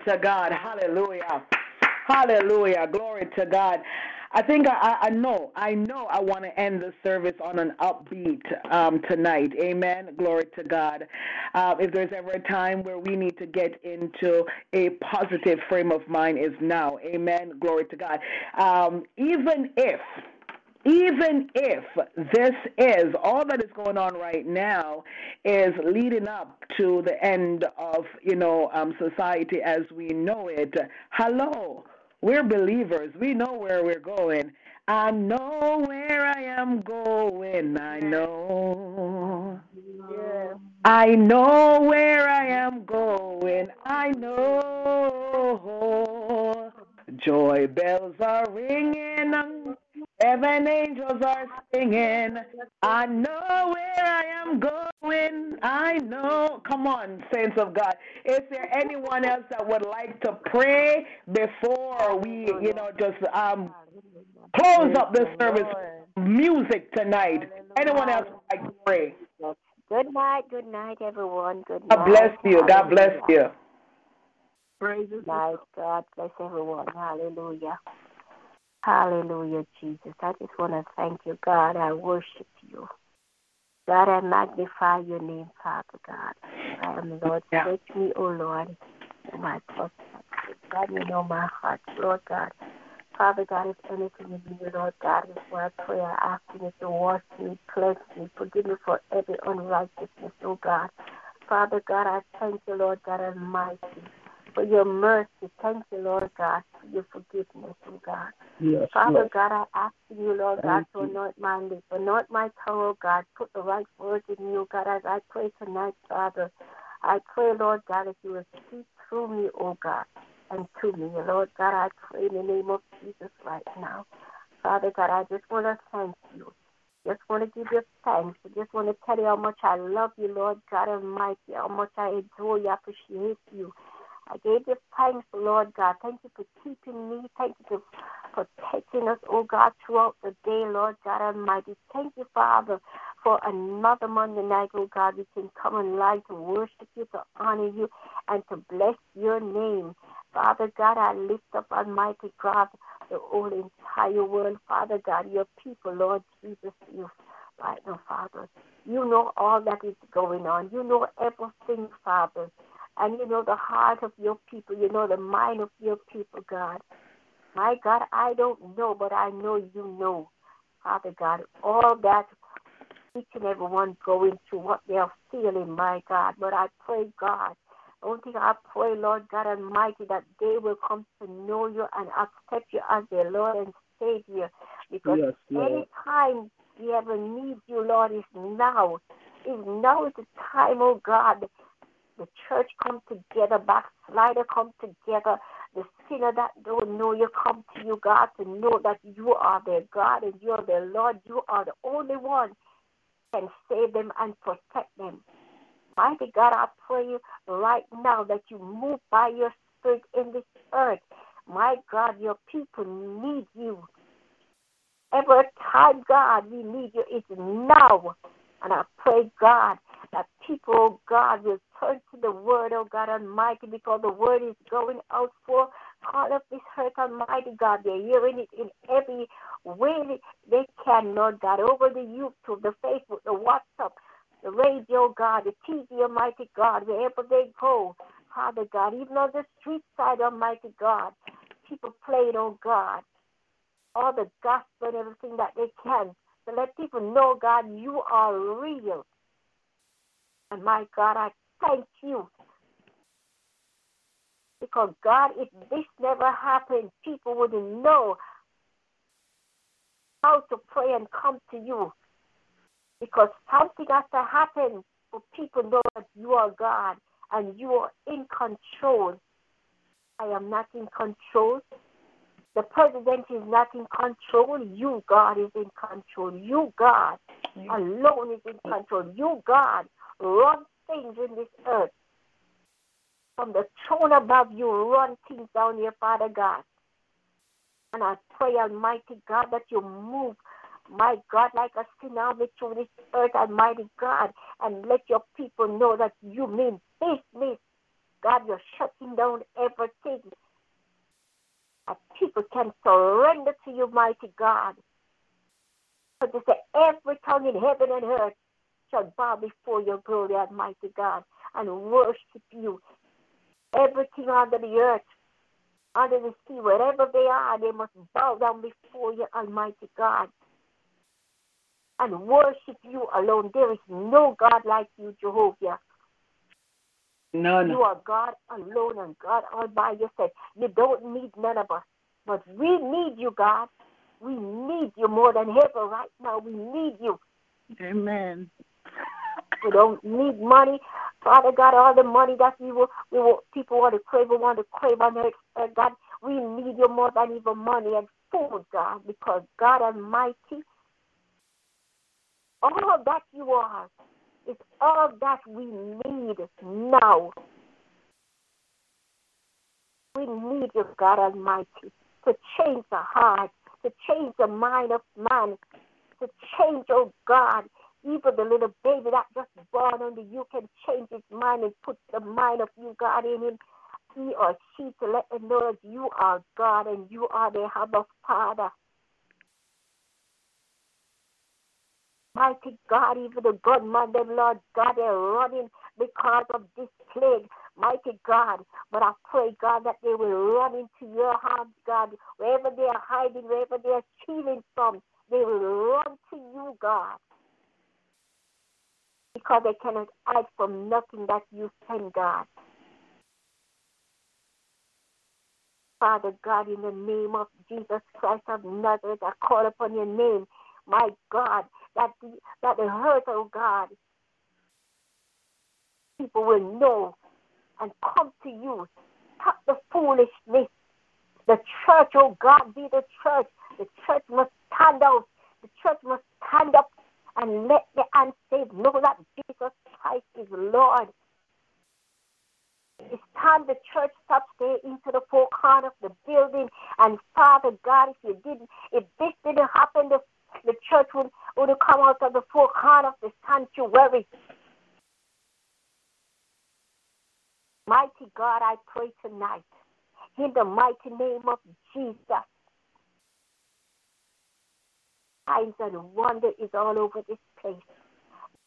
Speaker 2: To God. Hallelujah. Hallelujah. Glory to God. I think I, I know, I know I want to end the service on an upbeat um, tonight. Amen. Glory to God. Uh, if there's ever a time where we need to get into a positive frame of mind, is now. Amen. Glory to God. Um, even if even if this is all that is going on right now is leading up to the end of you know um, society as we know it. Hello we're believers. We know where we're going. I know where i am going. I know. I know where i am going. I know. Joy bells are ringing Heaven angels are singing. I know where I am going. I know. Come on, saints of God. Is there anyone else that would like to pray before we, you know, just um close up the service music tonight? Anyone else would like to pray?
Speaker 9: Good night, good night, everyone. Good night.
Speaker 2: God bless you. God bless you.
Speaker 5: Praise
Speaker 9: night. God bless everyone. Hallelujah. Hallelujah, Jesus. I just want to thank you, God. I worship you. God, I magnify your name, Father God. I am Lord. Search me, O Lord, oh, my thoughts. God, you know my heart, Lord God. Father God, if anything in me, Lord God, is my prayer, asking you to wash me, cleanse me, forgive me for every unrighteousness, oh God. Father God, I thank you, Lord God Almighty, for your mercy. Thank you, Lord God, for your forgiveness, oh God.
Speaker 3: Yes,
Speaker 9: Father
Speaker 3: Lord.
Speaker 9: God, I ask you, Lord God, to anoint my lips, anoint my tongue, oh God, put the right words in you, oh God, as I pray tonight, Father. I pray, Lord God, that you will speak through me, oh God, and to me. Lord God, I pray in the name of Jesus right now. Father God, I just want to thank you. Just want to give you thanks. I just want to tell you how much I love you, Lord God Almighty, how much I adore you, appreciate you. I gave you thanks, Lord God. Thank you for keeping me. Thank you for protecting us, oh God, throughout the day, Lord God Almighty. Thank you, Father, for another Monday night, oh God. We can come and lie to worship you, to honor you, and to bless your name. Father God, I lift up Almighty God, the whole entire world, Father God, your people, Lord Jesus, you right now, Father. You know all that is going on. You know everything, Father. And you know the heart of your people. You know the mind of your people, God. My God, I don't know, but I know you know, Father God, all that each and every one going through, what they are feeling, my God. But I pray, God, only thing I pray, Lord God Almighty, that they will come to know you and accept you as their Lord and Savior. Because
Speaker 3: Yes,
Speaker 9: any time we ever need you, Lord, is now. Is now is the time, oh God. The church come together, backslider come together. The sinner that don't know you come to you, God, to know that you are their God and you are their Lord. You are the only one can save them and protect them. Mighty God, I pray you right now that you move by your spirit in this earth. My God, your people need you. Every time, God, we need you. It's now. And I pray, God, that people, oh God, will turn to the word, oh God Almighty, because the word is going out for all of this hurt, Almighty God. They're hearing it in every way they can, Lord God, over the YouTube, the Facebook, the WhatsApp, the radio, God, the TV, Almighty God, wherever they go. Father God, even on the street side, Almighty God, people play it, oh God, all the gospel and everything that they can to let people know, God, you are real. And my God, I thank you. Because, God, if this never happened, people wouldn't know how to pray and come to you. Because something has to happen for people know that you are God and you are in control. I am not in control. The president is not in control. You, God, is in control. You, God, alone is in control. You, God, run things in this earth. From the throne above you, run things down here, Father God. And I pray, Almighty God, that you move, my God, like a tsunami through this earth, Almighty God, and let your people know that you mean business. God, you're shutting down everything. That people can surrender to you, mighty God. But they say, every tongue in heaven and earth shall bow before your glory, Almighty God, and worship you. Everything under the earth, under the sea, wherever they are, they must bow down before you, Almighty God, and worship you alone. There is no God like you, Jehovah.
Speaker 2: None.
Speaker 9: You are God alone and God all by yourself. You don't need none of us. But we need you, God. We need you more than ever right now. We need you.
Speaker 5: Amen.
Speaker 9: We don't need money. Father God, all the money that we will, we will people want to crave, we want to crave on earth, uh, God, we need you more than even money and food, God, because God Almighty, all that you are is all that we need now. We need you, God Almighty, to change the heart, to change the mind of man, to change, oh God, even the little baby that just born under you can change his mind and put the mind of you, God, in him. He or she to let them know that you are God and you are the their Abba Father. Mighty God, even the good man, them Lord God, they're running because of this plague. Mighty God, but I pray, God, that they will run into your arms, God, wherever they are hiding, wherever they are stealing from, they will run to you, God because they cannot hide from nothing that you send, God. Father God, in the name of Jesus Christ of Nazareth, I call upon your name, my God, that the, that the hurt, oh God, people will know and come to you. Stop the foolishness. The church, oh God, be the church. The church must stand out. The church must stand up and let the unsaved know that Jesus Christ is Lord. It's time the church stops staying into the four corners of the building. And Father God, if you didn't, if this didn't happen, the, the church would, would come out of the four corners of the sanctuary. Mighty God, I pray tonight in the mighty name of Jesus. Signs and wonder is all over this place.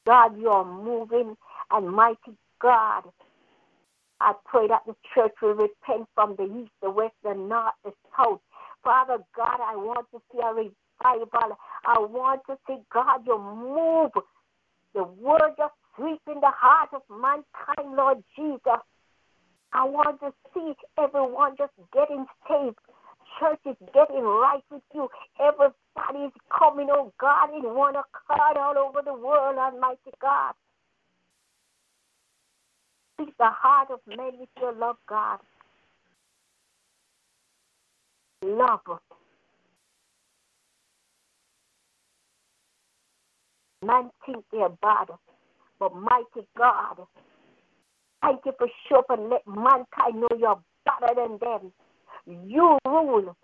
Speaker 9: God, you are moving, and mighty God, I pray that the church will repent from the east, the west, the north, the south. Father God, I want to see a revival. I want to see God, you move. The word just sweep in the heart of mankind, Lord Jesus. I want to see everyone just getting saved. Church is getting right with you. Everybody is coming, oh God, in one accord all over the world, Almighty God. Speak the heart of men with your love, God. Love. Man think they're bad, but mighty God, thank you for sure and let mankind know you're better than them. You rule,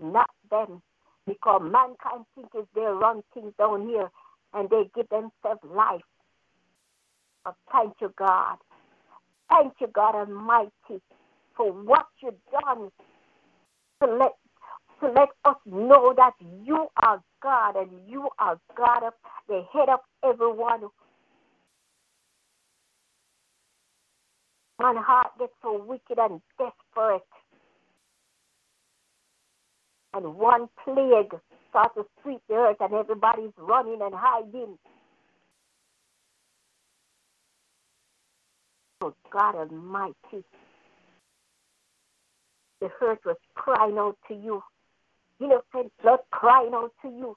Speaker 9: not them. Because mankind thinks they run things down here and they give themselves life. But thank you, God. Thank you, God Almighty, for what you've done to let to let us know that you are God and you are God of the head of everyone. My heart gets so wicked and desperate. And one plague starts to sweep the earth and everybody's running and hiding. Oh God Almighty. The earth was crying out to you. Innocent blood crying out to you.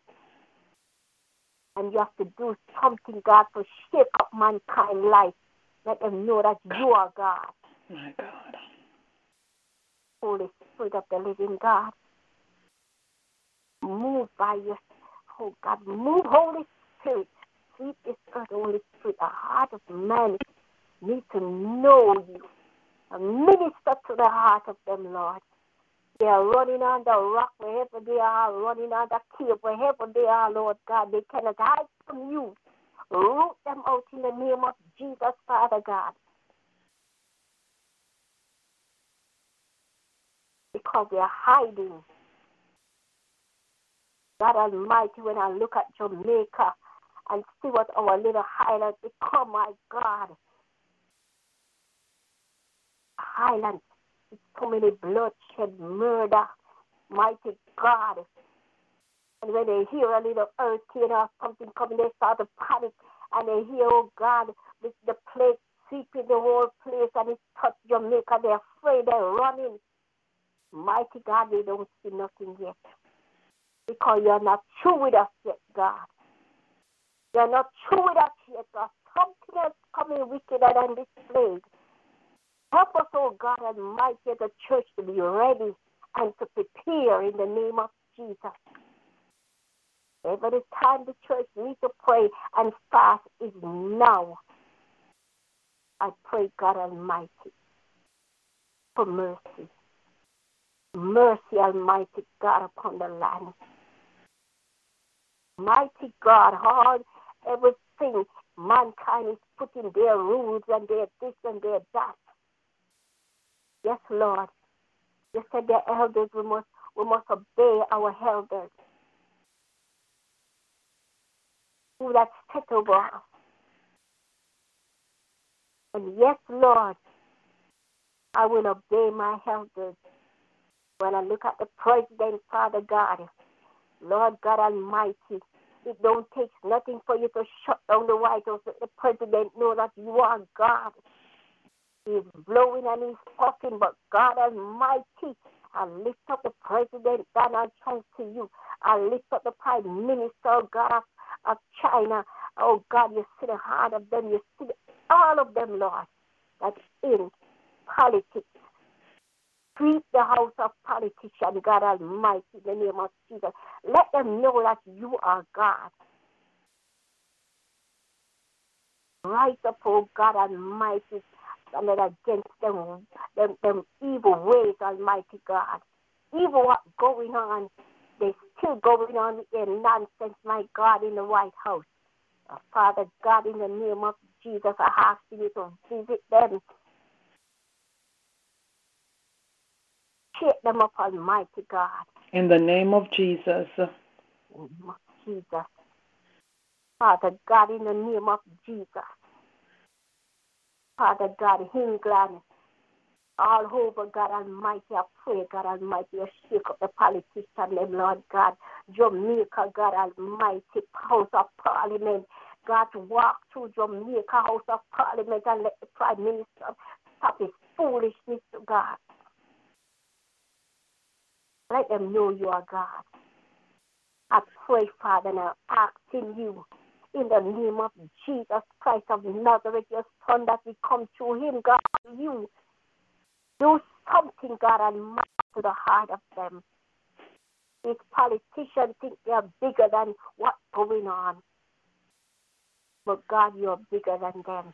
Speaker 9: And you have to do something, God, to shake up mankind life. Let them know that you are God.
Speaker 2: My God.
Speaker 9: Holy Spirit of the living God. Move by your, oh God, move, Holy Spirit. Sweep this earth, Holy Spirit. The heart of man needs to know you. And minister to the heart of them, Lord. They are running on the rock wherever they are, running on the cave wherever they are, Lord God. They cannot hide from you. Root them out in the name of Jesus, Father God. because they're hiding. God Almighty, when I look at Jamaica and see what our little highlands become, my God. Highlands, many bloodshed, murder, mighty God. And when they hear a little earthquake or something coming, they start to panic. And they hear, oh God, with the plague sweeping the whole place and it touched Jamaica. They're afraid, they're running. Mighty God, they don't see nothing yet. Because you're not true with us yet, God. You're not true with us yet, God. Something else coming wickeder than this plague. Help us, oh God Almighty, the church to be ready and to prepare in the name of Jesus. Every time the church needs to pray and fast is now. I pray, God Almighty, for mercy. Mercy, Almighty God, upon the land. Mighty God, all everything mankind is putting their rules and their this and their that. Yes, Lord. You said the elders, we must we must obey our elders. Who that set over us. And yes, Lord, I will obey my elders. When I look at the president, Father God, Lord God Almighty, it don't take nothing for you to shut down the White House. The president know that you are God. He's blowing and he's puffing, but God Almighty, I lift up the President Donald Trump to you. I lift up the Prime Minister, oh God of, of China. Oh God, you see the heart of them. You see all of them, Lord, that's in politics. Sweep the house of politicians, God Almighty, in the name of Jesus. Let them know that you are God. Rise up, oh God Almighty, stand against them, them, them evil ways, Almighty God. Evil going on, they still going on their nonsense, my God, in the White House. Uh, Father God, in the name of Jesus, I ask you to visit them. Shake them up, Almighty God.
Speaker 2: In the name of Jesus.
Speaker 9: In the name of Jesus. Father God, in the name of Jesus. Father God, England, all over, God Almighty, I pray, God Almighty, you shake up the politicians, them, Lord God. Jamaica, God Almighty, House of Parliament. God, walk through Jamaica, House of Parliament, and let the Prime Minister stop his foolishness, to God. Let them know you are God. I pray, Father, now asking you in the name of Jesus Christ of Nazareth, your Son, that we come to him, God, you do something, God, and to the heart of them. These politicians think they're bigger than what's going on. But God, you're bigger than them.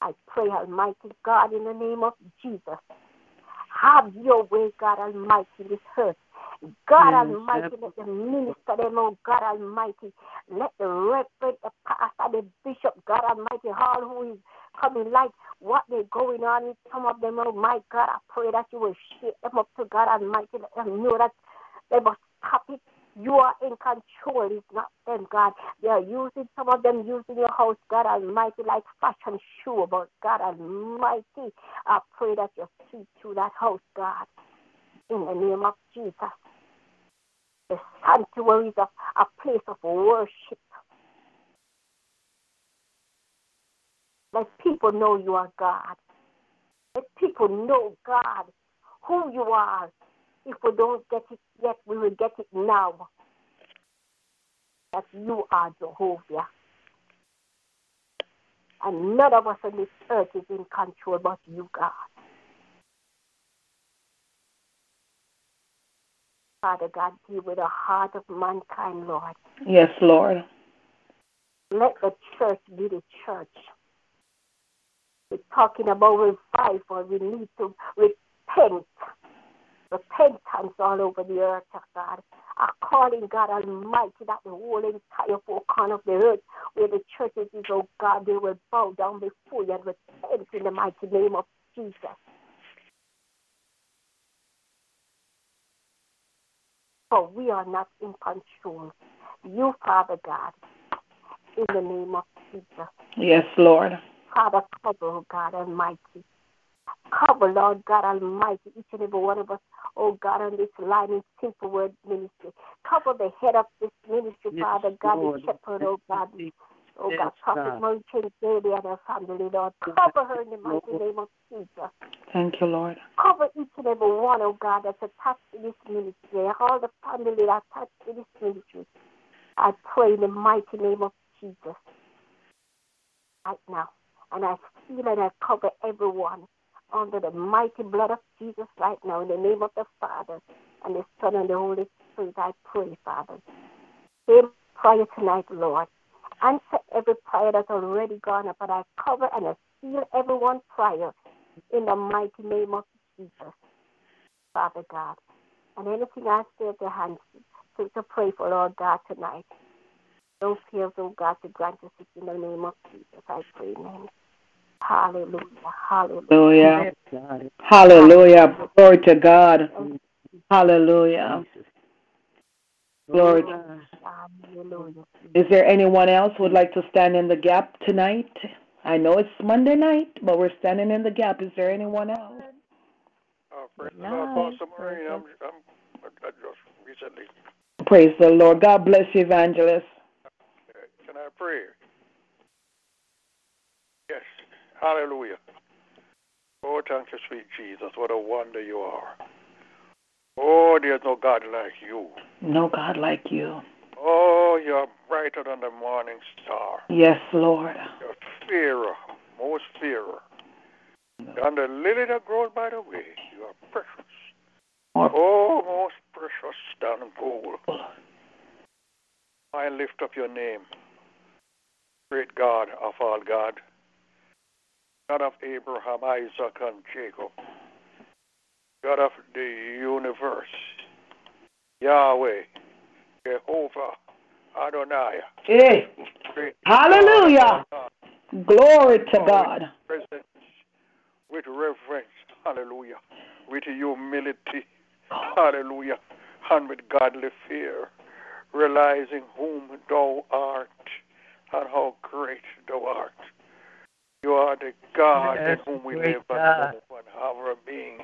Speaker 9: I pray, Almighty God, in the name of Jesus. Have your way, God Almighty, this earth. God Almighty, let the minister them, oh God Almighty. Let the reverend, the pastor, the bishop, God Almighty, all who is coming like what they're going on with some of them, oh my God, I pray that you will shake them up to God Almighty. Let them know that they must stop it. You are in control. It's not them, God. They are using some of them using your house, God Almighty, like fashion show. But God Almighty, I pray that you see through that house, God, in the name of Jesus. The sanctuary is a, a place of worship. Let people know you are God. Let people know, God, who you are. If we don't get it yet, we will get it now. That you are Jehovah. And none of us on this earth is in control but you, God. Father God, deal with the heart of mankind, Lord.
Speaker 2: Yes, Lord.
Speaker 9: Let the church be the church. We're talking about revival. We need to repent. Repentance all over the earth, oh God. I'm calling God Almighty that the whole entire four corner of the earth where the churches is, oh God, they will bow down before you and repent in the mighty name of Jesus. For we are not in control. You, Father God, in the name of Jesus.
Speaker 2: Yes, Lord.
Speaker 9: Father, cover, oh God Almighty. Cover, Lord God Almighty, each and every one of us, oh God, on this line in Simple Word Ministry. Cover the head of this ministry,
Speaker 8: Yes,
Speaker 9: Father God,
Speaker 8: Lord.
Speaker 9: the shepherd, oh God. Oh
Speaker 8: Yes,
Speaker 9: God, Prophet
Speaker 8: God.
Speaker 9: Merchant Daily and her family, Lord. Cover her in the mighty
Speaker 8: Lord.
Speaker 9: name of Jesus.
Speaker 2: Thank you, Lord.
Speaker 9: Cover each and every one, oh God, that's attached to this ministry, all the family that attached to this ministry. I pray in the mighty name of Jesus right now. And I seal and I cover everyone under the mighty blood of Jesus right now. In the name of the Father and the Son and the Holy Spirit, I pray, Father. Same prayer tonight, Lord. Answer every prayer that's already gone up, but I cover and I seal everyone's prayer in the mighty name of Jesus, Father God. And anything I say at your hands to, to pray for, Lord God, tonight. Don't fear, oh God, to grant us it in the name of Jesus. I pray, amen. Hallelujah. Hallelujah.
Speaker 2: Hallelujah.
Speaker 8: God.
Speaker 2: Hallelujah. Glory to God. Oh, hallelujah. Glory.
Speaker 9: Hallelujah.
Speaker 2: Is there anyone else who would like to stand in the gap tonight? I know it's Monday night, but we're standing in the gap. Is there anyone else?
Speaker 10: Uh, praise the Lord, Maureen. I'm, I'm, I just recently.
Speaker 2: Praise the Lord. God bless you, evangelist.
Speaker 10: Can I pray? Yes. Hallelujah. Oh, thank you, sweet Jesus. What a wonder you are. Oh, there's no God like you.
Speaker 2: No God like you.
Speaker 10: Oh, you're brighter than the morning star.
Speaker 2: Yes, Lord.
Speaker 10: You're fairer, most fairer. And the lily that grows by the way, you are precious.
Speaker 2: More
Speaker 10: Oh, most precious than gold. I lift up your name, great God of all God, God of Abraham, Isaac, and Jacob, God of the universe, Yahweh, Jehovah, Adonai.
Speaker 2: Hey, Hallelujah. Glory to God.
Speaker 10: presence with reverence, hallelujah, with humility, hallelujah, and with godly fear, realizing whom thou art and how great thou art. You are the God
Speaker 8: Yes,
Speaker 10: in whom we live
Speaker 8: God.
Speaker 10: and move and have our being.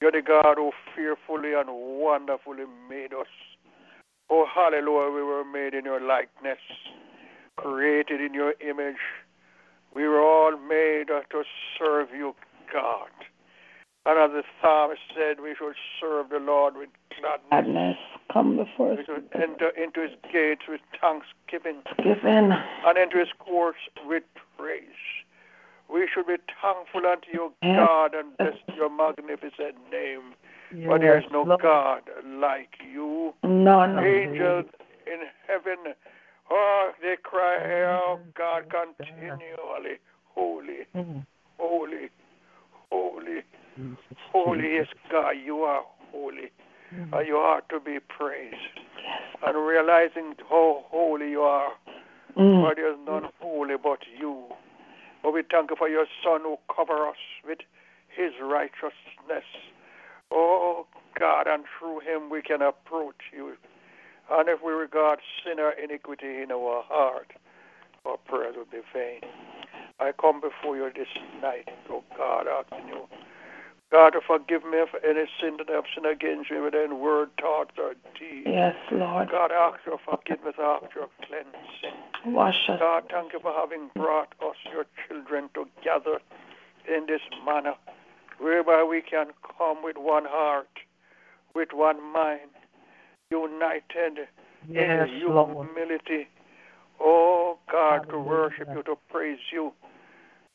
Speaker 10: You're the God who fearfully and wonderfully made us. Oh, hallelujah, we were made in your likeness, created in your image. We were all made to serve you, God. And as the psalmist said, we should serve the Lord with gladness.
Speaker 2: Gladness come before us.
Speaker 10: We should enter into his gates with thanksgiving
Speaker 2: Given.
Speaker 10: and into his courts with praise. We should be thankful unto
Speaker 2: your
Speaker 10: God, and bless your magnificent name. For there is no
Speaker 8: Lord.
Speaker 10: God like you.
Speaker 2: None.
Speaker 10: Angels in heaven, oh, they cry, oh, God, continually, holy,
Speaker 8: Mm.
Speaker 10: holy, holy, holy is God. You are holy,
Speaker 8: Mm.
Speaker 10: and you are to be praised. And realizing how holy you are, for
Speaker 2: Mm.
Speaker 10: there is none holy but you. But we thank you for your Son who cover us with his righteousness. Oh God, and through him we can approach you. And if we regard sin or iniquity in our heart, our prayers will be vain. I come before you this night, oh God, asking you, God, to forgive me for any sin that I've sinned against you, whether in word, thought, or deed.
Speaker 2: Yes, Lord.
Speaker 10: God, ask your forgiveness, ask your cleansing.
Speaker 2: Wash us.
Speaker 10: God, thank you for having brought us, your children, together in this manner, whereby we can come with one heart, with one mind, united
Speaker 8: Yes,
Speaker 10: in
Speaker 8: Lord.
Speaker 10: humility. Oh, God, to worship you, to praise you,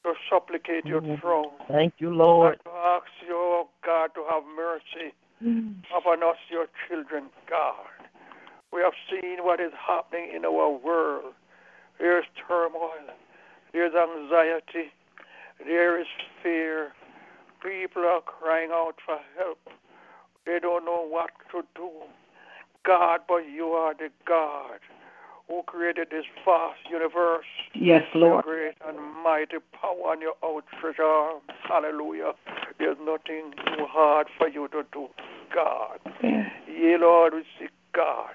Speaker 10: to supplicate your
Speaker 8: Mhm.
Speaker 10: throne,
Speaker 8: Thank you, Lord.
Speaker 10: and to ask you, oh, God, to have mercy
Speaker 8: Mm.
Speaker 10: upon us, your children, God. We have seen what is happening in our world. There's turmoil, there's anxiety, there is fear. People are crying out for help. They don't know what to do. God, but you are the God who created this vast universe.
Speaker 2: Yes, Lord.
Speaker 10: Your great and mighty power and your outstretched arms. Hallelujah. There's nothing too hard for you to do.
Speaker 11: God. Yea, Lord, we see God.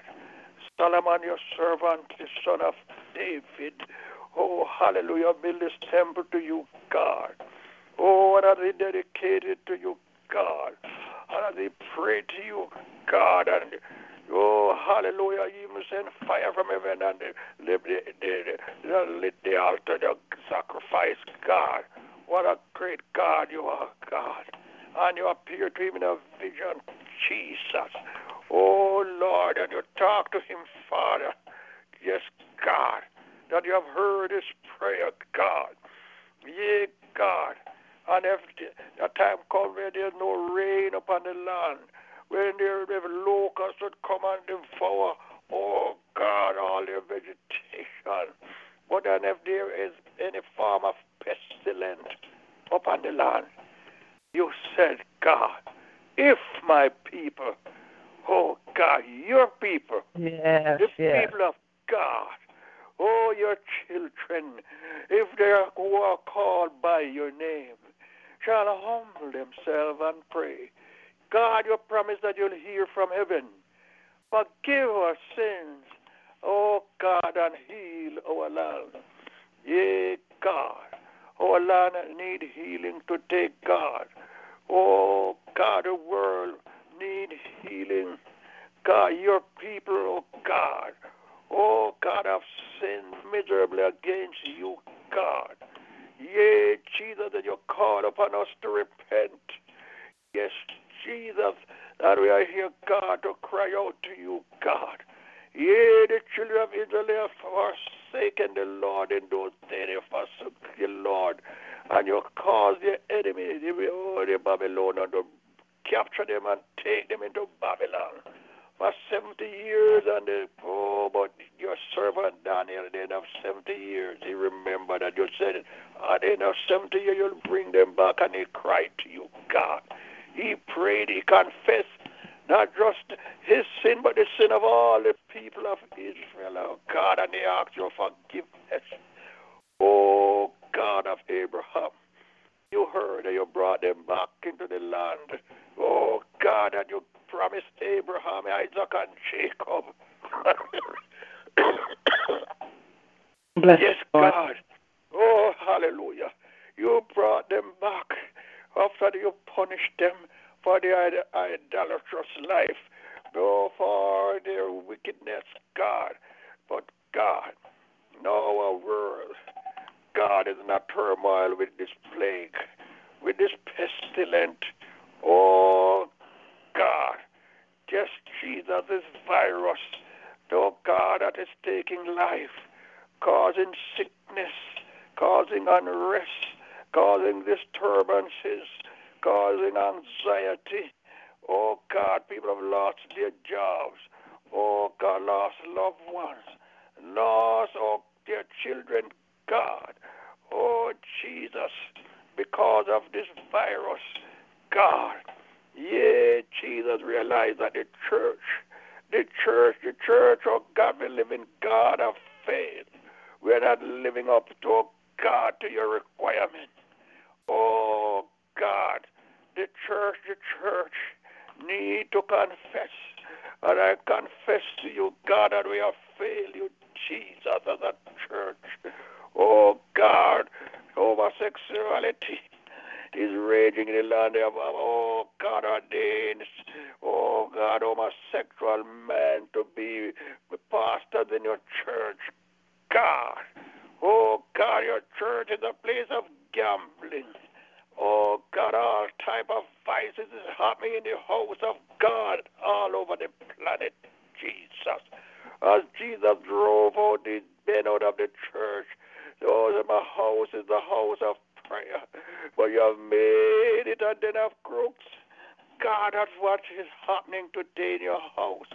Speaker 11: Solomon, your servant, the son of David. Oh, hallelujah. Build this temple to you, God. Oh, and as they dedicated to you, God. And they pray to you, God. And Oh, hallelujah. You even send fire from heaven and lit the, the, the, lit the altar, the sacrifice, God. What a great God you are, God. And you appear to him in a vision, Jesus. Oh, Lord, and you talk to him, Father. Yes, God, that you have heard his prayer, God. Yea, God. And if the time comes where there's no rain upon the land, when there the locusts would come and devour, oh God, all their vegetation. But then if there is any form of pestilence upon the land, you said, God, if my people, oh God, your people,
Speaker 6: yes,
Speaker 11: the
Speaker 6: yes.
Speaker 11: people of God, oh your children, if they are who are called by your name, shall humble themselves and pray God, you promise that you'll hear from heaven. Forgive our sins, oh God, and heal our land. Yea, God, our land need healing today, God. Oh God, the world need healing. God, your people, oh God, oh God, have sinned miserably against you, God. Yea, Jesus, that you call upon us to repent. Yes, Jesus, that we are here, God, to cry out to you, God. Yea, the children of Israel have forsaken the Lord in those days. They forsook the Lord. And you caused the enemy, the, the Babylonian, to capture them and take them into Babylon for 70 years. And they, oh, but your servant Daniel, at the end of 70 years, he remembered that you said, at the end of 70 years, you'll bring them back. And he cried to you, God. He prayed, he confessed not just his sin, but the sin of all the people of Israel, oh God, and he asked your forgiveness. Oh God of Abraham, you heard that you brought them back into the land. Oh God, and you promised Abraham, Isaac, and Jacob.
Speaker 6: Bless
Speaker 11: yes, God. Oh, hallelujah. You brought them back after you punished them for their idolatrous life, no for their wickedness, God. But God, no our world, God is in a turmoil with this plague, with this pestilent. Oh God, just Jesus, this virus, oh God, that is taking life, causing sickness, causing unrest, causing disturbances, causing anxiety. Oh God, people have lost their jobs. Oh God, lost loved ones. Lost oh, their children, God. Oh Jesus, because of this virus, God. Yeah, Jesus realized that the church, the church, the church, oh God, we live in God of faith. We're not living up to, oh God, to your requirement. Oh God, the church, the church need to confess. And I confess to you, God, that we have failed you, Jesus, as a church. Oh God, homosexuality is raging in the land of oh God ordains oh God oh, homosexual man to be pastors in your church. God. Oh God, your church is a place of gambling. Oh God, all type of is happening in the house of God all over the planet, Jesus. As Jesus drove out the men out of the church, those in my house is the house of prayer. But you have made it a den of crooks. God, that's what is happening today in your house.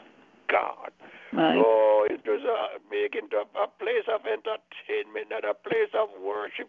Speaker 11: God.
Speaker 6: My.
Speaker 11: Oh, it was uh, making it a, a place of entertainment, not a place of worship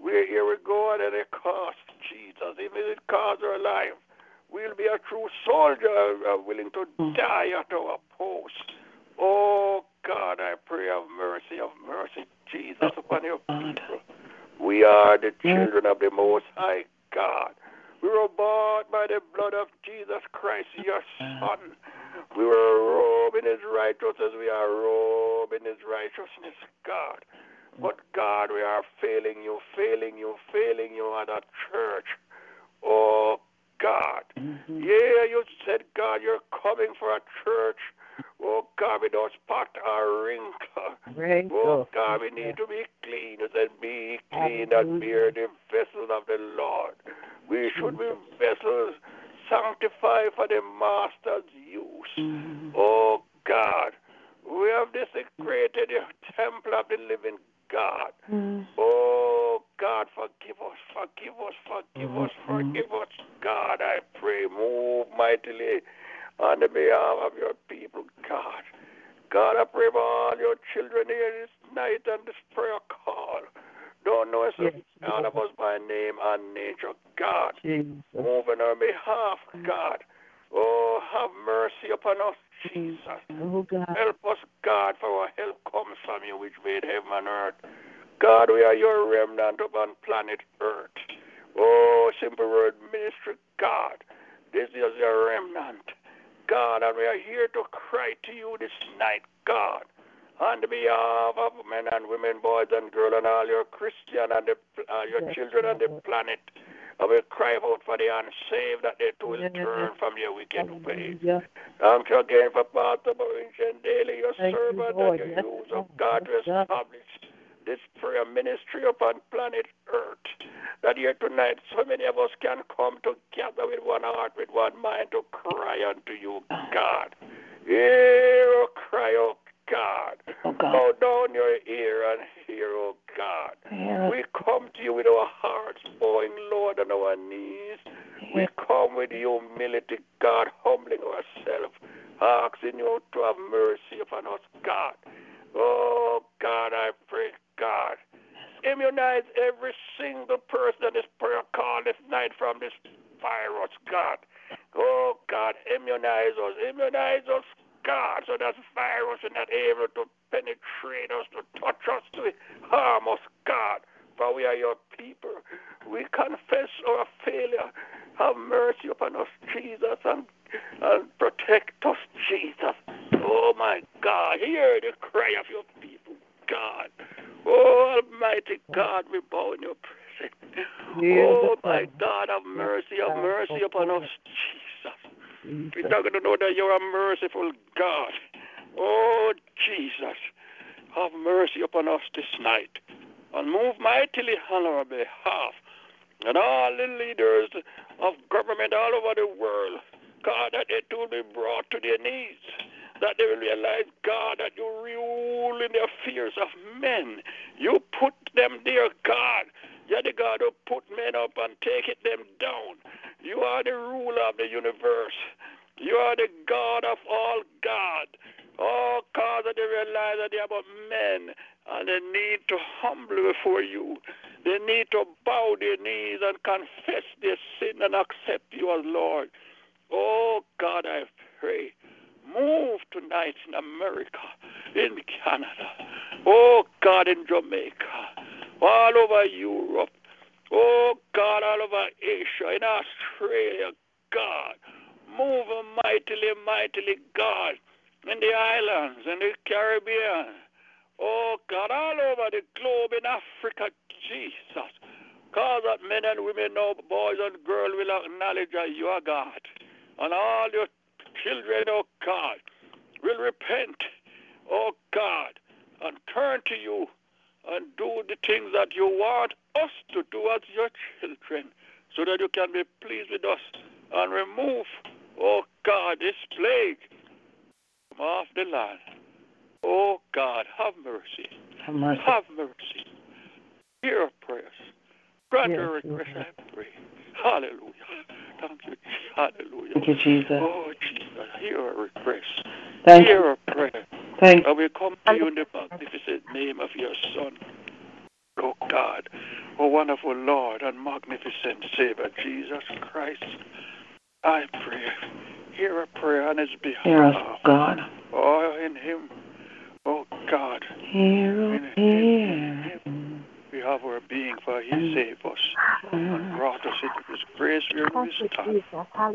Speaker 11: We're irregarded at a cost, Jesus. Even if it costs our life, we'll be a true soldier, uh, willing to hmm. die at our post. Oh, God, I pray of mercy, of mercy, Jesus, oh, upon your people. We are the hmm. children of the Most High God. We were bought by the blood of Jesus Christ, oh, your Son. We were robed in his righteousness. We are robed in his righteousness, God. But God, we are failing you, failing you, failing you at a church. Oh, God. Mm-hmm. Yeah, you said, God, you're coming for a church. Oh, God, we don't spot our wrinkle. Right. Oh, God, we need to be clean and be clean and be the vessels of the Lord. We should be vessels sanctified for the Master's use. Mm-hmm. Oh, God. We have desecrated the temple of the living God. Mm. Oh, God, forgive us, forgive us, forgive mm. us, mm-hmm. forgive us. God, I pray, move mightily on the behalf of your people, God. God, I pray for all your children here this night and this prayer call. Don't know us, yes, all of us by name and nature, God. Jesus. Moving on behalf, mm. God. Oh, have mercy upon us, Jesus. Oh, God. Help us, God, for our help comes from you, which made heaven and earth. God, we are your remnant upon planet earth. Oh, simple word ministry, God. This is your remnant, God, and we are here to cry to you this night, God, on behalf of men and women, boys and girls, and all your Christian and the, uh, your yes, children on the planet. I will cry out for the unsaved that they too will yes. turn from their wicked ways. Thank you again for Pastor Maurice Daily, your Thank servant, you, and your yes. use of God to establish this prayer ministry upon planet Earth. That here tonight, so many of us can come together with one heart, with one mind to cry unto you, God. Hear cry, oh God. Oh God. Bow down your ear and hear, oh God. We come to you with our hearts bowing, Lord, on our knees. We come with humility, God, humbling ourselves, asking you to have mercy upon us, God. Oh God, I pray, God. Immunize every single person on this prayer call this night from this virus, God. Oh, God, immunize us. Immunize us, God, so that virus is not able to penetrate us, to touch us, to harm us, God. For we are your people. We confess our failure. Have mercy upon us, Jesus, and, and protect us, Jesus. Oh, my God, hear the cry of your people, God. Oh, Almighty God, we bow in your presence. Oh, my God, have mercy, have mercy upon us, Jesus. We're not going to know that you're a merciful God. Oh, Jesus, have mercy upon us this night and move mightily on our behalf. And all the leaders of government all over the world, God, that they too be brought to their knees that they will realize, God, that you rule in the affairs of men. You put them there, God. You're the God who put men up and take them down. You are the ruler of the universe. You are the God of all God. Oh, God, that they realize that they are but men and they need to humble before you. They need to bow their knees and confess their sin and accept you as Lord. Oh, God, I pray Move tonight in America, in Canada, oh God, in Jamaica, all over Europe, oh God, all over Asia, in Australia, God. Move mightily, mightily, God, in the islands, in the Caribbean, oh God, all over the globe, in Africa, Jesus. Cause that men and women know, boys and girls will acknowledge that you are God. And all your children, oh God, will repent, oh God, and turn to you and do the things that you want us to do as your children, so that you can be pleased with us and remove, oh God, this plague from off the land. Oh God, have mercy.
Speaker 2: Have mercy.
Speaker 11: Have mercy. Hear our prayers. Grant yes, our request, I pray. Hallelujah. Thank you. Hallelujah.
Speaker 2: Thank you, Jesus.
Speaker 11: Oh, Jesus. Hear our request.
Speaker 2: Thank
Speaker 11: Hear our prayer.
Speaker 2: Thank
Speaker 11: And we come to you in the magnificent name of your Son. Oh, God. Oh, wonderful Lord and magnificent Savior, Jesus Christ. I pray. Hear a prayer on his behalf.
Speaker 2: Hear us, God.
Speaker 11: Oh, in him. Oh, God.
Speaker 2: Hear, in, in, in him
Speaker 11: we have our being, for He saved us and brought us into His grace where we stand.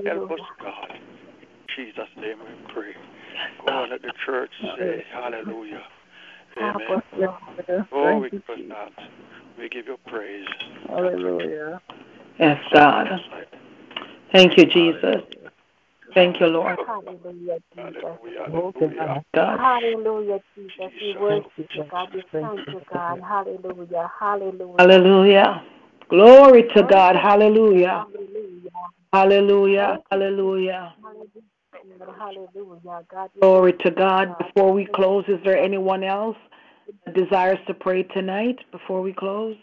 Speaker 11: Help us, God. In Jesus' name we pray. Oh, let the church say hallelujah. Amen. Oh, we give thanks. We give you praise.
Speaker 5: Hallelujah.
Speaker 2: Yes, God. Thank you, Jesus. Thank you, Lord.
Speaker 9: Hallelujah, Jesus.
Speaker 11: Hallelujah.
Speaker 2: God.
Speaker 9: Hallelujah, Jesus. We worship you, God. We thank you, God. Hallelujah. Hallelujah.
Speaker 2: Hallelujah. Glory to God. Hallelujah. Hallelujah. Hallelujah.
Speaker 9: Hallelujah. God.
Speaker 2: Glory to God. Before we close, is there anyone else that desires to pray tonight before we close?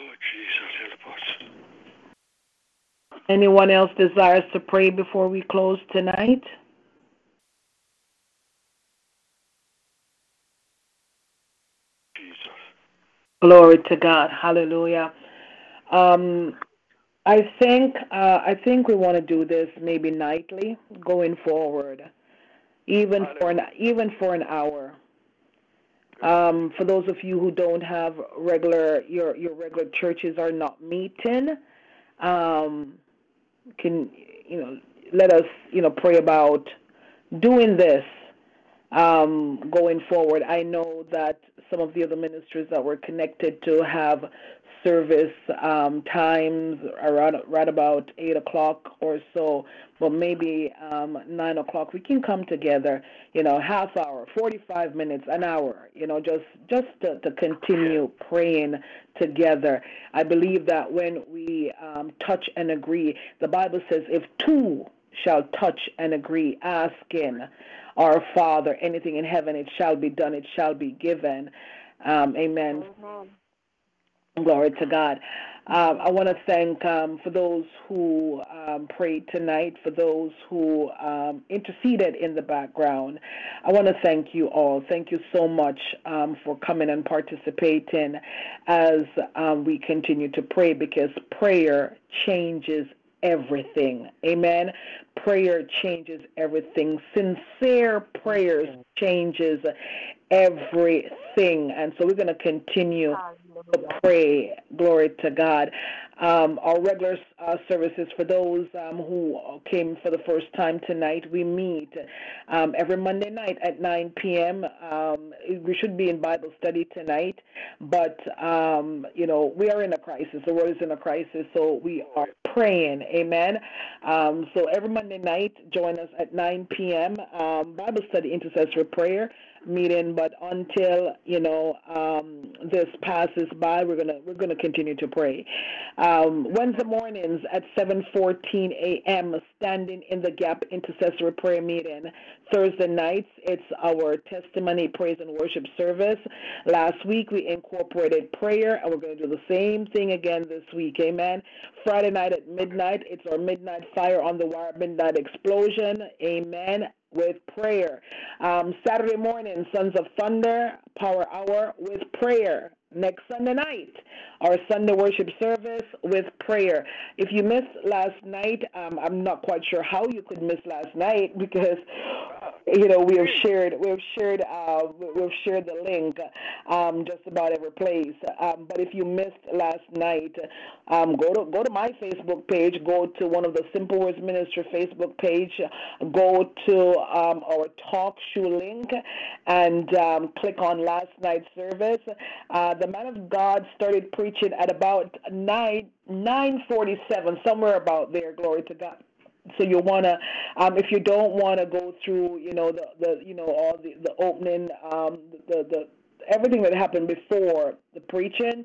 Speaker 11: Oh, Jesus, help us.
Speaker 2: Anyone else desires to pray before we close tonight?
Speaker 11: Jesus.
Speaker 2: Glory to God. Hallelujah. Um, I think uh, I think we want to do this maybe nightly going forward, even for an even for an hour. Um, for those of you who don't have regular, your your regular churches are not meeting. Um, can you know? Let us you know pray about doing this um, going forward. I know that some of the other ministries that we're connected to have service um, times around right about eight o'clock or so, but maybe um, nine o'clock we can come together. You know, half hour, forty-five minutes, an hour. You know, just just to, to continue praying together. I believe that when we um, touch and agree, the Bible says, if two shall touch and agree, asking our Father anything in heaven, it shall be done, it shall be given. Um, amen.
Speaker 9: Amen.
Speaker 2: Glory to God. Um, I want to thank um, for those who um, prayed tonight, for those who um, interceded in the background. I want to thank you all. Thank you so much um, for coming and participating as um, we continue to pray because prayer changes everything. Amen. Prayer changes everything. Sincere prayers changes everything. And so we're going to continue pray. Glory to God. Um, our regular uh, services for those um, who came for the first time tonight, we meet um, every Monday night at 9 p.m. Um, we should be in Bible study tonight, but um, you know we are in a crisis. The world is in a crisis, so we are praying. Amen. Um, so every Monday night, join us at 9 p.m. Bible study, intercessory prayer meeting, but until you know um, this passes by, we're gonna we're gonna continue to pray. Um, Wednesday mornings at 7:14 a.m. Standing in the Gap intercessory prayer meeting. Thursday nights, it's our testimony, praise, and worship service. Last week we incorporated prayer, and we're to do the same thing again this week. Amen. Friday night at midnight, it's our midnight fire on the wire, midnight explosion. Amen with prayer. Um, Saturday morning, Sons of Thunder, Power Hour with prayer. Next Sunday night, our Sunday worship service with prayer. If you missed last night, um, I'm not quite sure how you could miss last night (laughs) because you know we have shared we have shared uh, we've shared the link um, just about every place. Um, but if you missed last night, um, go to go to my Facebook page, go to one of the Simple Words Ministry Facebook page, go to um, our talk show link, and um, click on last night's service. Uh, the man of God started preaching at about nine nine forty seven, somewhere about there. Glory to God so you want to um, if you don't want to go through you know the, the you know all the the opening um, the the everything that happened before the preaching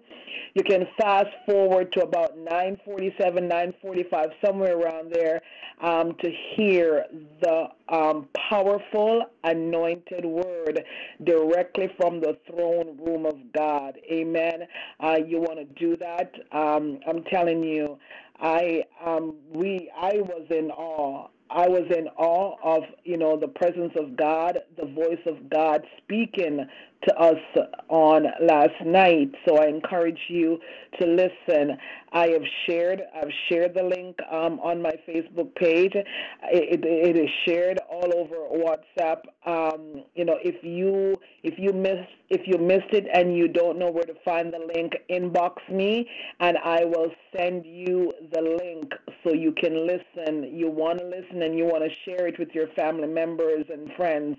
Speaker 2: you can fast forward to about 947 945 somewhere around there um, to hear the um, powerful anointed word directly from the throne room of god. Amen. Uh, you want to do that? Um, i'm telling you i um, we i was in awe. I was in awe of, you know, the presence of God, the voice of God speaking to us on last night. So I encourage you to listen. I have shared I've shared the link um, on my Facebook page. It, it, it is shared all over WhatsApp. Um, you know, if you if you missed if you missed it and you don't know where to find the link, inbox me and I will send you the link so you can listen. You want to listen and you want to share it with your family members and friends.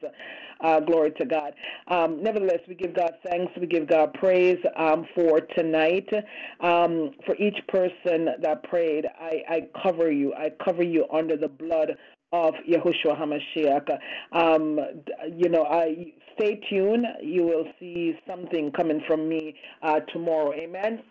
Speaker 2: Uh, glory to God. Um, nevertheless, we give God thanks. We give God praise um, for tonight. Um, for each person that prayed, I, I cover you. I cover you under the blood of Yahushua HaMashiach. Um, you know, I stay tuned. You will see something coming from me uh, tomorrow. Amen.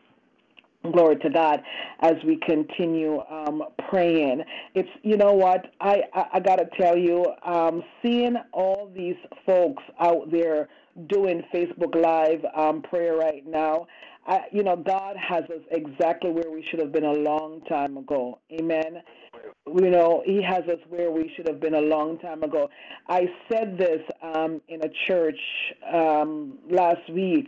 Speaker 2: Glory to God as we continue um, praying. It's you know what I I, I got to tell you, um, seeing all these folks out there doing Facebook Live um, prayer right now. I, you know, God has us exactly where we should have been a long time ago. Amen. You know, He has us where we should have been a long time ago. I said this um, in a church um, last week,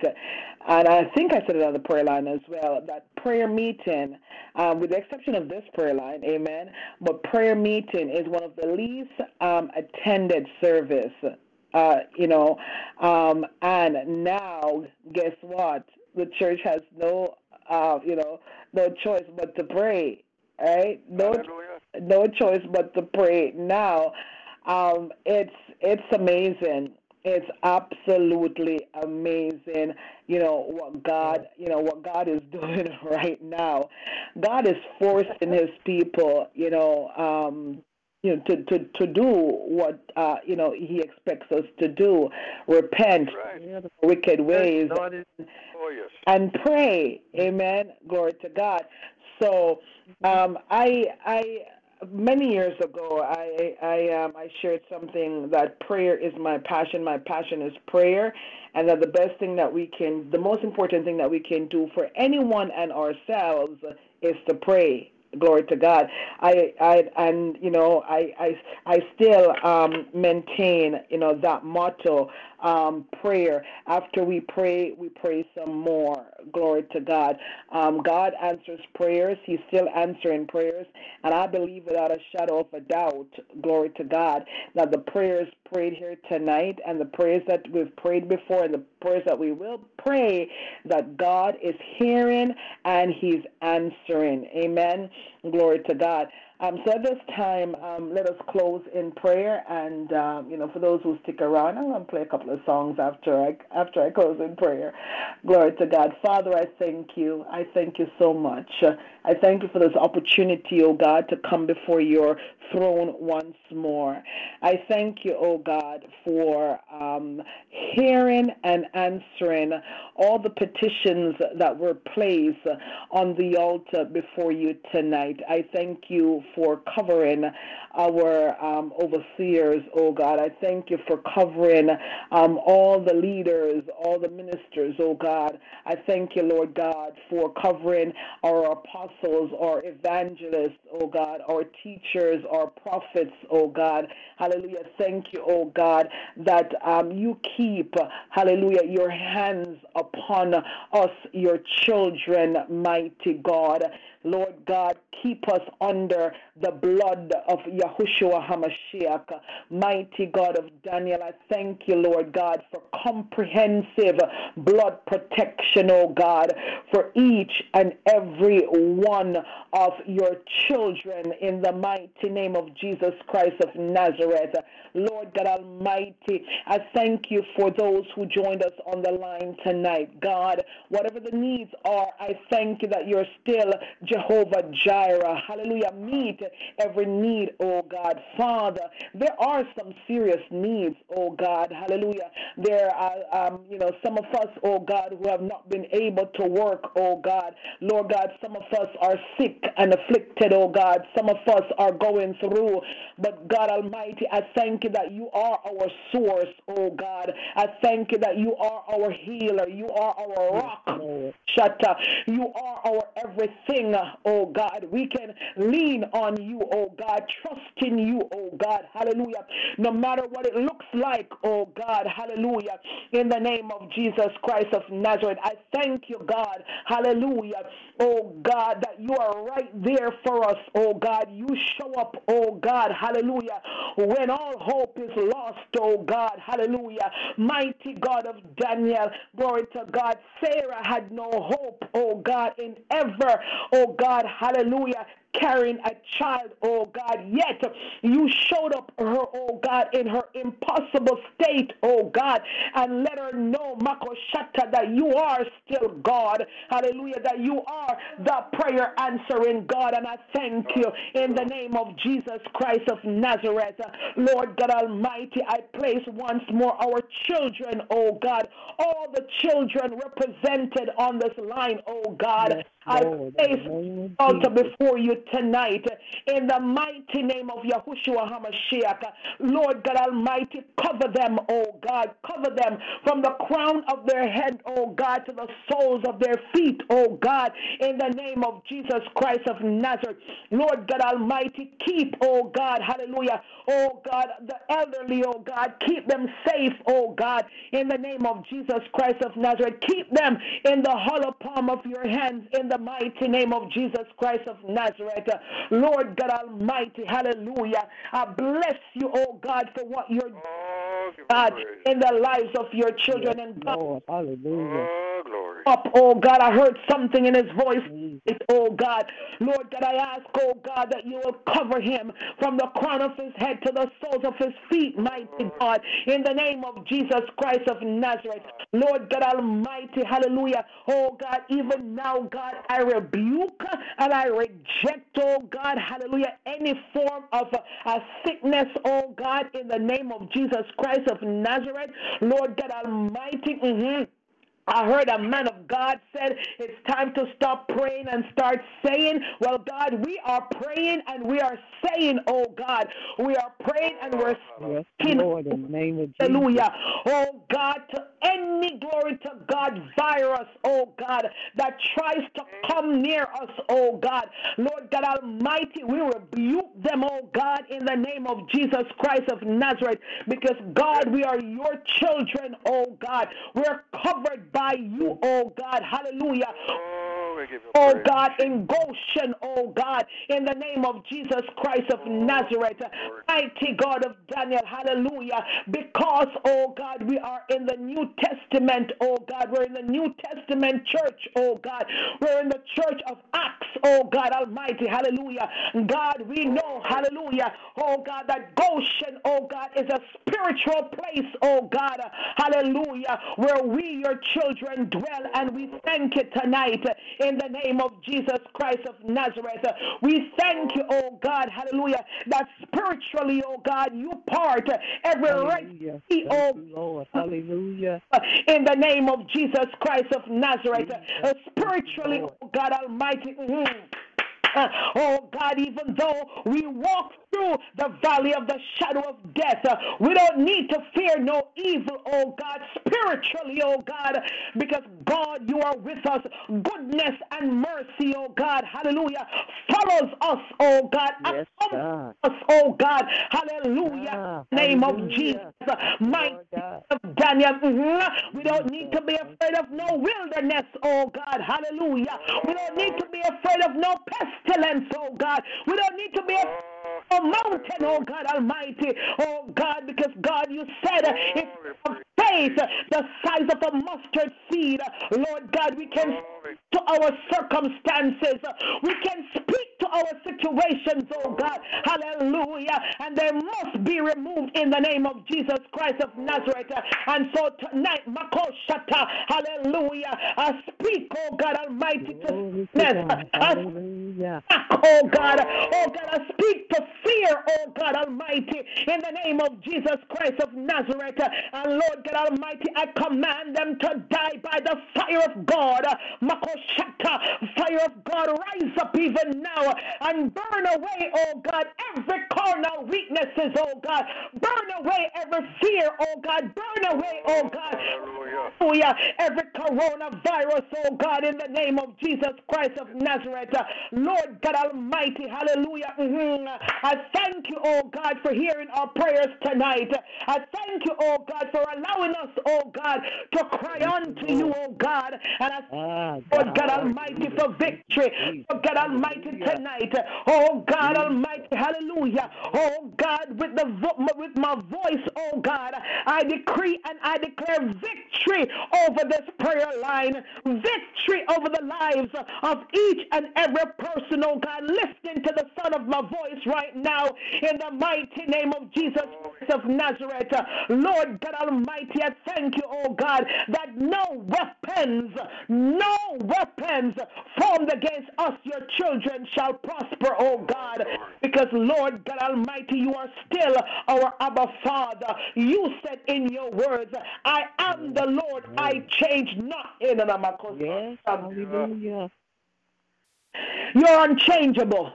Speaker 2: and I think I said it on the prayer line as well. That prayer meeting, um, with the exception of this prayer line, Amen. But prayer meeting is one of the least um, attended service uh, you know, um, and now guess what? The church has no, uh, you know, no choice but to pray. Right? No,
Speaker 11: Hallelujah.
Speaker 2: no choice but to pray now. Um, it's it's amazing. It's absolutely amazing, you know, what God, you know, what God is (laughs) doing right now. God is forcing his people, you know, um, you know, to, to, to do what uh, you know he expects us to do, repent
Speaker 11: Right.
Speaker 2: wicked ways,
Speaker 11: Oh,
Speaker 2: and pray. Amen. Glory to God. So, um, I, I, many years ago, I, I, um, I shared something that prayer is my passion. My passion is prayer, and that the best thing that we can, the most important thing that we can do for anyone and ourselves is to pray. Glory to God. I, I, and you know, I, I, I still um, maintain, you know, that motto um, prayer. After we pray, we pray some more. Glory to God. Um, God answers prayers. He's still answering prayers. And I believe without a shadow of a doubt, glory to God, that the prayers prayed here tonight and the prayers that we've prayed before and the prayers that we will pray, that God is hearing and He's answering. Amen. Glory to God. Um, so at this time, um, let us close in prayer, and um, you know, for those who stick around, I'm going to play a couple of songs after I after I close in prayer. Glory to God, Father, I thank you. I thank you so much. I thank you for this opportunity, oh God, to come before your throne once more. I thank you, oh God, for um, hearing and answering all the petitions that were placed on the altar before you tonight. I thank you for covering our um, overseers, oh God. I thank you for covering um, all the leaders, all the ministers, oh God. I thank you, Lord God, for covering our apostles, our evangelists, oh God, our teachers, our prophets, oh God. Hallelujah. Thank you, oh God, that um, you keep, hallelujah, your hands upon us, your children, mighty God. Lord God, keep us under the blood of Yahushua HaMashiach. Mighty God of Daniel, I thank you, Lord God, for comprehensive blood protection, oh God, for each and every one of your children in the mighty name of Jesus Christ of Nazareth. Lord God Almighty, I thank you for those who joined us on the line tonight. God, whatever the needs are, I thank you that you're still Jehovah Jireh. Hallelujah. Meet every need, oh God. Father, there are some serious needs, oh God. Hallelujah. There are, um, you know, some of us, oh God, who have not been able to work, oh God. Lord God, some of us are sick and afflicted, oh God. Some of us are going through. But God Almighty, I thank you that you are our source, oh God. I thank you that you are our healer. You are our rock. Shatta. You are our everything, oh God. We can lean on you, oh God. Trust in you, oh God. Hallelujah. No matter what it looks like, oh God. Hallelujah. In the name of Jesus Christ of Nazareth, I thank you, God. Hallelujah. Oh God, that you are right there for us, oh God. You show up, oh God. Hallelujah. When all hope is lost, oh God. Hallelujah. Mighty God of Daniel, glory to God. Sarah had no hope, oh God, in ever, oh God. Hallelujah carrying a child, oh God. Yet you showed up her, oh God, in her impossible state, oh God, and let her know, Makoshata, that you are still God. Hallelujah, that you are the prayer answering God. And I thank you in the name of Jesus Christ of Nazareth. Lord God Almighty, I place once more our children, oh God, all the children represented on this line, oh God. I place altar before you tonight in the mighty name of Yahushua HaMashiach. Lord God Almighty, cover them, oh God. Cover them from the crown of their head, oh God, to the soles of their feet, oh God, in the name of Jesus Christ of Nazareth. Lord God Almighty, keep, oh God, hallelujah, oh God, the elderly, oh God, keep them safe, oh God, in the name of Jesus Christ of Nazareth. Keep them in the hollow palm of your hands, in the mighty name of Jesus Christ of Nazareth. Lord God Almighty, hallelujah. I bless you, oh God, for what you're doing.
Speaker 11: Oh,
Speaker 2: God, in the lives of your children and God.
Speaker 3: Lord, hallelujah.
Speaker 11: Oh, glory.
Speaker 2: Up, oh God, I heard something in his voice. Oh God, Lord God, I ask, oh God, that you will cover him from the crown of his head to the soles of his feet, mighty God, in the name of Jesus Christ of Nazareth. Lord God Almighty, hallelujah. Oh God, even now, God, I rebuke and I reject, oh God, hallelujah, any form of a, a sickness, oh God, in the name of Jesus Christ of Nazareth. Lord God Almighty, mhm. I heard a man of God said it's time to stop praying and start saying, Well, God, we are praying and we are saying, Oh God, we are praying and we're
Speaker 3: Yes. Lord, in the name of Jesus.
Speaker 2: Hallelujah. Oh God, to any glory to God virus, oh God, that tries to come near us, oh God. Lord God Almighty, we rebuke them, oh God, in the name of Jesus Christ of Nazareth, because God, we are your children, oh God. We're covered by you, oh God. Hallelujah.
Speaker 11: Oh, we give you
Speaker 2: Oh
Speaker 11: praise.
Speaker 2: God, in Goshen, oh God, in the name of Jesus Christ of Nazareth, mighty God of Daniel, hallelujah. Because, oh God, we are in the New Testament, oh God, we're in the New Testament church, oh God, we're in the church of Acts, oh God Almighty, hallelujah. God, we know, hallelujah, oh God, that Goshen, oh God, is a spiritual place, oh God, hallelujah, where we, your children, dwell, and we thank you tonight in the name of Jesus Christ of Nazareth. We thank you, oh God, hallelujah, that spiritually, oh God, you part every right
Speaker 3: Hallelujah.
Speaker 2: sea,
Speaker 3: Thank
Speaker 2: oh
Speaker 3: Lord. Hallelujah.
Speaker 2: in the name of Jesus Christ of Nazareth. Spiritually, oh God Almighty. mhm. (laughs) Oh God, even though we walk through the valley of the shadow of death, uh, we don't need to fear no evil, oh God, spiritually, oh God, because God, you are with us. Goodness and mercy, oh God, hallelujah, follows us, oh God,
Speaker 3: Yes, God.
Speaker 2: us, oh God, hallelujah,
Speaker 3: Ah,
Speaker 2: name of. Jesus,
Speaker 3: God.
Speaker 2: of Daniel. mhm. We don't need to be afraid of no wilderness, oh God. Hallelujah. We don't need to be afraid of no pestilence, oh God. We don't need to be of no mountain, oh God Almighty. Oh God, because God, you said uh, if faith uh, the size of a mustard seed, uh, Lord God, we can speak to our circumstances. We can speak our situations, oh God. Hallelujah. And they must be removed in the name of Jesus Christ of Nazareth. And so tonight, Makoshata, hallelujah. I speak, oh God Almighty, to sickness.
Speaker 3: Hallelujah.
Speaker 2: oh God. Oh God, I speak to fear, oh God Almighty, in the name of Jesus Christ of Nazareth. And Lord God Almighty, I command them to die by the fire of God. Makoshata, fire of God, rise up even now and burn away, oh God, every carnal weaknesses, oh God. Burn away every fear, oh God. Burn away, oh God.
Speaker 11: Hallelujah.
Speaker 2: Hallelujah. Every coronavirus, oh God, in the name of Jesus Christ of Nazareth. Lord God Almighty, hallelujah. Mhm. I thank you, oh God, for hearing our prayers tonight. I thank you, oh God, for allowing us, oh God, to cry unto you, oh God. And I
Speaker 3: Ah,
Speaker 2: Lord God Almighty, for victory. Lord God Almighty, tonight. Oh God Almighty, hallelujah. Oh God, with the vo- with my voice, oh God, I decree and I declare victory over this prayer line, victory over the lives of each and every person, oh God, listening to the sound of my voice right now in the mighty name of Jesus Christ of Nazareth. Lord God Almighty, I thank you, oh God, that no weapons, no weapons formed against us, your children, shall prosper, oh God, because Lord God Almighty, you are still our Abba Father. You said in your words, I am the Lord, I change not in an
Speaker 3: Yes. Hallelujah.
Speaker 2: You're unchangeable.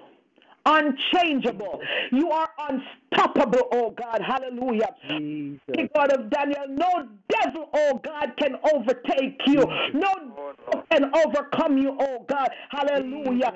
Speaker 2: Unchangeable. You are unstoppable, oh God. Hallelujah.
Speaker 3: Jesus.
Speaker 2: Mighty God of Daniel, no devil, oh God, can overtake you. No devil can overcome you, oh God. Hallelujah.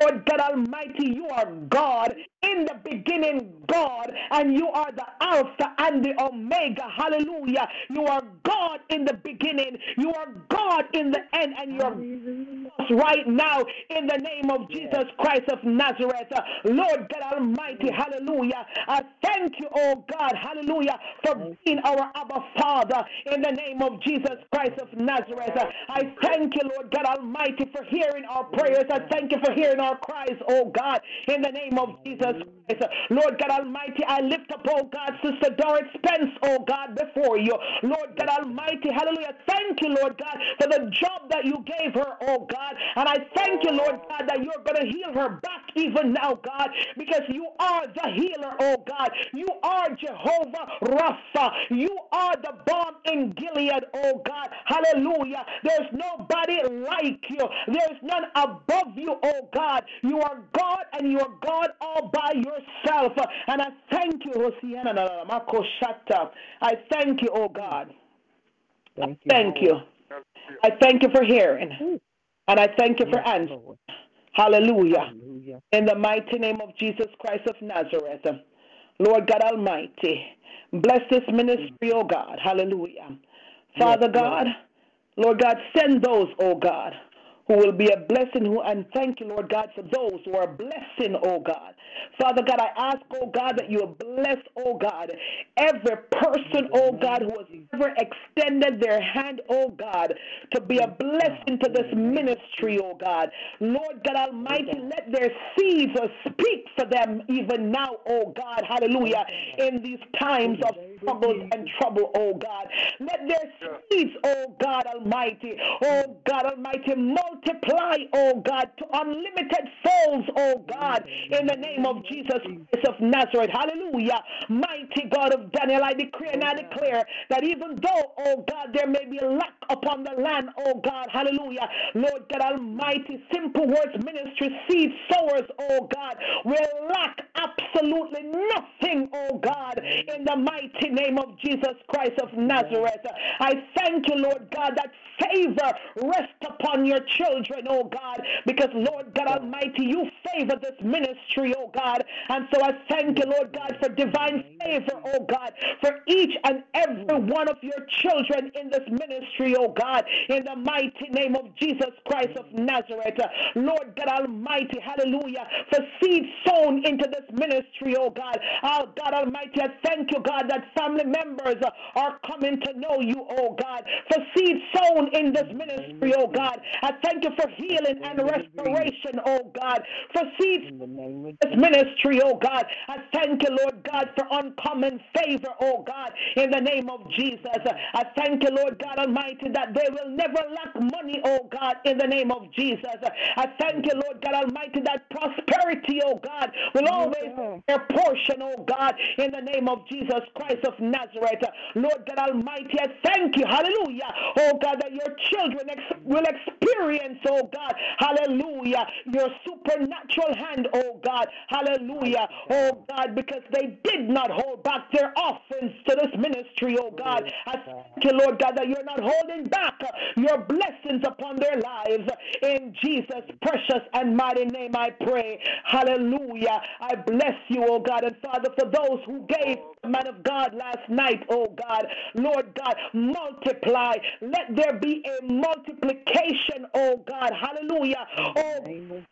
Speaker 2: Lord God Almighty, you are God in the beginning, God, and you are the Alpha and the Omega. Hallelujah. You are God in the beginning, you are God in the end, and you're right now in the name of Jesus Christ of Nazareth. Lord God Almighty, hallelujah. I thank you, oh God, hallelujah, for being our Abba Father in the name of Jesus Christ of Nazareth. I thank you, Lord God Almighty, for hearing our prayers. I thank you for hearing our cries, oh God, in the name of Jesus Christ. Lord God Almighty, I lift up, oh God, Sister Doris Spence, oh God, before you. Lord God Almighty, hallelujah. Thank you, Lord God, for the job that you gave her, oh God. And I thank you, Lord God, that you're going to heal her back even now, God, because you are the healer, oh God. You are Jehovah Rapha. You are the balm in Gilead, oh God. Hallelujah. There's nobody like you. There's none above you, oh God. You are God and you are God all by yourself. And I thank you, Hosiana I thank you, oh God.
Speaker 3: Thank you.
Speaker 2: Thank you. I thank you for hearing. And I thank you for answering. Hallelujah.
Speaker 3: Hallelujah.
Speaker 2: In the mighty name of Jesus Christ of Nazareth. Lord God Almighty, bless this ministry, oh God. Hallelujah. Father God, Lord God, send those, oh God, who will be a blessing who and thank you, Lord God, for those who are blessing, oh God. Father God, I ask, oh God, that you bless, oh God, every person, oh God, who has ever extended their hand, oh God, to be a blessing to this ministry, oh God. Lord God Almighty, let their seeds speak for them even now, oh God, hallelujah, in these times of troubles and trouble, oh God. Let their seeds, oh God Almighty, oh God Almighty, multiply, oh God, to unlimited souls, oh God, in the name of Jesus Christ of Nazareth. Hallelujah. Mighty God of Daniel, I decree and I declare that even though, oh God, there may be lack upon the land, oh God, hallelujah. Lord God Almighty, simple words ministry, seed sowers, oh God, will lack absolutely nothing, oh God, in the mighty name of Jesus Christ of Nazareth. I thank you, Lord God, that favor rest upon your children, oh God, because Lord God Almighty, you favor this ministry, oh God. And so I thank you, Lord God, for divine favor, oh God, for each and every one of your children in this ministry, oh God, in the mighty name of Jesus Christ of Nazareth. Lord God Almighty, hallelujah, for seed sown into this ministry, oh God. Oh God Almighty, I thank you, God, that family members are coming to know you, oh God, for seed sown in this ministry, oh God. I thank you for healing and restoration, oh God, for seeds this ministry, oh God. I thank you, Lord God, for uncommon favor, oh God, in the name of Jesus. I thank you, Lord God Almighty, that they will never lack money, oh God, in the name of Jesus. I thank you, Lord God Almighty, that prosperity, oh God, will always be their portion, oh God, in the name of Jesus Christ of Nazareth. Lord God Almighty, I thank you, hallelujah, oh God, that your children ex- will experience, oh God, hallelujah, your supernatural hand, oh God, hallelujah, oh God, because they did not hold back their offerings to this ministry, oh God. I thank you, Lord God, that you're not holding back your blessings upon their lives. In Jesus' precious and mighty name, I pray. Hallelujah. I bless you, oh God, and Father, for those who gave the man of God last night, oh God, Lord God, multiply. Let there be a multiplication, oh God, hallelujah, oh,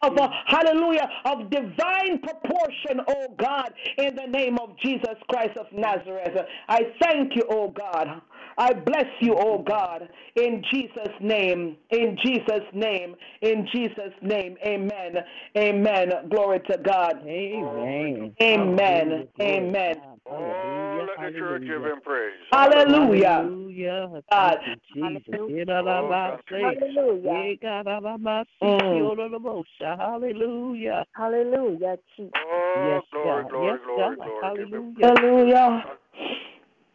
Speaker 2: of a, uh, hallelujah, of divine proportion, oh God, in the name of Jesus Christ of Nazareth. I thank you, oh God. I bless you, oh God, in Jesus' name, in Jesus' name, in Jesus' name. Amen. Amen. Glory to God.
Speaker 3: Amen.
Speaker 2: Amen. Amen.
Speaker 11: Oh, let the church give him praise.
Speaker 2: Hallelujah.
Speaker 3: Hallelujah.
Speaker 2: God.
Speaker 3: Thank you, Jesus.
Speaker 11: Oh, Hallelujah. Mm.
Speaker 3: Hallelujah.
Speaker 9: Hallelujah, Jesus.
Speaker 11: Oh,
Speaker 3: yes,
Speaker 11: glory,
Speaker 3: God.
Speaker 11: glory,
Speaker 3: Yes,
Speaker 11: glory,
Speaker 3: God.
Speaker 11: glory.
Speaker 3: Hallelujah.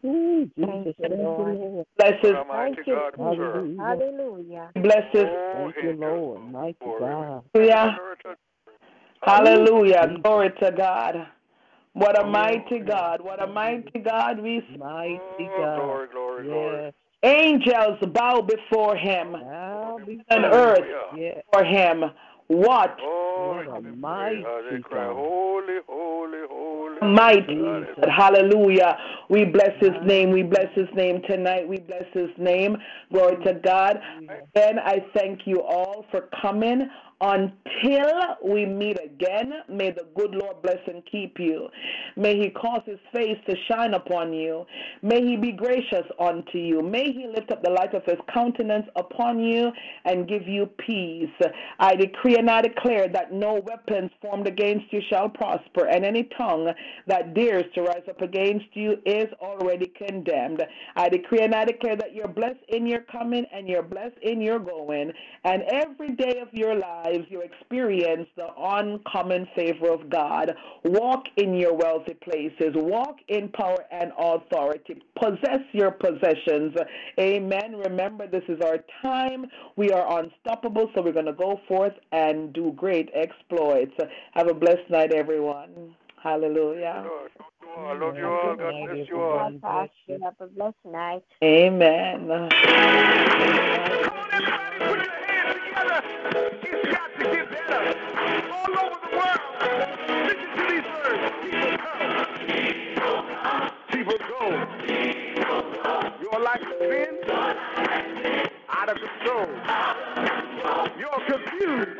Speaker 2: Hallelujah.
Speaker 3: Ooh, Jesus.
Speaker 9: Thank you, Lord.
Speaker 3: Lord.
Speaker 2: Bless his,
Speaker 11: What
Speaker 9: Thank you,
Speaker 11: God we
Speaker 3: Hallelujah.
Speaker 9: Hallelujah.
Speaker 2: bless his.
Speaker 11: Oh,
Speaker 3: Thank you, Lord. Mighty. God.
Speaker 2: Hallelujah. Hallelujah. Glory to God. What a mighty. God. What a mighty God we serve.
Speaker 3: Mighty
Speaker 11: Oh,
Speaker 3: God.
Speaker 11: glory, glory, glory.
Speaker 3: Yes.
Speaker 2: Angels bow before him
Speaker 3: Now be
Speaker 2: and earth
Speaker 11: Hallelujah.
Speaker 2: For him. What
Speaker 11: Oh,
Speaker 3: Yes. mighty
Speaker 11: God. Holy, holy, holy.
Speaker 2: Mighty. Hallelujah. We bless his name. We bless his name tonight. We bless his name. Glory to God. Then I thank you all for coming until we meet again, may the good Lord bless and keep you. May he cause his face to shine upon you. May he be gracious unto you. May he lift up the light of his countenance upon you and give you peace. I decree and I declare that no weapons formed against you shall prosper, and any tongue that dares to rise up against you is already condemned. I decree and I declare that you're blessed in your coming and you're blessed in your going, and every day of your life lives you experience the uncommon favor of God. Walk in your wealthy places, walk in power and authority, possess your possessions. Amen. Remember, this is our time. We are unstoppable, so we're going to go forth and do great exploits. Have a blessed night, everyone. Hallelujah.
Speaker 11: I love you all. God bless you all.
Speaker 9: Have a blessed night.
Speaker 2: Amen.
Speaker 1: Out of. You're confused.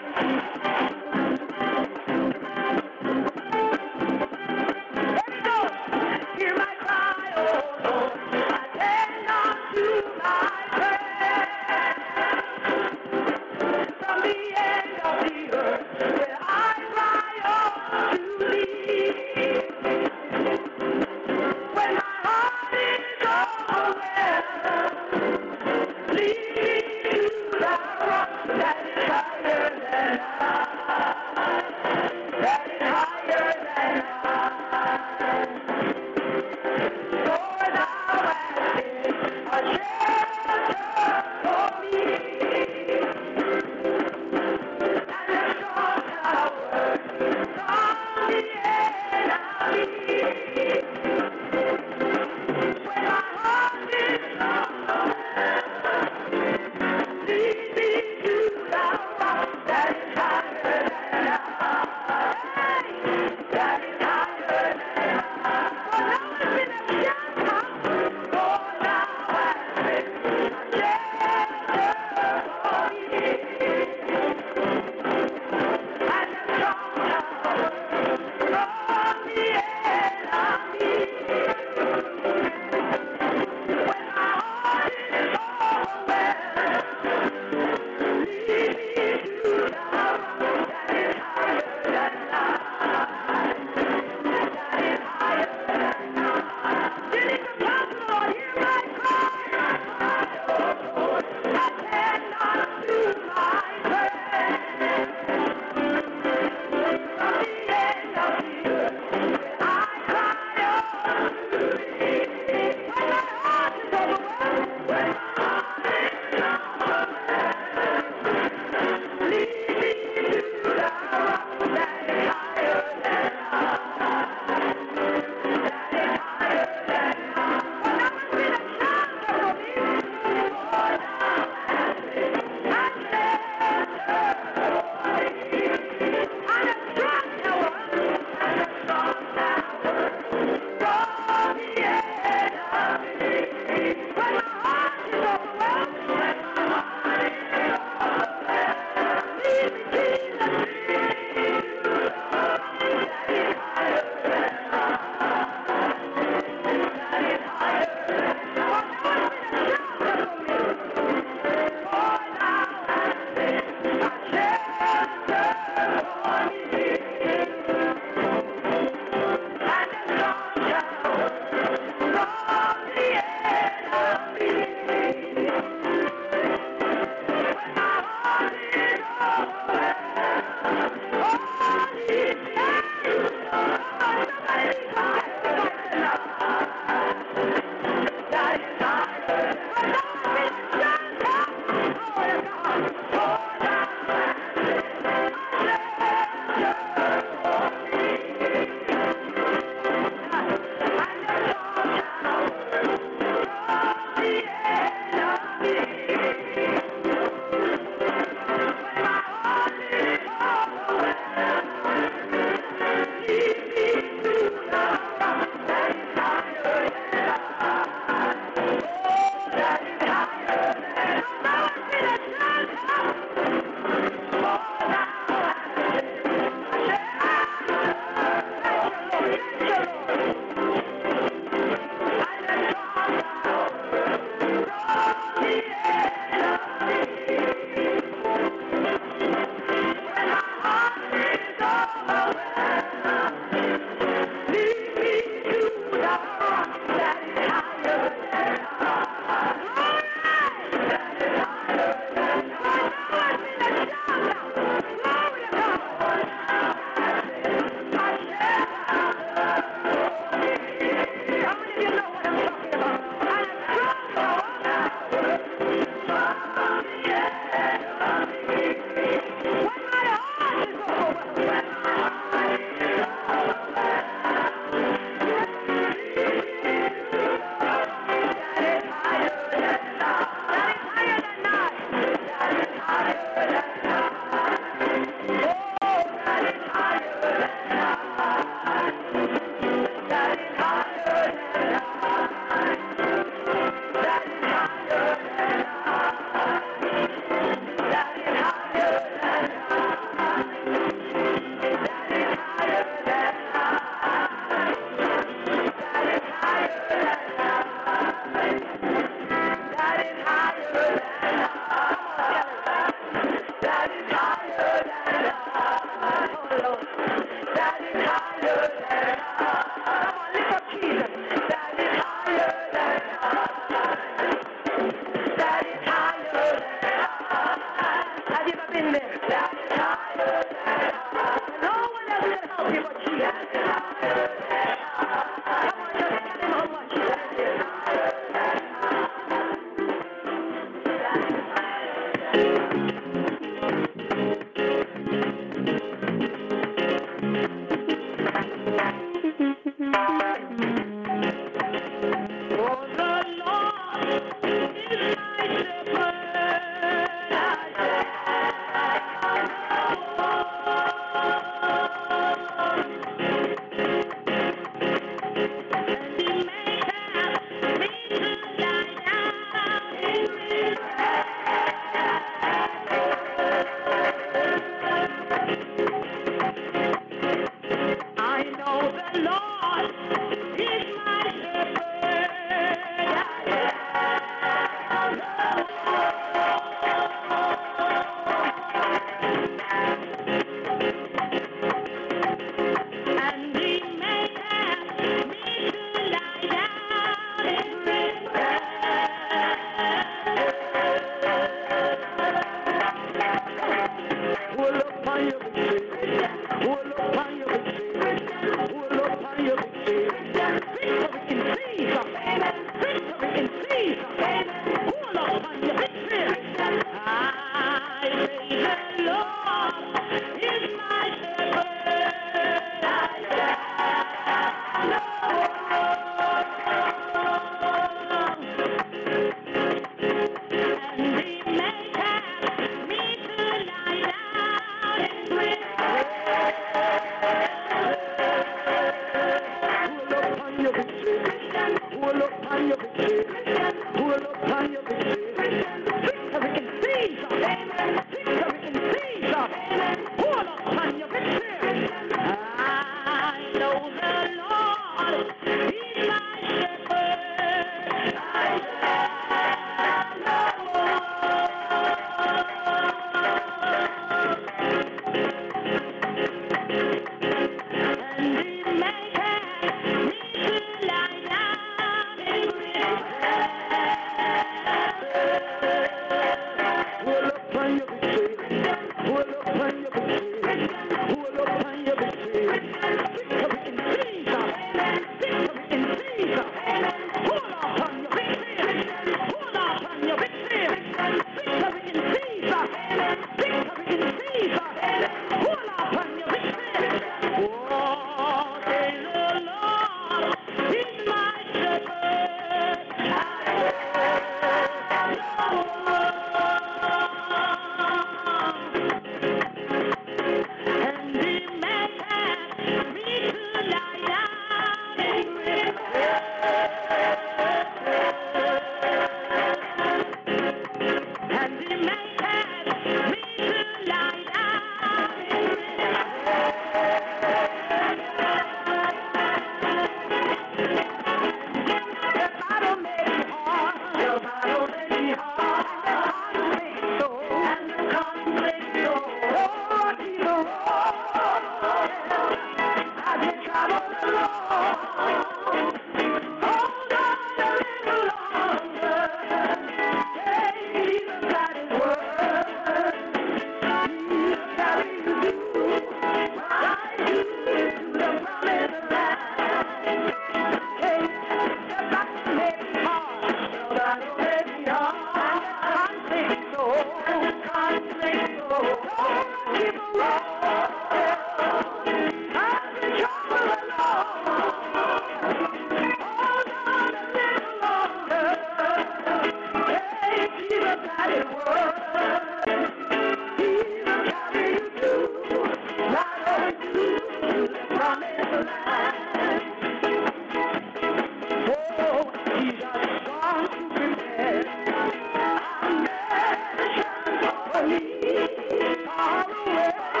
Speaker 2: Far away,